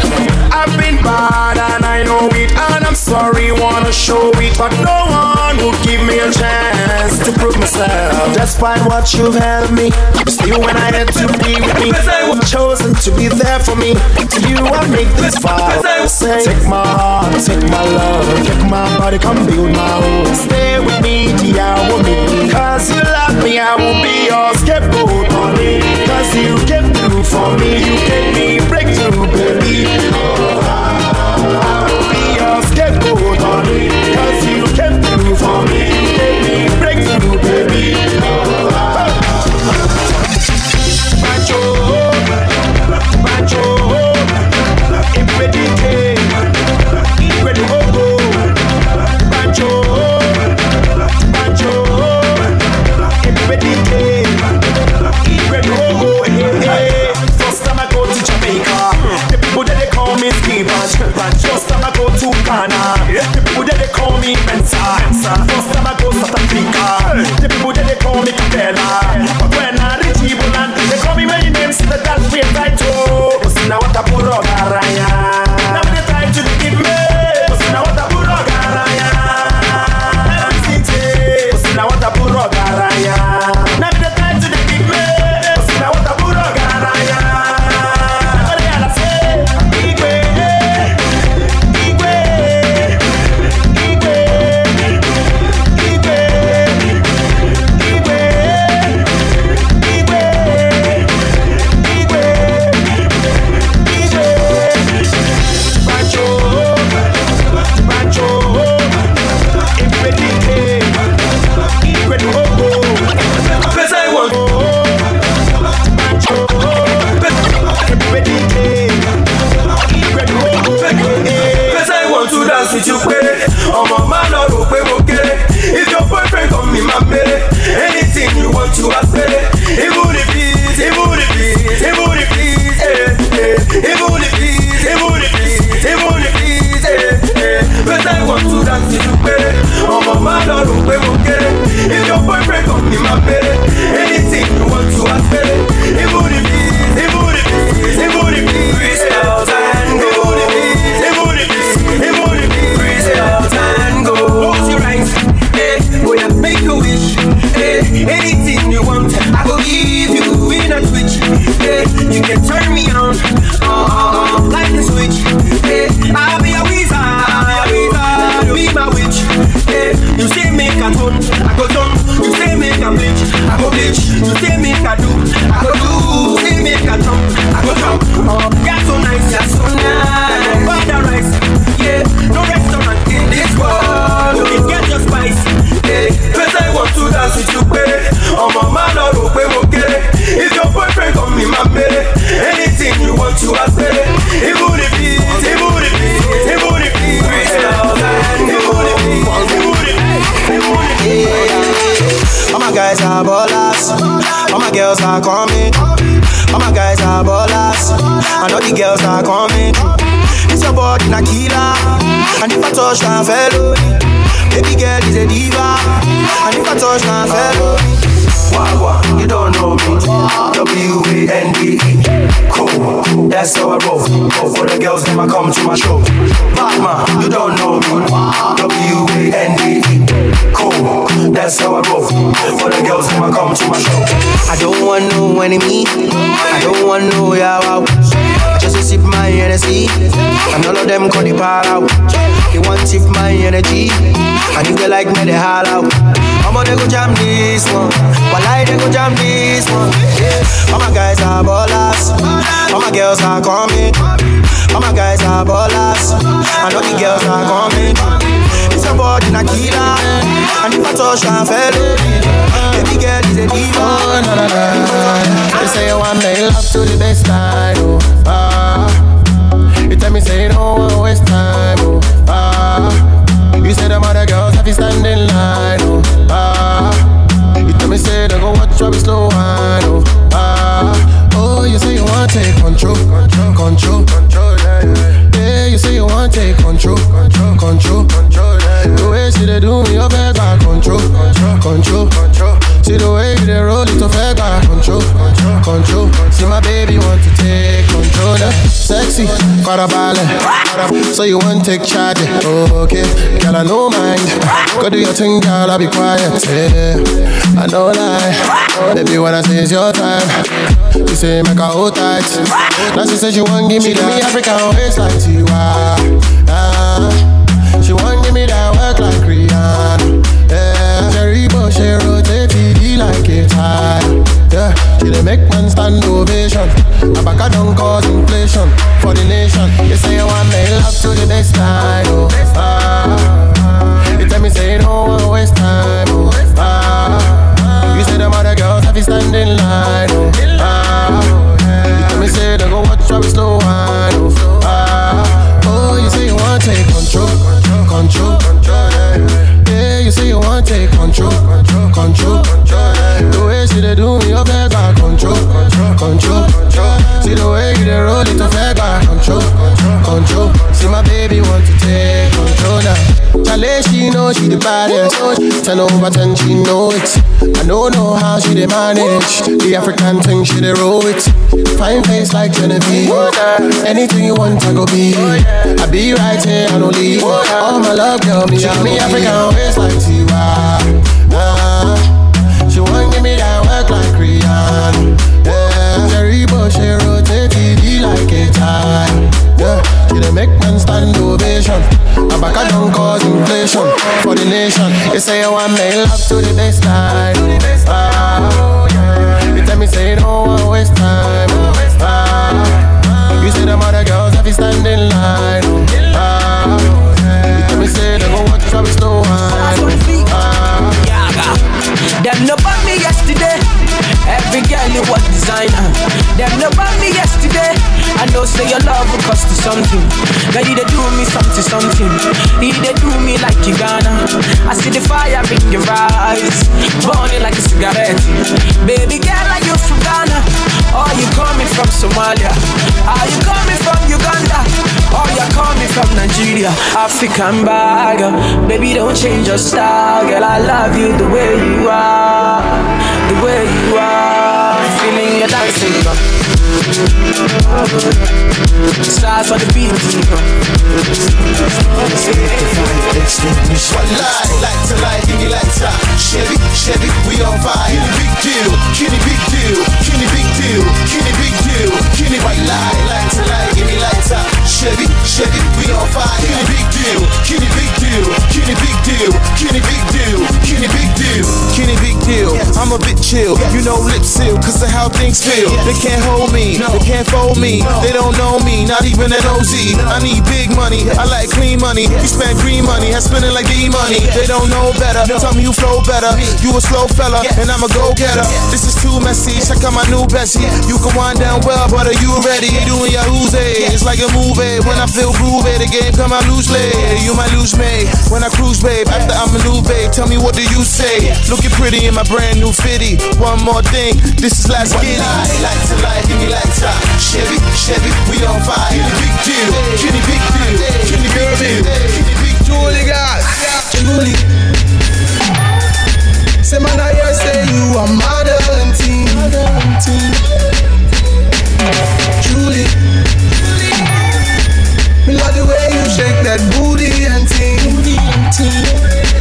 I've been bad and I know it, and I'm sorry, wanna show it, but no one would give me a chance to prove myself. Despite what you've helped me, still when I had to be with me, you've chosen to be there for me. To you, I make this vow. Say, take my heart, take my love, take my body, come build my home. Stay with me, dear woman, cause you love me, I will be your scapegoat, honey. Cause you came through for me, you gave me breakthrough, are coming. All my guys are ballers. I know the girls are coming. This your body na killer. And if I touch na felony, baby girl is a diva. And if I touch na felony. Wagwa, you don't know me. W-A-N-D-E. Cool, that's how I roll. For the girls, them I come to my show. Batman, you don't know me. W-A-N-D-E. Cool, that's how I roll. I come to my show. I don't want no enemy. I don't want no yawa. Just to sip my Hennessy. And all of them call the power out. They want tip my energy. And if they like me, they holler out. I'ma they go jam this one. I they go jam this one. All my guys are ballers. All my girls are coming. All my guys are ballers. I know the girls are coming. It's a body na killer. And if I touch na fellow. Girl is a diva. Oh, na na na. You say you want make love to the best time. Oh, Sexy, farabalẹ̀. So you want take charge, okay? Girl, I no mind. Go do your thing, girl, I'll be quiet. Yeah, I no lie. Baby, when I say it's your time, you say make her hold tight. Now she say she want give me that African waist like Tiwa. Ah, she want give me that work like Rihanna. Yeah, Jerry she TD like a tire. Yeah, she dey make man stand ovation. Abaka don't cause inflation for the nation. You say you want me love to the next time. Oh, ah. You tell me say you don't waste time. Oh, ah. You say them other girls have to stand in line. Oh, ah. You tell me say they go watch how we slow wine. Oh, ah. Oh, you say you want take control, control, control. Yeah, you say you want take control, control, control. The way she dey do me, you fẹ́ gba control, control, control. See the way you dey roll it, you fẹ́ gba control, control. See my baby want to take control now. Chale, she know she the baddest. Ten over ten, she know it. I don't know how she dey manage the African thing. She dey roll it. Fine face like Genevieve. Anything you want, I go be. I be right here, I don't leave. All my love, girl, me, me African waist like Tiwa. Me that work like Rihanna. Yeah, Jerry Bush, she rotate TD like a tire. Yeah, she dey make man stand ovation. Abaka don't cause inflation for the nation. You say you want me love to the best time. Ah, you tell me say you don't want waste time. Ah, you say them other girls have to stand in line. Girl you was designer. Them no bought me yesterday. I know say your love will cost you something. Girl, you dey do me something, something. You dey do me like you gonna. I see the fire in your eyes, burning like a cigarette. Baby girl, are you from Ghana? Or you coming from Somalia? Are you coming from Uganda? Or you coming from Nigeria? African bag, baby, don't change your style, girl. I love you the way you are, the way you are. Feeling your dancing. Stars on the beat, One lie, like to give me time. Chevy, Chevy, we. Big deal, Kenny, big deal, Kenny, big deal, Kenny, big deal, Kenny, give me time. Chevy, Chevy, we Kenny, big deal, Kenny, big deal, Kenny, big deal, Kenny, big deal, Kenny, big deal. I'm a bit chill. You know, lip seal, cause of how things feel. They can't hold me, they can't fold me. They don't know me, not even an OZ. I need big money, I like clean money. You spend green money, I spend it like E money. They don't know better. Tell me you flow better. You a slow fella, and I'm a go getter. This is too messy. Check out my new Bessie. You can wind down well, but are you ready? Doing your who's It's like a movie. When I feel groovy, the game come out loose loosely. You might lose me when I cruise, babe. After I'm a new babe, tell me what do you say? Looking pretty in my brand new fitty. One more thing, this is last kitty. lie, like to lie, give me like time. Chevy, Chevy, we on fire. Kenny, big deal, Kenny, big deal, Kenny, big deal, Kenny, big deal. Julie, guys. Julie. Say, man, I hear say you a model and teen. Julie. Me love the way you shake that booty and teen.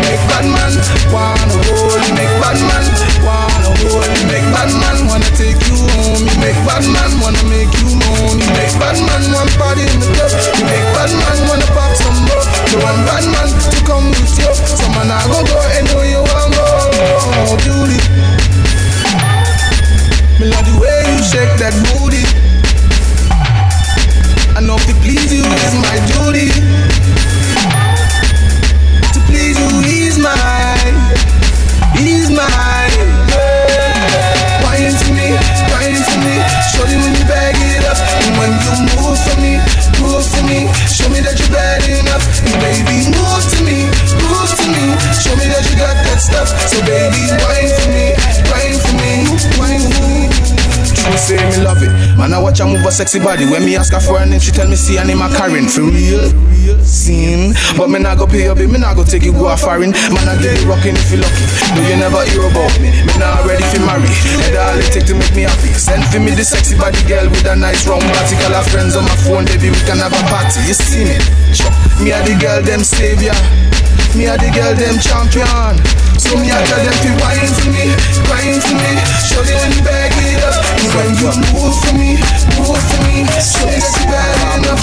Make bad man wanna hold you. Make bad man wanna hold you. Make bad man wanna take you home. You make bad man wanna make you moan. You make bad man want party in the club. You make bad man wanna pop some more. You want bad man to come with you. So man I go go and know you want go. Julie. Me love the way you shake that booty. I know to please you is my duty. Is mine, is mine. Wine to me, wine to me. Show me when you bag it up, and when you move for me, move for me. Show me that you're bad enough, and baby move to me, move to me. Show me that you got that stuff, so baby wine for me, wine for me, wine for me. Say me love it. Man, I watch move her sexy body. When me ask her for her name, she tell me see her name a Karen. For real, scene. But me not go pay your bill, me not go take you go a foreign. Man, I get you rocking if you lucky. No, you never hear about me. Me not ready for marry. And all it take to make me happy. Send for me the sexy body girl with a nice round body. Call her friends on my phone, baby, we can have a party. You see me? Me a the girl, them savior. Me a the girl, them champion. So me a tell them to wine for me, for me. Show them bag it up. When you move me, move me. Show.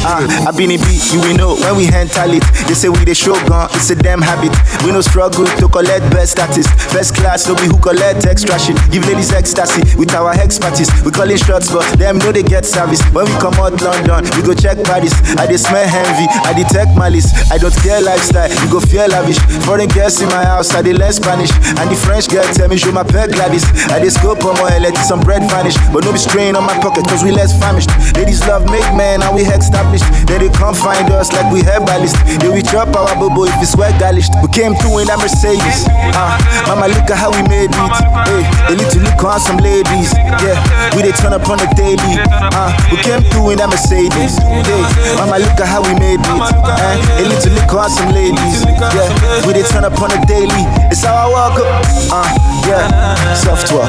Ah, I been in beat, you will know when we hand it. They say we the show gun, it's a damn habit. We no struggle to collect best status. best class, no be who collect extra shit. Give ladies ecstasy with our expertise. We call it shots, but them know they get service. When we come out London, we go check Paris. I dey smell envy, I detect malice. I don't care lifestyle, you go fear lavish. Foreign girls in my house, I dey less Spanish. And the French girl tell me, show my pet Gladys. I just go on my let some bread vanish. But no be strain on my pocket, cause we less famished. Ladies love make man, and we established. Then they come find us like we have herbalist. Then we chop our bobo if it's sweat garnished. We came through in that Mercedes. Uh, mama, look at how we made it. Hey, they need to look on some ladies. Yeah, we they turn up on the daily. Uh, we came through in that Mercedes. Hey, mama, look at how we made it. Uh, they need to look on some ladies. Yeah, we they turn up on the daily. It's how I walk up. Uh, yeah, soft talk.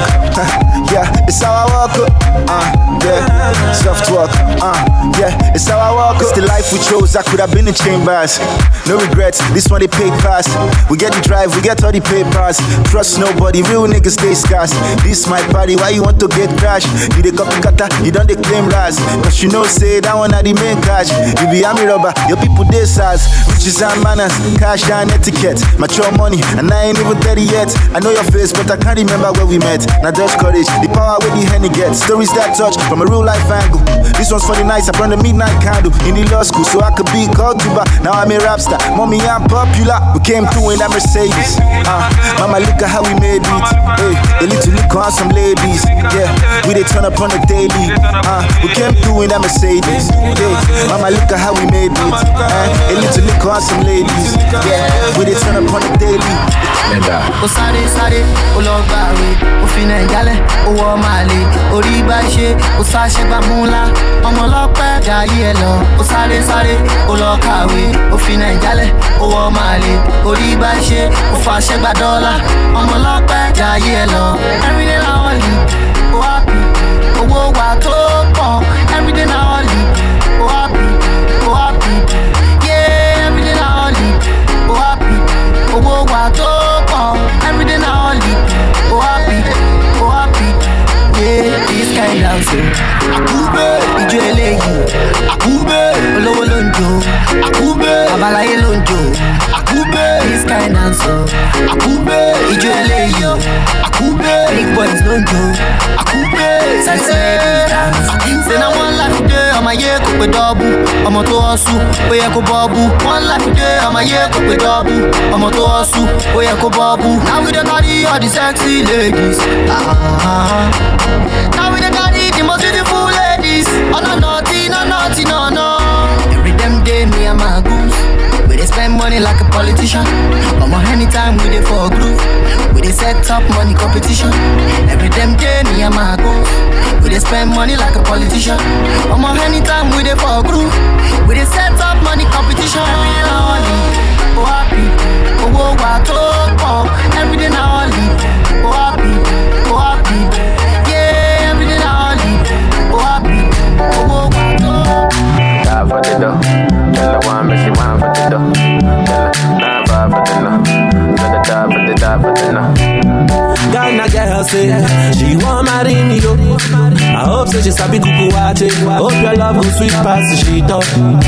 yeah, it's how I walk up. Uh, yeah, soft talk. Uh, yeah, it's how I walk up. It's the life we chose. I could have been in chambers. No regrets. This one they pay pass. We get the drive, we get all the papers. Trust nobody, real niggas stay scarce. This my party, why you want to get crash? You the copy cutter, you don't they claim rise. Cause you know, say that one are the main cash. You be army robber, your people they size. Riches and manners, cash and etiquette. Mature money, and I ain't even 30 yet. I know your face, but I can't remember where we met. Now just courage, the power where the henny gets. Stories that touch from a real life angle. This one's for the nights, I burn the midnight candle in the law school so I could be called to. Now I'm a rap star, mommy I'm popular. We came through in that Mercedes. Uh, mama look at how we made it. Hey, they to look on some ladies. Yeah, we they turn up on the daily. Uh, we came through in that Mercedes. Hey, mama look at how we made it. Uh, they to look on some ladies. Yeah, we they turn up on the daily. Ó sáré sáré ó lọ gbàwé ó fi nàìjálẹ̀ ó wọ màlè orí bá ṣe ó sáṣẹ gbà mú ńlá. Ọmọ ọlọ́pẹ́ jayé ẹ lọ. Ó sáré sáré ó lọ kàwé ó fi nàìjálẹ̀ ó wọ màlè orí bá ṣe ó fàṣẹ gbà dọ́là. Ọmọ ọlọ́pẹ́ jayé ẹ lọ. Everyday na only ó happy. Owó wa tó pọ̀. Everyday na only ó happy ó happy. Yeah everyday na only ó happy. Owó wa tó pọ̀ thing. àkúbẹ̀ ìjọ eléyìí àkúbẹ̀ olówó ló ń jó àkúbẹ̀ babaláyé ló ń jó àkúbẹ̀ this kind of song. àkúbẹ̀ ìjọ eléyìí àkúbẹ̀ big boys ló ń jó ladies dance. ṣe na one life dey ọmọ ayé kò pé dọ́ọ̀bù ọmọ tó ọ̀ṣù ó yẹ kó bọ́ọ̀bù one life dey ọmọ ayé kò pé dọ́ọ̀bù ọmọ tó ọ̀ṣù ó yẹ kó bọ́ọ̀bù. now we dey carry all the sexy ladies. Ah, we dey carry the most beautiful ladies. ọ̀nà nọ̀tì náà nọ̀tì náà náà. every damn day me and my goose. We dey spend money like a politician. Omo anytime we dey for group. We dey set up money competition. Every damn day me and my goals. We dey spend money like a politician. Omo anytime we dey for group. We dey set up money competition. Every only, oh happy, owó wa tó pọ̀. Every day na only, oh happy, oh happy. For the dough. Tell her she for the dough. Tell her for the. Tell her die for the die for the. Ghana girl say she want marry me yo. I hope say she sabi kuku. Hope your love will sweet past the she talk. Oh.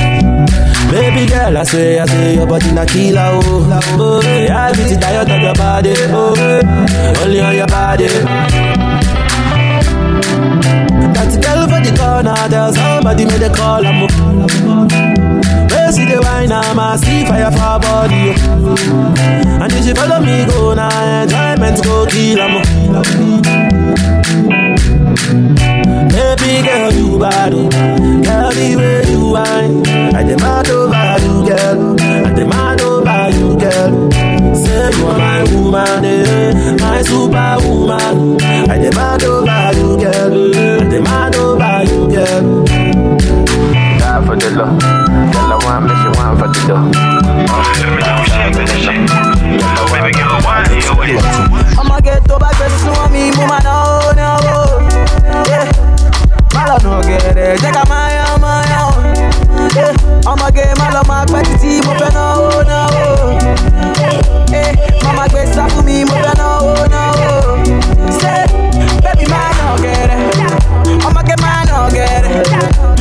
Baby girl, I say, I say your body na killer oh. Oh, I beat it diet of your body. Oh, only on your body. Corner, there's somebody made a call. I'm Where see the wine, I'm a see fire for body. And if she follow me, go now, enjoyment go kill 'em. Baby girl, you bad, oh. girl, the way you whine. I demand over you, girl. I demand over you, girl. Say you are my woman, eh? my superwoman. I demand over for the love. Girl, I want me, she want for the love. I'ma get over just know me, mama, no, no, yeah. Malo no get it, check out my, oh, my, oh. yeah. I'ma get malo, my party team, open, no, no, yeah. Mama, get stuff for me, open, no, no, say, baby, my no get it. I'ma get my no get it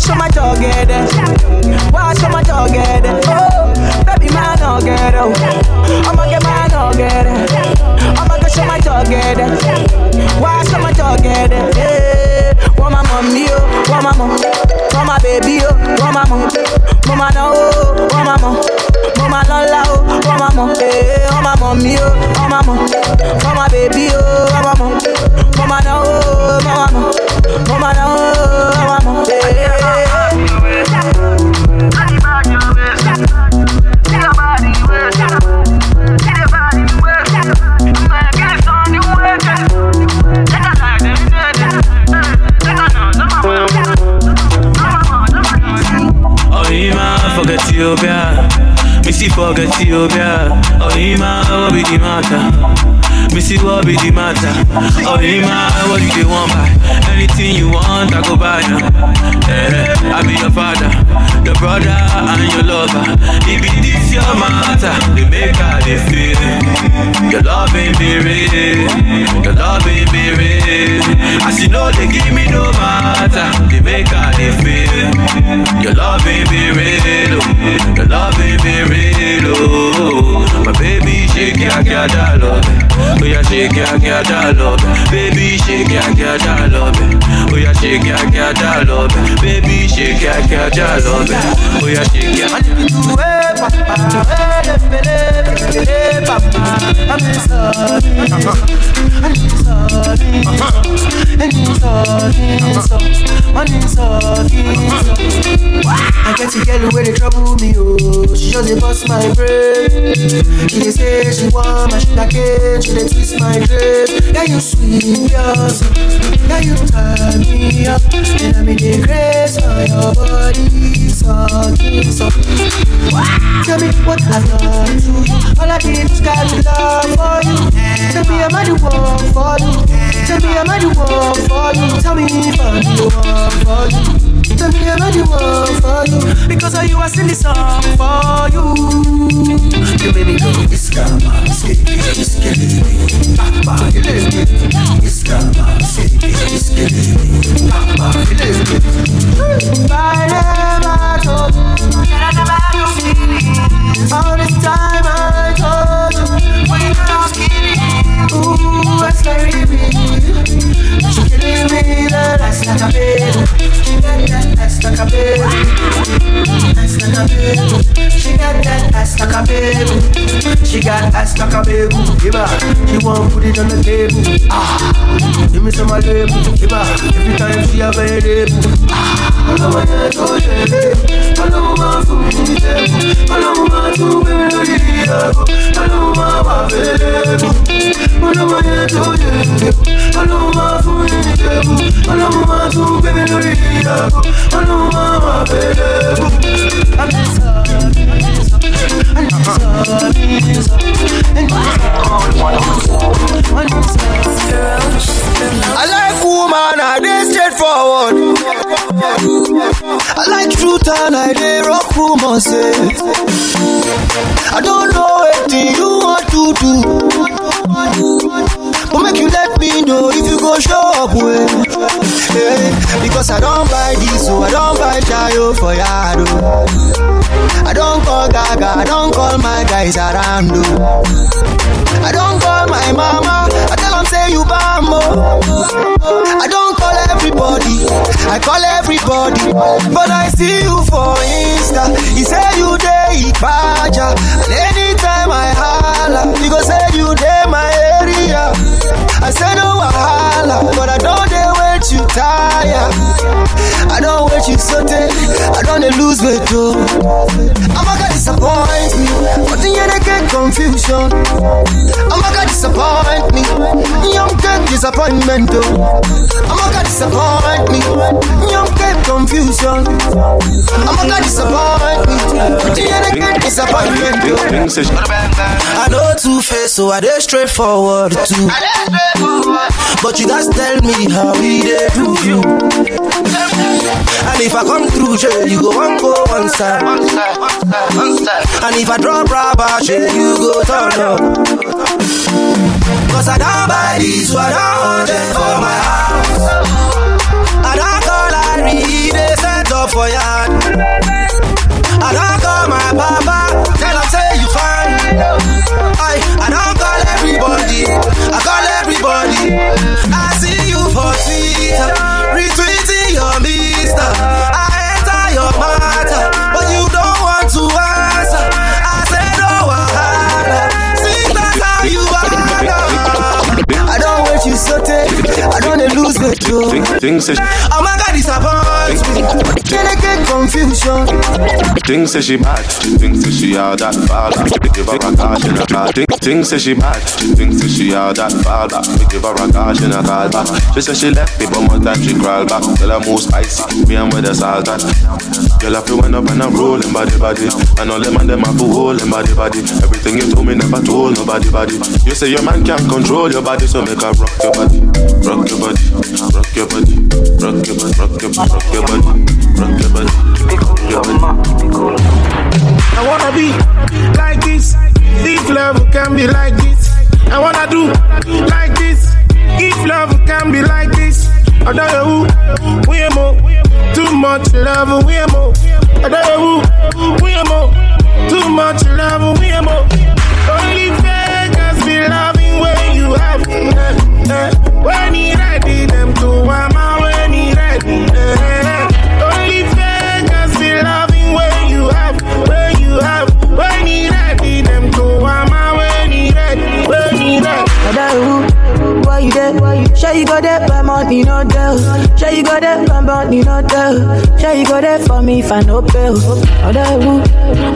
show my dog head. Why show my dog head? Oh, baby, my dog head. I'ma get my dog head. I'ma go show my dog head. Why show my dog head? Yeah. Want my mommy, oh, want my mom. Want my baby, oh, want my mom. Mama no, oh, want my mom. Mama lola, oh, mama. my mom. Hey, want mommy, oh, mama, mama, baby, oh, mama. Mama no, oh, mama. Mama no, oh, Oh, Ima, forget Ethiopia. Missy. Oh, Ima, what be the matter? Missy, what be the matter? Oh, Ima, what do you want buy? Anything you want, I go buy now. Eh, I be your father, your brother, and your lover. If it is your matter, they make how they feel. Your love ain't be real, your love ain't be real. As you know, they give me no matter, they make how they feel. Your love ain't be real, oh. your love ain't be real. Oh. My baby, shake ya, ya, da, love. Oh, yeah, shake ya, ya, da, love. Baby, shake ya, ya, da, love. Oh, yeah, shake ya, ya, da, love. Baby, shake ya, ya, da, love. Oh, yeah, shake ya. I get a girl where they trouble me, oh. She just dey bust my brain. She dey say she want my sugar. She dey twist my brain. You yes. Yeah, you turn me up. And I'm in the grace for your body. So, so. Tell me what I've done to you. All I did was got love for you. Tell me I'm the one for you. Tell me I'm the one for you. Tell me if I'm the for you. Tell me I'm the one for you. Because of you, I sing this song for you. You made me go. It's killing me. Papa, you live karma, it's killing me. Papa, you live. Ah, ah, I I never had no. All this time I told Ooh, that's scary me. She killing me, that's like a baby. That ass like a baby. Ass like a baby. She got that ass like a baby. She got ass like a baby. Give. She it on the table. Ah, give me some of label. Give. Every time she. Ah, ọlọ́mọ máa fún mi ní tẹ́kù. ọlọ́mọ máa tún gbé mi lórí ìyàgò. ọlọ́mọ máa wà fẹ́lẹ́kù. ọlọ́mọ yẹn tó yẹ lé. ọlọ́mọ máa wà. I like woman, I dey straightforward. I like truth and I dey rock rumors. I don't know what you want to do. But make you let me know if you go show up well. Yeah, because I don't buy this, so I don't buy chayo for yard. oh. I don't call Gaga, I don't call my guys around. oh. I don't call my mama, I tell them say you bambo. Oh. I don't call everybody, I call everybody. But I see you for Insta, you say you day Ibaja. And anytime I holla, you go say you day my area. I said no wahala, but I don't dey wait you tire. I don't wait you so I don't lose weight oh. I'm gonna disappoint me, but then you get confusion. I'm gonna disappoint me, young get disappointment oh. I'm gonna disappoint me, young get confusion. I'm gonna disappoint me, but you get disappointment oh. I know two face, so I dey straightforward too. But you guys tell me how we dey do you. And if I come through, jail, you go one go one side. And if I drop rubber, jail, you go turn up. Cause I don't buy this, what I want them for my house. I don't call Larry, they set up for yard. I don't call my papa, tell him say you fine. I, I don't call everybody, I call everybody. I see for Twitter, retweeting your mister. I enter your matter, but you don't want to answer. I said, oh, Wahana, see how you are. I don't want you so take, I don't lose the joke. Oh my God, disappoint me. I confusion? things say she bad. Things say she all that back. We give her a caution a call. Think- Things say she bad. Things say she all that back. We give her a caution a call back. She say she left me, but more time she crawl back. Tell her more spicy. Me and with the salt at. Girl, I feel when up and I'm rolling body body. And all them and them have to hold them body body. Everything you told me never told nobody body. You say your man can't control your body, so make her rock your body, rock your body, rock your body, rock your body, rock your body, rock your body. I wanna be like this. If love can be like this, I wanna do like this. If love can be like this, I don't know who we more. Too much love, we are more. I don't know who we are more. Too much love, we more. Only When he ready, them to when he ready. Only loving when you have, when you have, when he ready, them to ama when he ready, when he ready. Why you there? Sure you go there, money no. Sure you go there, money no. Sure you go there for me if I no bill. Other who?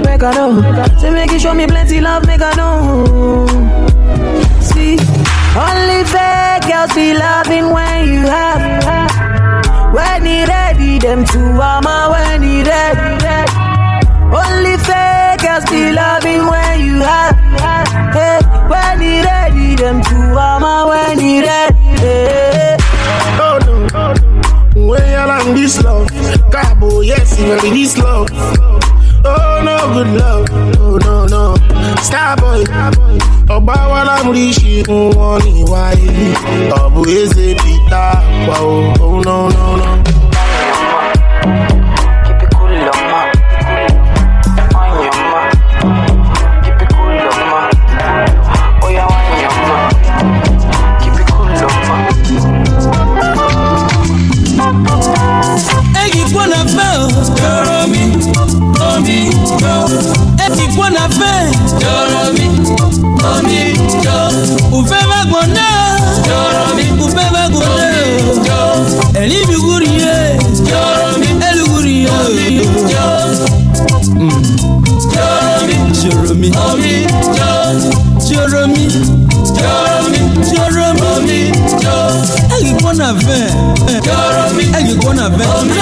Make I know. Say make you show me plenty love, make I know. Only fake girls be loving when you have. When he ready, them two ama when he ready. Only fake girls be loving when you have. Hey, when he ready, them two ama when he ready. Oh no, when you're on this love, Cabo, yes, you this love. Oh no, good love, oh no, no. Starboy, ọba wa lámúrí ṣìkún wọn ní wáyé. Ọ̀bù eze Peter, wà ó, oh no, no, no. Egi kwana fe Joro mi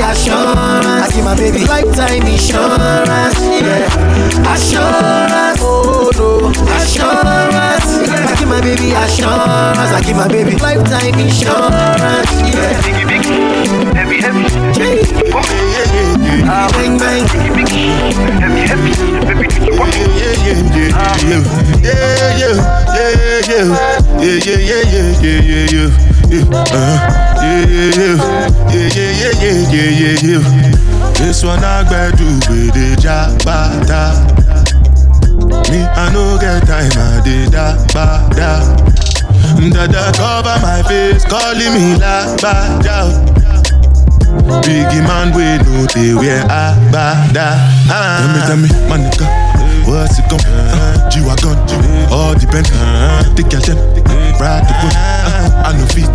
assurance. I give my baby lifetime insurance. Yeah, assurance. Oh no, assurance. Yeah. I give my baby assurance. I give my baby lifetime insurance. Yeah. Heavy, heavy. Bang bang. This one I gotta do with the job, Me, I no get time, I did that, da. Dada cover my face, calling me la, ba, da. Biggie man, we know they wear ah, a bada. Ah. Tell me, tell me, my nigga, what's it gon' uh, G-Wagon, all the Bentley, uh, take your time, ride the boat. Uh, I no fit,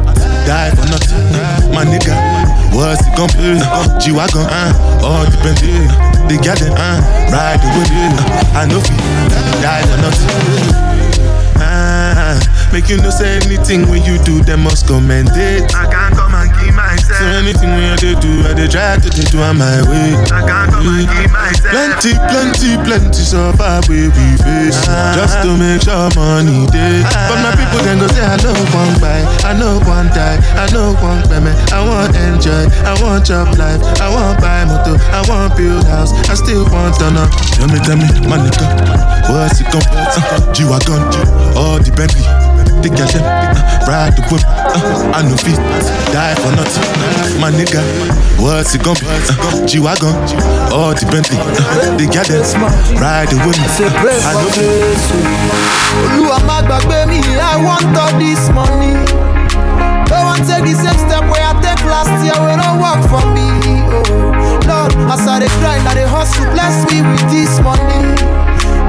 die for nothing. Uh, my nigga, what's it gon' uh, G-Wagon, uh, all the Bentley, uh, they got them, uh, ride the boat. Uh, I no fit, die for nothing. Uh, make you no say anything when you do, them. must commend it. I can't come and give my so anything when I dey do, I dey try to dey do on my way. I can't come and keep myself. Plenty, plenty, plenty suffer where we face. Just to make sure money day. But my people then go say, I know one buy, I know one die, I know one payment. I want enjoy, I want job life, I want buy motor, I want build house, I still want to know. Tell me, tell me, my nigga, what's it come? Uh, G-Wagon, all the Bentley. The girl uh, ride the whip, uh, I know feet, die for nothing. My nigga, what's it gonna be? Uh, G-Wagon, all the Bentley, uh, the girl ride the whip, I know feet. Olúwa má gbàgbé mi, I want all this money. Don't want take the same step where I take last year when I work for me. Oh, Lord, as I dey grind, I dey hustle, bless me with this money.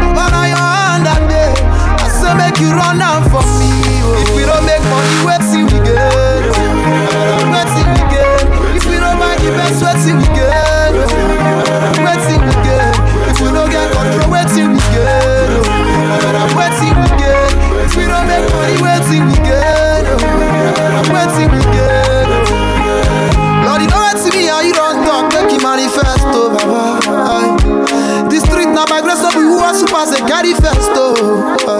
Baba na your hand I dey, say make you run am for me. Oh. If we don't make money, wetin we get? Oh. Wetin we get? If we don't the best, wetin we get? Oh. Wetin we get? If we don't get control, wetin we get? Oh. Wetin we get? If we don't make money, wetin we get? Oh. Wetin we get? Lord, you know wetin me and you don talk, make you manifest, oh Baba. The street na by grace, no be who are super say carry first, oh.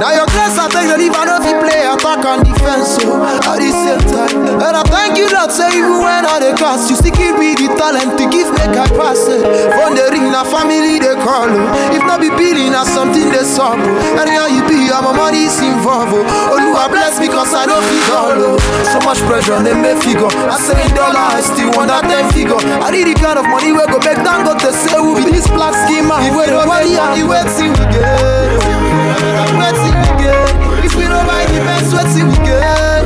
Now your grace I take the leave, I know if you play attack and defense, oh. At the same time, and I thank you Lord, say even when I the cast, you still give me the talent to give make I pass it. Phone the ring, na family they call, oh. If not be billing, na something they solve, oh. Anyhow you be, I'm a money is involved, oh. Oluwa bless me cause I know fit all, oh. So much pressure, they make figure. I say dollar, I still want that ten figure. I need the kind of money where go make down go to say who be this black schema. Don't money and the waiting we get. Waiting we get. If we don't buy the best, waiting we get.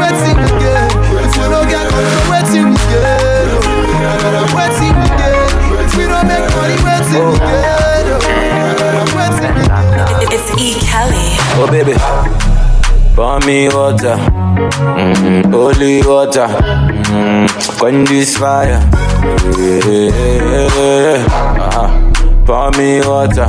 Waiting we get. If we don't get control, waiting we get. Waiting we get. If we don't make money, waiting we get. Waiting we get. It's E. Kelly. Oh baby, pour me water, mm, holy water, mm, quench this fire. Yeah, uh, pour me water,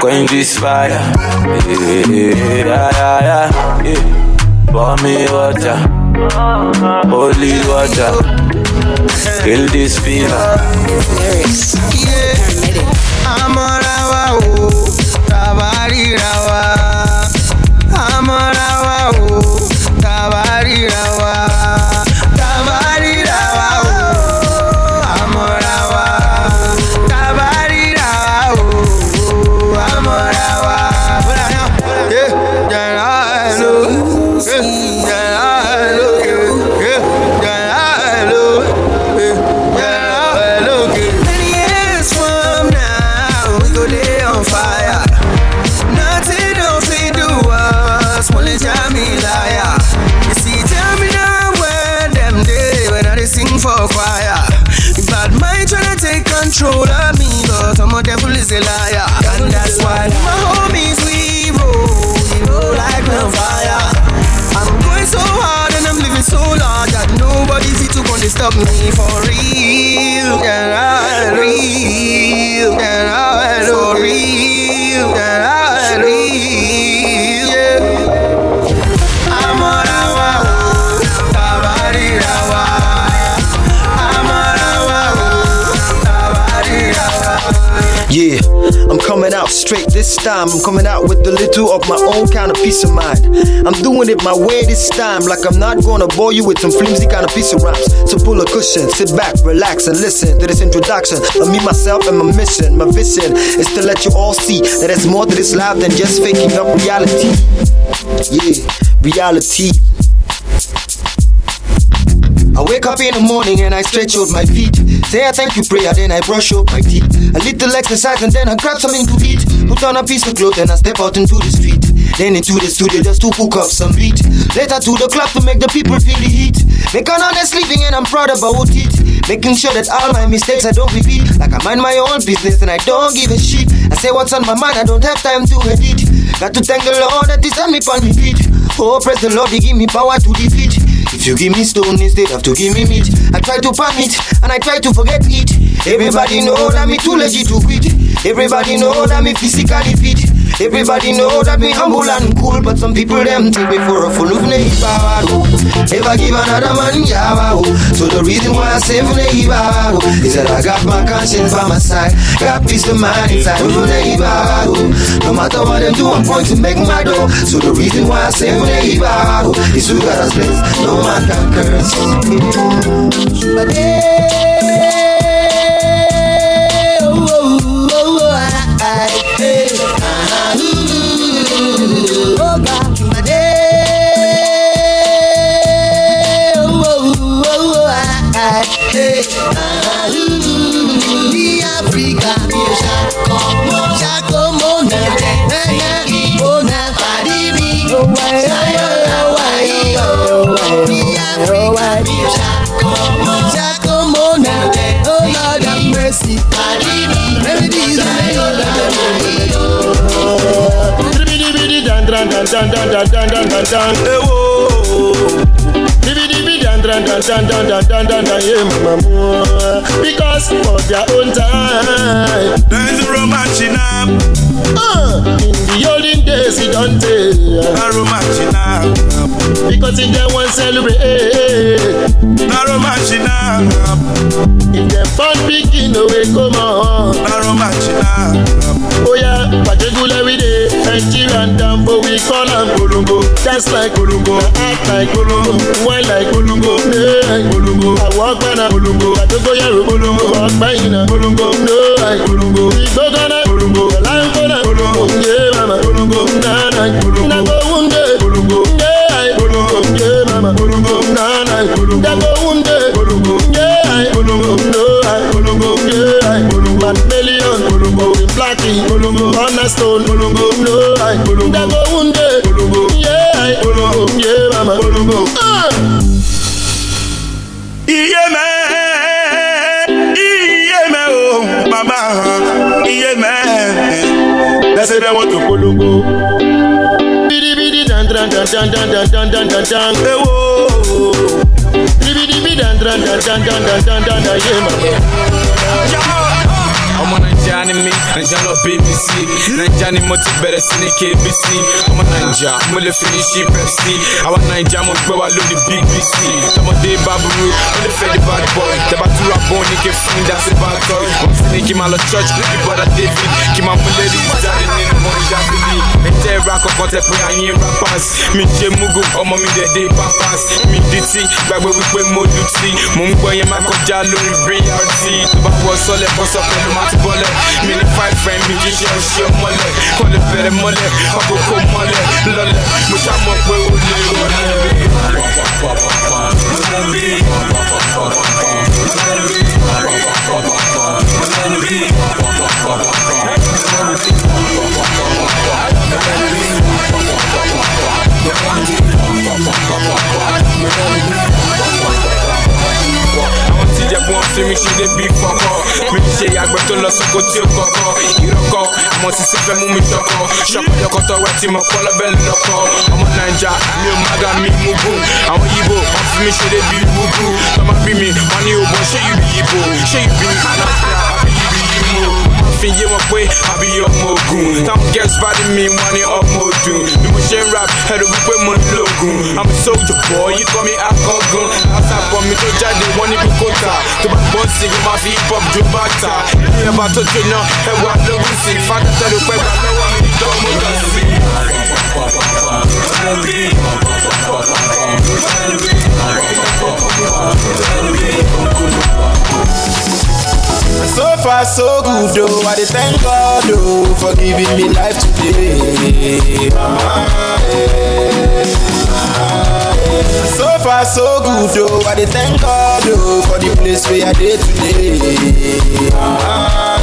quench this fire. Yeah, yeah, yeah. Pour me water, holy water, kill this fever. This time. I'm coming out with a little of my own kind of peace of mind. I'm doing it my way this time, like I'm not gonna bore you with some flimsy kind of piece of rhymes. So pull a cushion, sit back, relax, and listen to this introduction of me, myself, and my mission. My vision is to let you all see that there's more to this life than just faking up reality. Yeah, reality. I wake up in the morning and I stretch out my feet. Say a thank you prayer, then I brush up my teeth. A little exercise and then I grab something to eat. Put on a piece of clothes and I step out into the street. Then into the studio just to cook up some beat. Later to the club to make the people feel the heat. Make an honest living and I'm proud about it. Making sure that all my mistakes I don't repeat. Like I mind my own business and I don't give a shit. I say what's on my mind, I don't have time to edit. Got to thank the Lord that He sent me on me feet. Oh, praise the Lord, He give me power to defeat. If you give me stone instead of to give me meat, I try to pan it and I try to forget it. Everybody know that me too lazy to quit. Everybody know that me physically fit. Everybody know that me humble and cool, but some people them take me for a fool of Neibaro. Never give another man Yabao. So the reason why I say Neibaro is that I got my conscience by my side, got peace of mind inside of Neibaro. No matter what them do, I'm going to make my dough. So the reason why I say Neibaro is who got us blessed. No man can dan dan dan dan dan dan dan. Eh mama. Because of their own time. There's a romance in up. Uh, in the olden days, it don't tell. A romance in up. Because if they want celebrate, in they fun picking away, come on. Oh yeah, particular we day, Nigerian Dambo, we call them Golungo. Dance like Golungo, act like Golungo, wine like Golungo, yeah, like Golungo. I walk by na Golungo, I don't go yaro Golungo, walk by na Golungo, no like Golungo. We go kolongo lankona kolongo ye mama. Kolongo nana. Kolongo nako wunde. Kolongo ye ai. Kolongo ye mama. Kolongo nana. Kolongo nako wunde. Kolongo ye ai. Kolongo no ai. Kolongo ye ai. Kolongo man million. Kolongo blacky kolongo on a stone. Kolongo no ai. Kolongo nako wunde. Kolongo ye ai. Kolongo ye mama. Kolongo ah. Iye mẹ iye mẹ o oh, mama. Iye mẹ. They say they want to Golungo. Bidi bidi dan dan dan dan dan dan dan dan dan dan. Eh wo. Bidi bidi dan dan dan dan dan dan dan dan dan yeah mama. ọmọ naija ni mi naija lọ bbc naija ni mo ti bẹ̀rẹ̀ sí ní kbc ọmọ naija mo lè fi ṣí pepsi. Àwa naija mo gbé wa lórí bbc tọmọdé bá burú ó lè fẹ́ di bad boy. Tẹ́bà túra bọ́ọ̀ ní kí fún dá sí bad toy wọ́n ti ní kí máa lọ church níbi bọ́dà david. Kí máa mú lady jáde nínú mọ́ ìdábìlì ẹ̀jẹ̀ ra kọ̀kọ́ tẹ pé àyín rappers. Mi ṣe mugu ọmọ mi dẹ̀ dé papas. Mi di tí gbàgbé wípé mo lù tí. Mo ń gbọ́ yẹn máa kọjá lórí brt tó bá wọ sọlẹ̀ bọ́ sọ pẹ̀lú máa ti bọ́lẹ̀ Mine fight friend mi jíṣẹ́ ṣe mọ́lẹ̀ kọ́lẹ̀ fẹ̀rẹ̀ mọ́lẹ̀ àkókò mọ́lẹ̀ lọ́lẹ̀ mo ṣàmọ̀ pé ó lè rọlẹ̀. Thank you wọn fi mi ṣe débi fọ́kọ́ mi ṣe àgbẹ̀ tó lọ sóko tí ó kọ̀kọ́ ìrọ́kọ́ àwọn tí sì fẹ́ mú mi ṣọkọ́ ṣọkọ̀yọkọ̀ tọwọ́ tí mo kọ́ lọ́bẹ̀ lọ́kọ́ ọmọ naija mi ò má ga mi mú gùn àwọn yíbo wọn fi mi ṣe débi wúgú tọmọ bí mi wọn ní òbọ̀ ṣé yìí yíbo ṣé yìí bí mú fi yé wọn pé àbí ọmọ ogun táwọn girls bá dé mi wọn ní ọmọ ọdún bí mo ṣe ń rap ẹrù wípé mo ń lògùn i'm a soldier boy you call me akọgun látàpọ̀ mi tó jáde wọ́n ní kókóta tó bá gbọ́ sí i máa fi hip hop jó bàtà ní ọba tó jóná ẹwà lógún sí i fàdà tẹ̀lé pẹ́ gbà lọ́wọ́ mi ní dán sí So far so good though, I thank God oh for giving me life today. So far so good though, I thank God oh for the place where I dey today.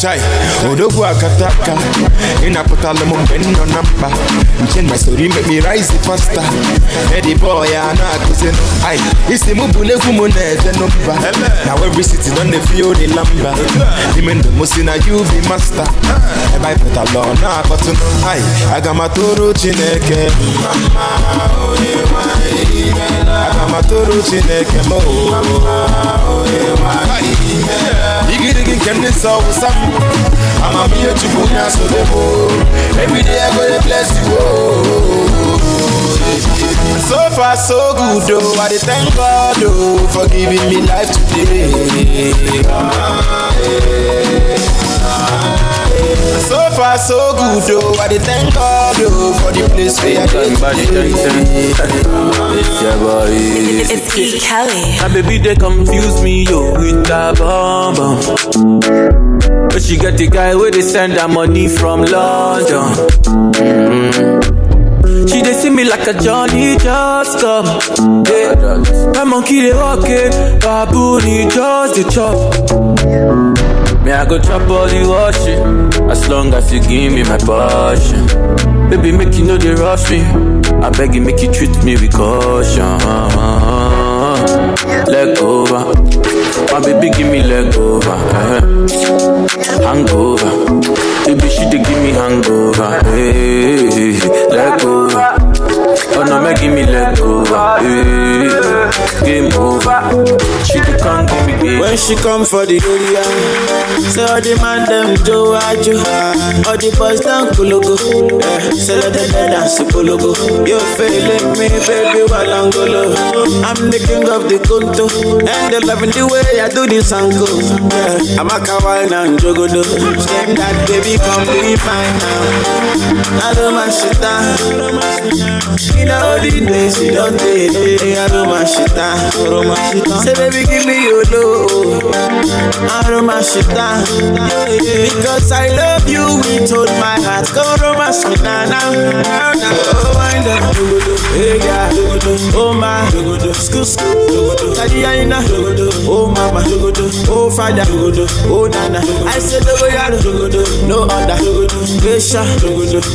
Chai, odogwu akataka ịnapụtala m mgbe m nọ na mkpa nche my story make me rise faster. Eddie boy a na-akụzi ai isi mụ bụ n'egwu m na-eje n'ụba na every city nọ na-efi the lamba ime ndụ m si na you be master. Ebe anyị pụtala ọ na-akọtụ ai aga m atụrụ chineke. Aga m atụrụ chineke m igirigi nke ndị nsọ wụsa m amamihe chukwu na-asobe m everyday i go dey bless you oh. so far so good oh i thank god oh for giving me life today so far so good oh i thank god oh for the place wey i dey today. It's your boy. It's E. Kelly. My baby they confuse me yo with that bomb bomb. But she get the guy where they send her money from London. Mm. She they see me like a Johnny just come. Yeah. My monkey they walking, baboon he just the chop. Me I go chop all the washing, as long as you give me my passion. Baby make you know they rush me. I beg you make you treat me with caution. Leg over, my baby give me leg over. eh. Hangover, baby she dey give me hangover. Hey, leg over. Oh no, make me over. Hey, game over. She dey come give me game. When she come for the area, say all the man them do ajo, all the boys down. Yeah, say let them dance kulugu. You feeling me, baby, walangolo. I'm the king of the kunto, and they loving the way I do this angle. Yeah, I'm a kawaii and jogodo. Same that baby, come be fine now. I don't my shit down. In the days you don't take, I do my shit down. Say baby, give me your love. I do my shit down. Because I love you with all my heart. Go romance me now, now, now, now. Oh, wind up, hey yeah, oh my, school, school, know, oh mama, oh father, oh nana. I said I do, no other, Asia,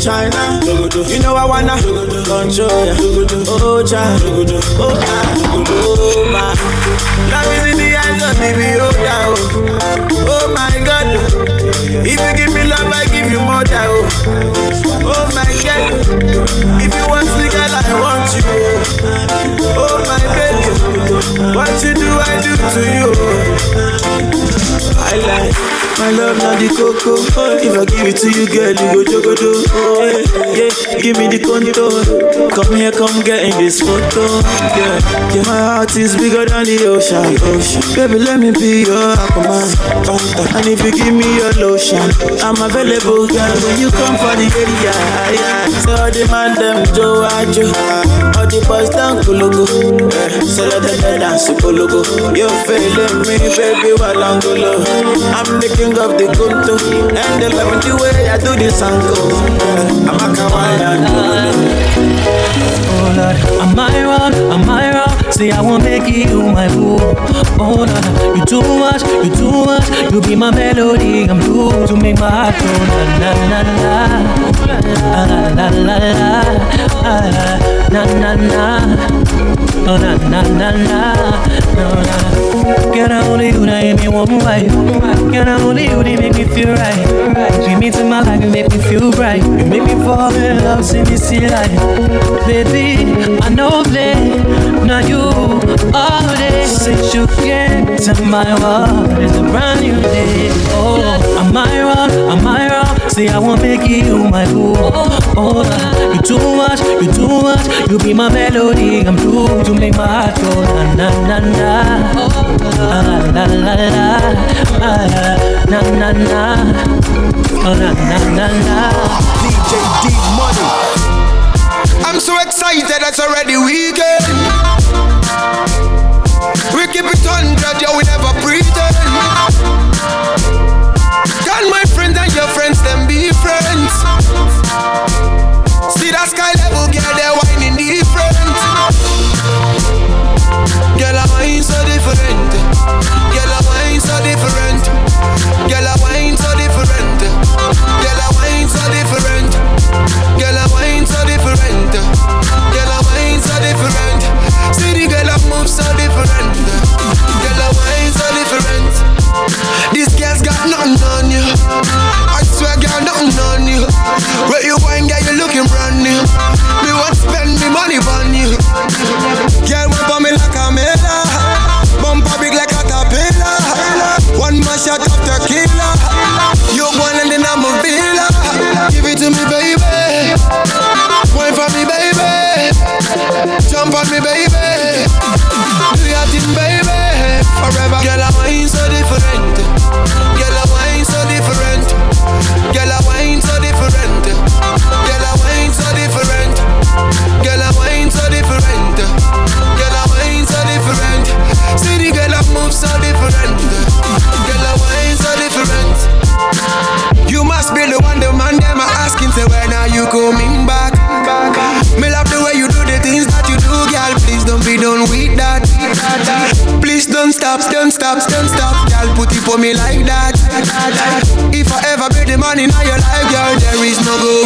China, you know I wanna. Control oh child, oh my. Is the eyes of the oh, my God. If you give me love, I give you more oh, oh my God. If you want me, girl, I want you, oh, my baby. What you do, I do to you. I like my love, not the cocoa. If I give it to you, girl, you go jogodo. Oh yeah. Give me the contour. Come here, come get in this photo. Yeah, yeah. My heart is bigger than the ocean. Ocean, baby, let me be your aquaman. And if you give me your lotion, I'm available, girl. When you come for the area, yeah. So man them Joe Ajo, all the boys down Kulugu. Yeah. So let them dance to Kulugu. You feeling me, baby, Walangolo. I'm the king of the Kunto, and they love the way I do this angle. Yeah. I'm a kawaii and Oh Lord, am I wrong? Am I wrong? Say I won't make you my boo. Oh Lord, you too much, you too much. You be my melody, I'm blue to make my heart go na na na na la la la la la na na na. Oh na na na na no na. Girl, I only you that make me one wife. Girl, I only you that make me feel right. Bring me to my life, you make me feel bright. You make me fall in love, see me see life. Baby, I know that now you all day since you came to my world. It's a brand new day. Oh, am I wrong? Am I wrong? Say I won't make you my boo. Oh, you too much, you too much. You be my melody, I'm true to make my heart go na na na na. La la la la la na na na. Oh na na na na. DJ D Money. I'm so excited, it's already weekend. We keep it hundred, yeah, we never pretend. Can my friend and your friends them be friends? See that sky level, girl, they're whining different. Girl, I'm so different. Girl, I'm so different.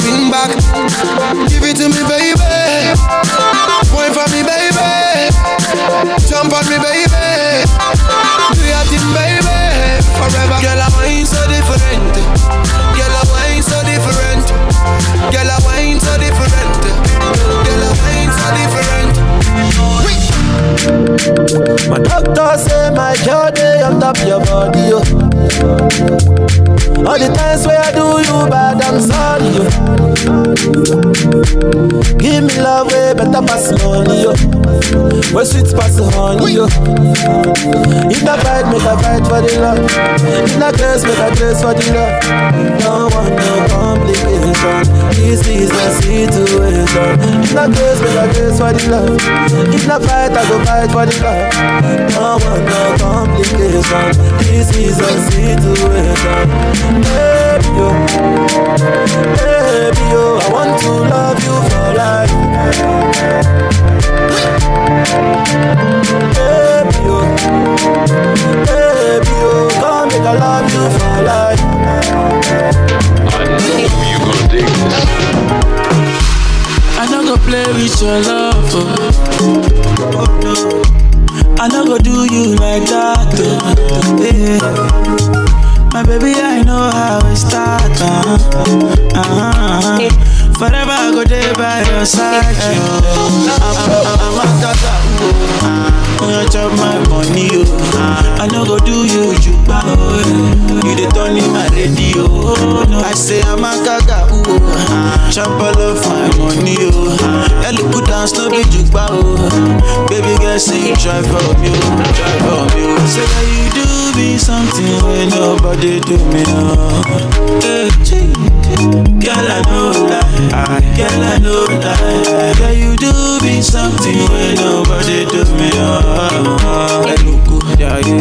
Is no going back. Give it to me, baby. Point for me, baby. Jump on me, baby. Do your thing, baby. Forever, girl, I wine so different. Girl, I wine so different. Girl, I wine so different. Girl, I wine so different. My doctor say my jaw day on top your body, yo. All the times where I do you bad, I'm sorry, yo. Give me love way better pass money, yo. Where sweet pass honey, yo. If I fight, make I fight for the love. If I curse, make I curse for the love. Don't want no complication. This is the situation. If I curse, make I curse for the love. If I fight, I go fight for the love. Don't want no complication. This is the situation. Baby, yo. Baby, yo. I want to love you for life. Baby, yo. Baby, yo. Come make I love you for life. I know you gonna dig this. I no go play with your love. Oh. I no go do you like that. Oh. Yeah. My baby, I know how it start. Uh-huh. Uh-huh. Forever I go there by your side. yo. I'm, I'm, I'm a tata. You chop my money. Oh. I no go do you juba. Oh. You the turn in my radio. Oh. No, I say I'm a gaga. Oh. Chop all of my money. Oh. Ellie put down no be juba. Oh. Baby girl, say you try for me. Try for me. Say that you something when nobody do me. Oh. Eh, hey. Girl, I know lie. Girl, I know lie. Girl, you do me something when nobody do me. Oh, Eluku, I'm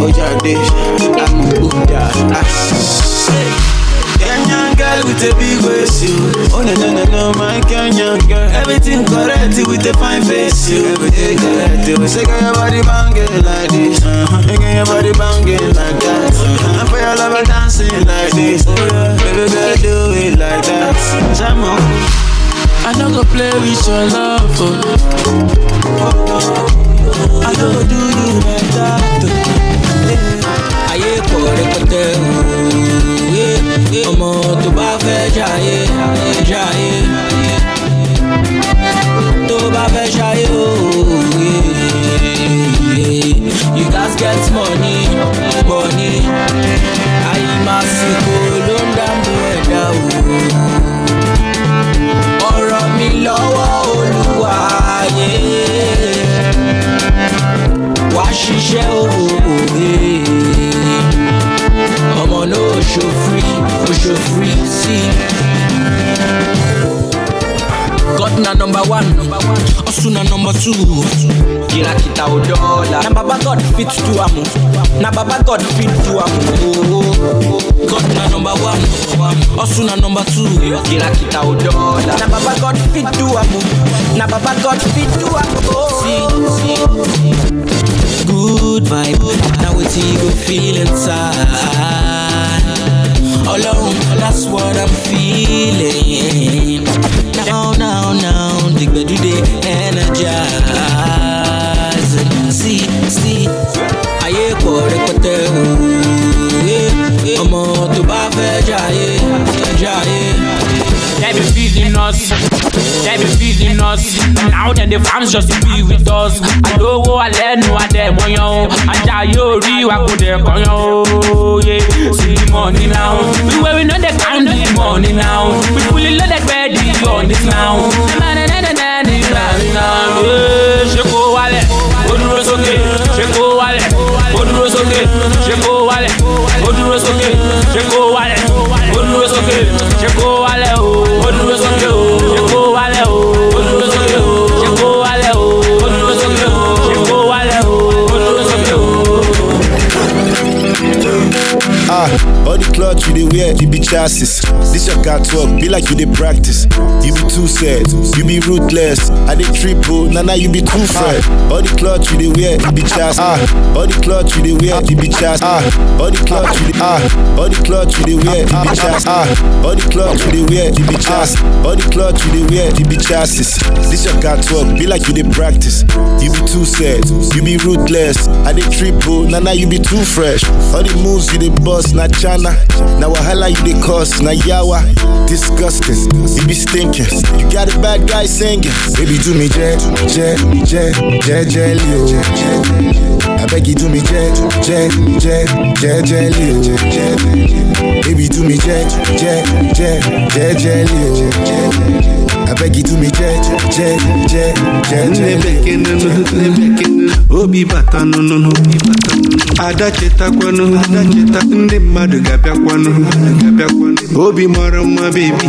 with a big waist, you. Oh, no, no, no, no, my Kenyan girl. Everything correct with a fine face, you. Everything correct, you. Say, girl, your body banging like this. Uh-huh. Girl, your body banging like that. Uh-huh. And for your lover dancing like this. Oh, yeah. Baby, girl, do it like that. Jamo. I don't go play with your love. Oh. I don't go do you like that. Yeah. Ayé kò rẹpẹtẹ ooo ọmọ tó bá fẹ́ jayé jayé tó bá fẹ́ ṣayé ooo you gats get money money. Àyìnbásíkò ló ń dààmú ẹ̀dá ooo ọ̀rọ̀ mi lọ́wọ́ olúwa yé wá ṣiṣẹ́ òwe ọmọ náà ṣo free ó ṣo free sí. God na number one, Osu na number two. Kirakita o dollar. Na Baba God fit do am. o. Na Baba God fit do am. o. God na number one, Osu na number two. Kirakita o dollar. Na Baba God fit do am. o. Na Baba God fit do am. o. See, see. Good vibe, now wetin you feel inside. Ọlọ́run, that's what I'm feeling. Now, now, now, the dey energize. See, see, ayé pọ̀ rẹpẹtẹ ooo. Ọmọ tó bá fẹ́ jayé, jayé. They be feeling us, they be us. Now then the fans just be with us. Àlówó alẹ́ nu adẹ mọ́yán o. Ajá yóò rí wa kò dẹ̀ kọ́yán o. See the money now. We wey we no dey count the money now. We fully loaded ready on this now. Na Yeah, Ṣé kò wear, you be chassis. This your cat talk, be like you dey practice. You be too sad, you be ruthless. I dey triple, nah nah you be too fat. All the cloth you dey wear, you be chassis. All the cloth you dey wear, you be chassis. All the cloth you dey ah, all the cloth you dey wear, you be chassis. All the cloth you dey wear, you be chassis. All the cloth you dey wear, you be chassis. This your cat talk, be like you dey practice. You be too sad, you be ruthless. I dey triple, nah nah you be too fresh. All the moves you dey bust, na chana. Na wahala you dey cause, na yawa. Disgusting, you be stinking. You got a bad guy singing. Baby do me jet, jet, jet, jet, jelly oh. I beg you do me jet, jet, jet, jet, jelly oh. Baby do me jet, jet, jet, jet, jelly oh. I beg you do me jet, jet, jet, jet, jelly oh. obi bata nụnụnụ ada chetakwanụ ndị mmadụ ga-abịakwanụ obi mara mma bebi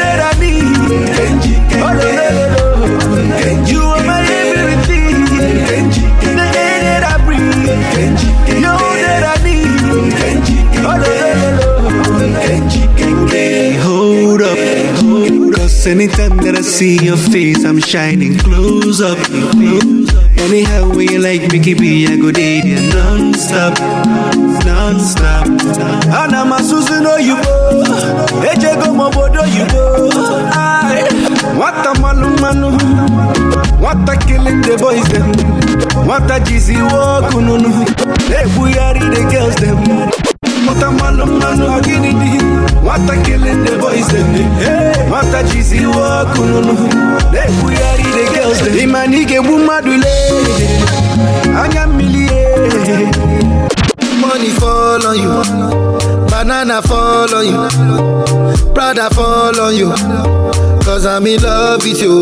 you are my everything the air that I breathe you that I need oh no no no no hold up Cause anytime that I see your face, I'm shining close up. Anyhow, when you like Mickey B, I go date you non-stop, non-stop. And I'm a Susan, oh you go. Eje go mobodo you go. Aye. What a manu manu. Oh. What a killing the boys them. What a cheesy walk ununu. They buyari the girls them. What a manu manu aginidi. What a killing the boys them. What a cheesy walk ununu. They buyari the girls them. Imanike bumadule. Anya milie. Money fall on you, banana fall on you, Prada fall on you, cause I'm in love with you.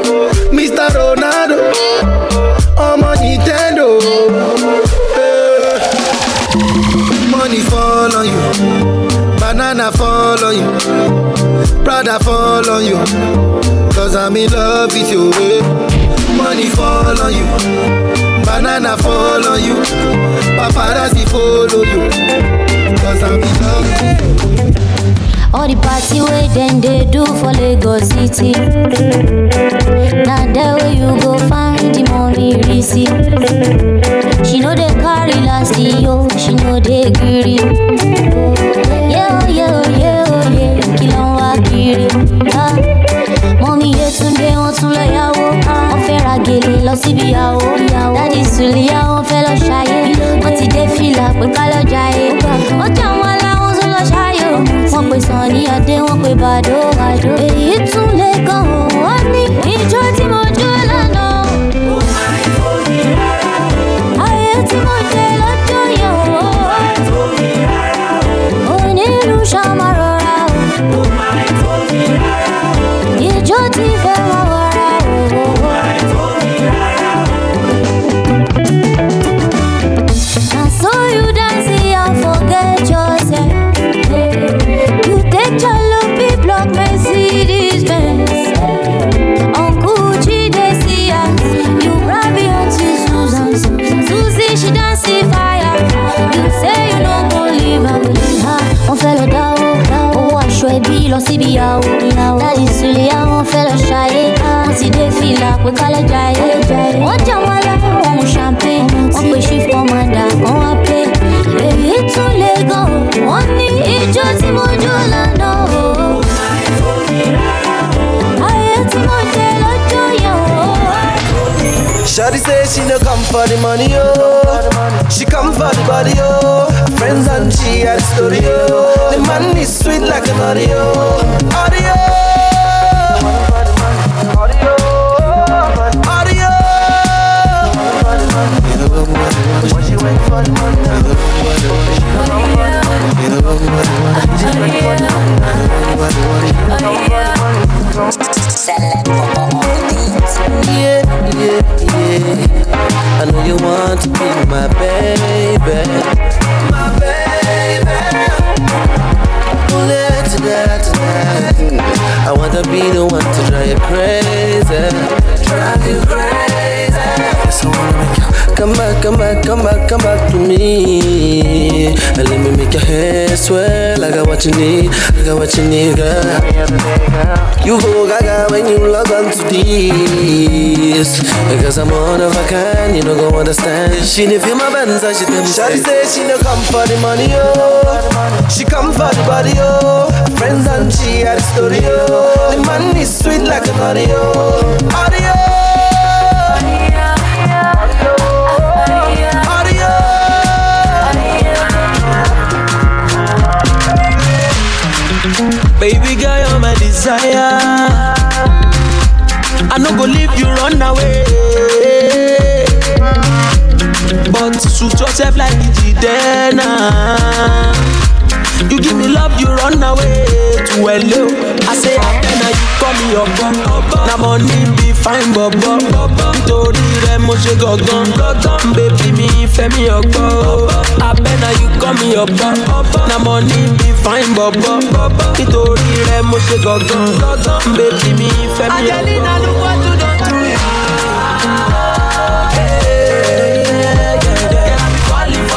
banana fall on you, Prada fall on you, cause I'm in love with you. eh. Money fall on you, banana fall on you, paparazzi follow you, cause I'm in love with you. All the party wey dem dey do for Lagos city. Na there wey you go find the She no dey carry last yo, she no dey greedy. Yeah, yeah, yeah, yeah, ló ń wá kiri? Ah, Mọ́mí Yétúndé wọ́n tún lọ yáwó. Wọ́n fẹ́ ra gèlè lọ síbi ìyàwó. Dádì Sùlíyà wọ́n fẹ́ lọ ṣayé. Wọ́n ti dé fìlà pé ká lọ jayé. Wọ́n jà wọn láwọn tún. Ayé tí mo bí yàwó láti sílé àwọn fẹ́ lọ ṣayé wọ́n ti dé fìlà pé ká lọ jayé wọ́n jà wọ́n lọ́wọ́ wọn mú champagne wọ́n pè chief commander kan wá pé èyí tún lè gan wọ́n ní ijó tí mo jó lánàá o ayé tí mo jẹ lọ́jọ́ yẹn o. Shawty say she no come for the money, oh. She come for the body, oh. Friends and she had the man is sweet like an audio, audio. For the money, Yeah, yeah, yeah. I know you want to be my baby. Baby. Tonight, tonight. I wanna be the one to drive you crazy. Drive you crazy. Yes, I wanna make come back, come back, come back, come back to me. And let me make your hair swell. I got what you need, I got what you need, girl. You go gaga when you log on to this. Because I'm one of a kind, you don't go understand. She didn't feel my bands, and she tell me. Shawty say she no come for the money, oh. She come for the body, oh. Friends and she had the story, oh. The money is sweet like an audio, audio. Baby girl, you're my desire. I no go leave you run away. But suit yourself like Jidena. You give me love, you run away to hello. I say, Abena, you call me up. Na money be fine, bobo. Nítorí rẹ̀ mo ṣe gangan. Baby mi fẹ́ mi ọgbọ́. Abena, you call me up. Na money be fine, bobo. Nítorí rẹ̀ mo ṣe gangan. Baby mi fẹ́ mi ọgbọ́. Angelina, look what you to me. Falling,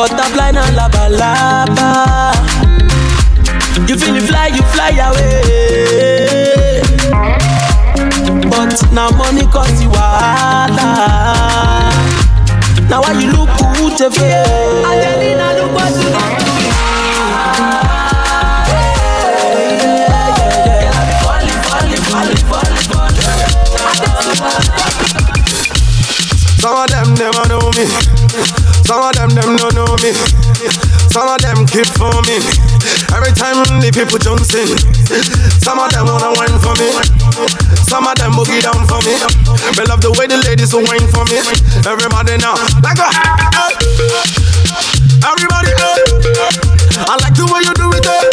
Butterfly na laba laba. You feel it fly, you fly away. But now money cause you wahala. Now why you look good eh, to face? Angelina, look what you done to me. Some of them never know me. Some of them them don't know me. Some of them keep for me. Every time the people jumps in. Some of them wanna wine for me. Some of them boogie down for me. They love the way the ladies will wine for me. Everybody now, like a. Everybody, uh, I like the way you do it.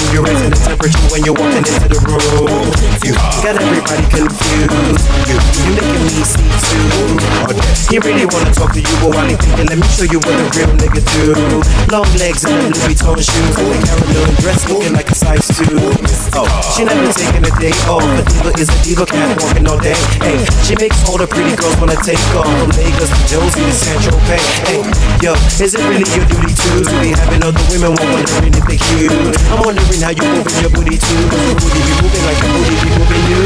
You. You're raising the temperature when you're walking into the room. You got everybody confused. You, you making me see too. He really wanna talk to you, but while he thinking, let me show you what a real nigga do. Long legs and Louis Vuitton shoes, and the Carolina dress looking like a size two. Oh, she never taking a day off. A diva is a diva, cat walking all day. Hey, she makes all the pretty girls wanna take off from Lagos to Jozi to San Tropez. Hey, yo, is it really your duty to be having other women want wondering if they cute? I'm wondering how you moving your booty too. Your booty be moving like your booty be moving you.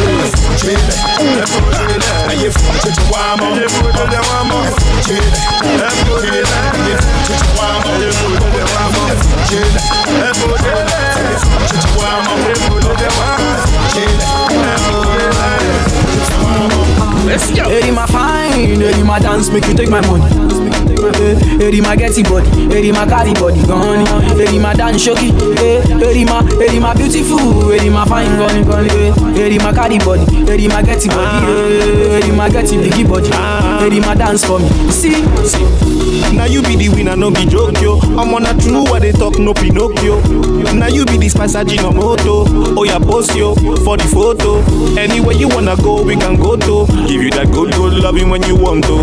Why am I with you? Look at my Let's go. My fine, hey, my dance, make you take my money. Hey, my getty body, hey, my carry body, gone. Hey, my dance shoki, hey, my, hey, my beautiful, hey, my fine, gone, gone. Hey, my carry body, hey, my getty body, hey, my getty biggie body. Hey, my dance for me. See, see. Now you be the winner, no be joke yo. I'm on a true what they talk, no Pinocchio. Now you be the spice moto. Oh yeah, post yo for the photo. Anywhere you wanna go, we can go to. Give you that good, good loving when you want to.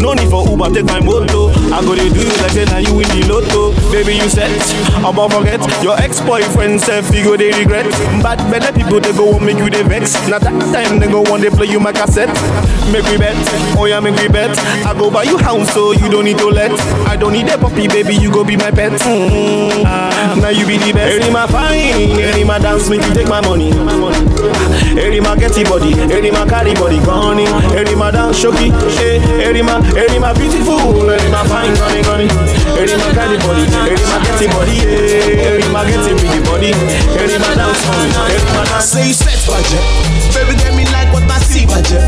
No need for Uber, take my moto. I go to do you like say now you win the lotto. Baby, you set. I'm about forget your ex-boyfriend self, you they regret. But better people they go make you they vex. Now that time they go want they play you my cassette. Make we bet, oh yeah, make we bet. I go buy you house so you don't need to let. I don't need a puppy, baby, you go be my pet. Mm. Now you be the best. Any my fine, any my dance, make you take my money. Any my getty body, any my carry body, gone. Any my dance shoki, eh, any my, any my beautiful, any my fine, gone, gone. Any my carry body, any my getty body, any my getty big body, any my dance money, any my dance. Say you set budget, baby, get me like what I see budget.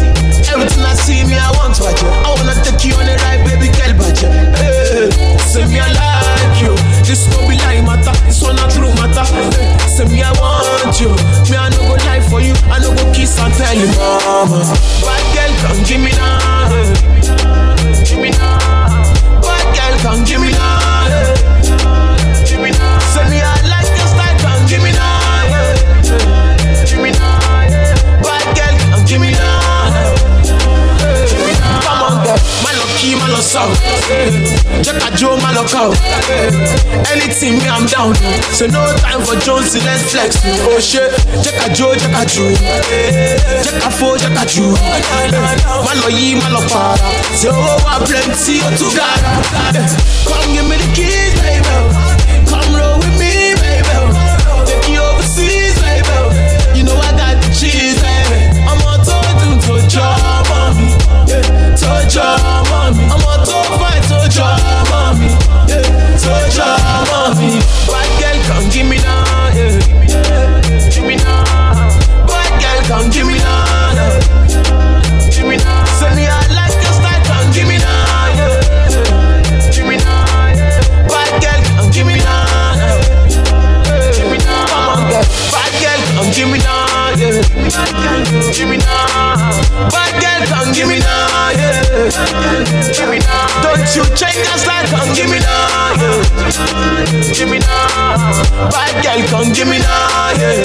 Everything I see me, I want budget. I wanna take you on a ride, baby, girl budget. Hey, say me I like you, this no be lie matter, this one not true matter. Say me I want you, me I no go lie for you, I no go kiss and tell you, mama. Bad girl, come give me now, give me now. Come give me now, my love sound. Check a Joe, out. Anything me, I'm down. So no time for Jonesy, let's flex. Oh shit, check a Joe, check a Joe. Check a four, check a Joe. My loyi, my love para. So oh, I plenty. Come give me the keys, baby. Come roll with me, baby. Take you overseas, baby. You know I got the cheese, baby. I'm on to do to job on me. Yeah, to on me. Bad girl, come give me now. Give me now. Bad girl, come give me now. Yeah. Give me now. Send me I like your style, come give me now. Give me now. Bad girl, come give me now. Give me now. Come on, girl. Bad girl, come give me now. Yeah. Bad girl, give me now. Bad girl, come give me now. Yeah. Give me now. Don't you change your style, come give me now. Yeah. Give me now. Bad girl, come give me now. Yeah.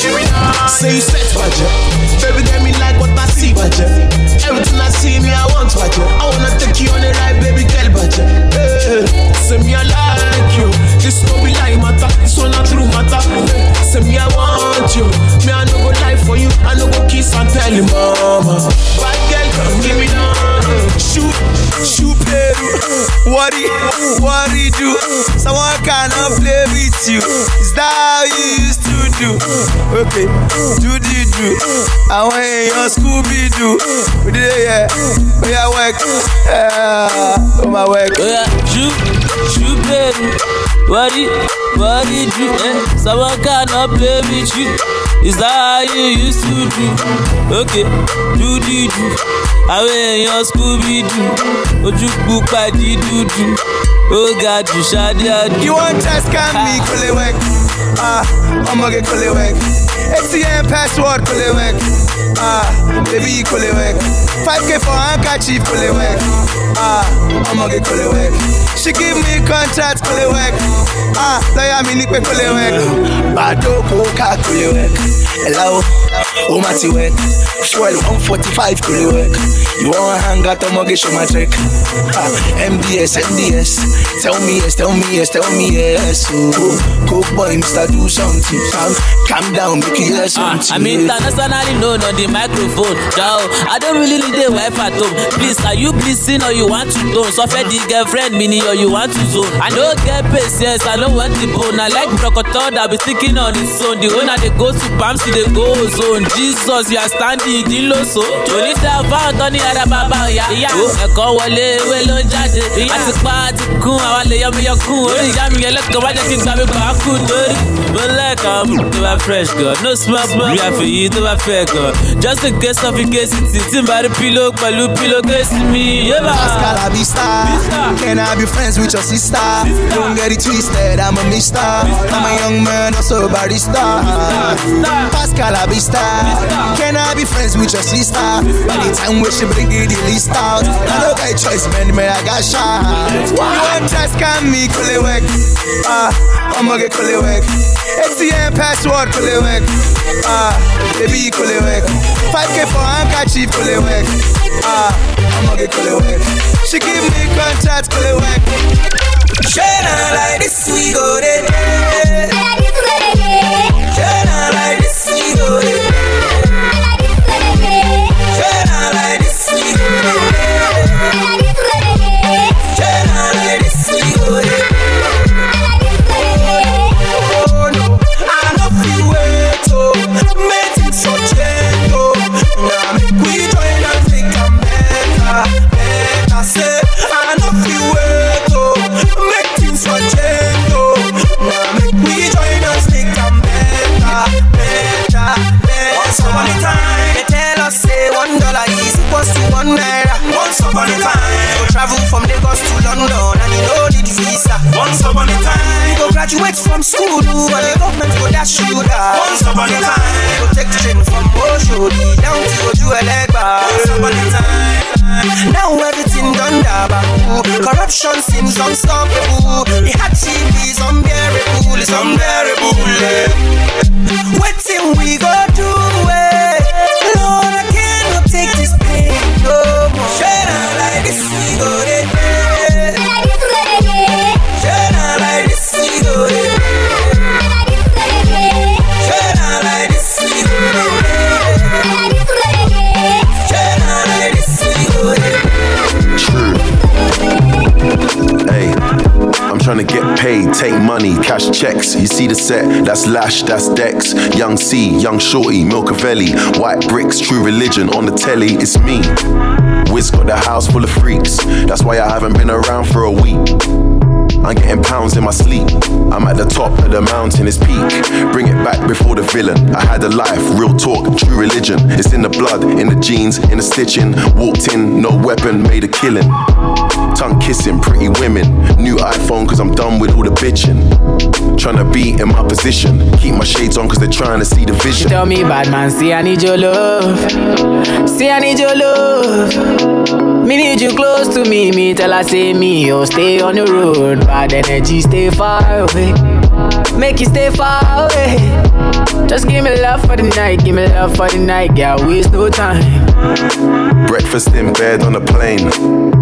Give me now. Say you set budget, baby, get me like what I see budget. Everything I see me, I want budget. I wanna take you on a ride, baby, girl budget. Hey, say me I like you. This no be lie matter, this one not true matter. Hey, say me I want you, me I no shine the mama. Bad girl, come give me down. Shoot, shoot, Peru. What it, what do? Someone cannot play with you. Is that how you used to do? Okay, do the do. I want your Scooby Doo. We did it, yeah. We are work. Yeah, oh my work. Yeah, shoot, shoot, baby. What it, what it do? Eh? Someone cannot play with you. Is that how you used to do? Okay, do the do. Àwọn èèyàn Scooby Doo. Ojú pupa di dúdú. Ó ga jù ṣáde àdú. You want test can me, Kulewek? Ah, I'ma get Kulewek. ATM password, Kulewek. Ah, baby, Kulewek. 5k for handkerchief, Kulewek. Ah, I'ma get Kulewek. She give me contract, Kulewek. Ah, lawyer mi ní pé Kulewek. Bado Coca, Kulewek. Hello, oh my work. Fuel 145, Kulewek. You want hang out, I'ma get show my trick. Ah, MDS, MDS. Tell me yes, tell me yes, tell me yes. Oh, Coke boy, Mr. Do something. Calm, calm down, make you hear Ah, something. I'm internationally known on the microphone. Jao, I don't really need a wife at home. Please, are you pleasing or you want to tone? Suffer the girlfriend mini or you want to zone. I don't get patience, I don't want the bone. I like brocotor that be sticking on its own. The owner they go to Pamsi, they go zone. Jesus, you are standing in low so. Tony da found on the other baba ya. Ó ẹ̀kọ́ wọlé ewé ló ń jáde. Àti pa àti kún àwọn lè yọmi yọkún. Orí ìyá mi yẹn lẹ́kọ̀ọ́ jẹ́ kí n gbà mí gbà á kú lórí. Mo mú tó bá fresh gan. No small small. Bí àfẹ́yí tó bá fẹ́ gan. Just in case of incasity tí n bá rí pílò pẹ̀lú pílò kéésì mi. Yébà. Pascal, I be star. Can I be friends with your sister? Don't get it twisted, I'm a mister. I'm a young man, also barista. Pascal, I be star. Can I be friends with your sister? By time we she bring it the list out, I don't got choice, man, man, I got shot. Want test can me, Kulewek? Ah, I'ma get Kulewek. ATM password, Kulewek. Ah, baby, Kulewek. 5k for handkerchief, Kulewek. Ah, I'ma get Kulewek. She give me contact, Kulewek. Shana like this, we go there. Shana like this, we go there. Graduate from school and the government go dash you down. Once upon a time, you go take train from Oshodi down to Oju Elegba. Once upon a time. Now everything done daba Corruption seems unstoppable The hardship is unbearable, it's unbearable eh. Waiting we go do trying to get paid, take money, cash checks. You see the set, that's Lash, that's Dex. Young C, Young Shorty, Milcavelli, White Bricks, True Religion on the telly, it's me. Wiz got the house full of freaks, that's why I haven't been around for a week. I'm getting pounds in my sleep. I'm at the top of the mountain, it's peak. Bring it back before the villain. I had a life, real talk, true religion. It's in the blood, in the jeans, in the stitching. Walked in, no weapon, made a killing. Tongue kissing, pretty women. New iPhone, cause I'm done with all the bitching. Tryna be in my position. Keep my shades on, cause they're trying to see the She vision. tell me, bad man, see I need your love. See I need your love. Me need you close to me. Me tell her say me, oh stay on the road. Bad energy, stay far away. Make you stay far away. Just give me love for the night, give me love for the night, girl, waste no time. Breakfast in bed on a plane.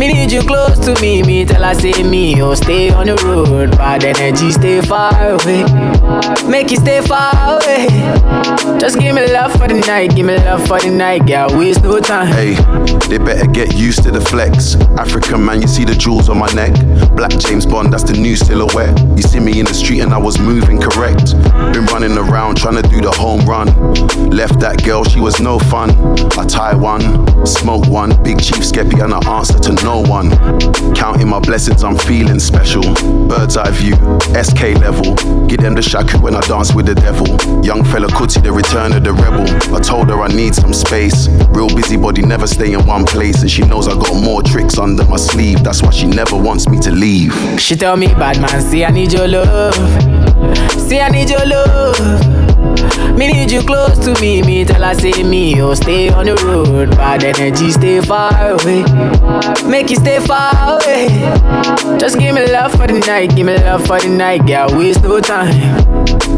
Me need you close to me, me tell her say me, oh stay on the road. Bad energy, stay far away. Make you stay far away. Just give me love for the night, give me love for the night, girl, waste no time. Hey, they better get used to the flex. African man, you see the jewels on my neck. Black James Bond, that's the new silhouette. You see me in the street and I was moving correct. Been running around trying to do the home run. Left that girl, she was no fun. I tie one, smoke one, big chief skeppy and I answer to no one. Counting my blessings, I'm feeling special. Bird's eye view, SK level. Give them the shaku when I dance with the devil. Young fella Kuti, the return of the rebel. I told her I need some space. Real busybody, never stay in one place. And she knows I got more tricks under my sleeve. That's why she never wants me to leave. She tell me, bad man, see I need your love. See I need your love. Me need you close to me, me tell her say me, oh stay on the road. Bad energy, stay far away. Make you stay far away. Just give me love for the night, give me love for the night, girl, waste no time.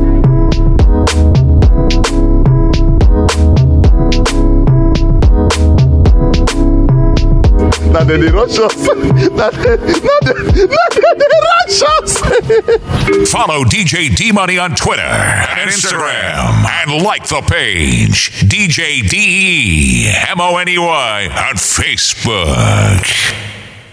They, now they, now they dey rush us. Follow DJ D Money on Twitter and Instagram and like the page DJ D E M O N E Y on Facebook.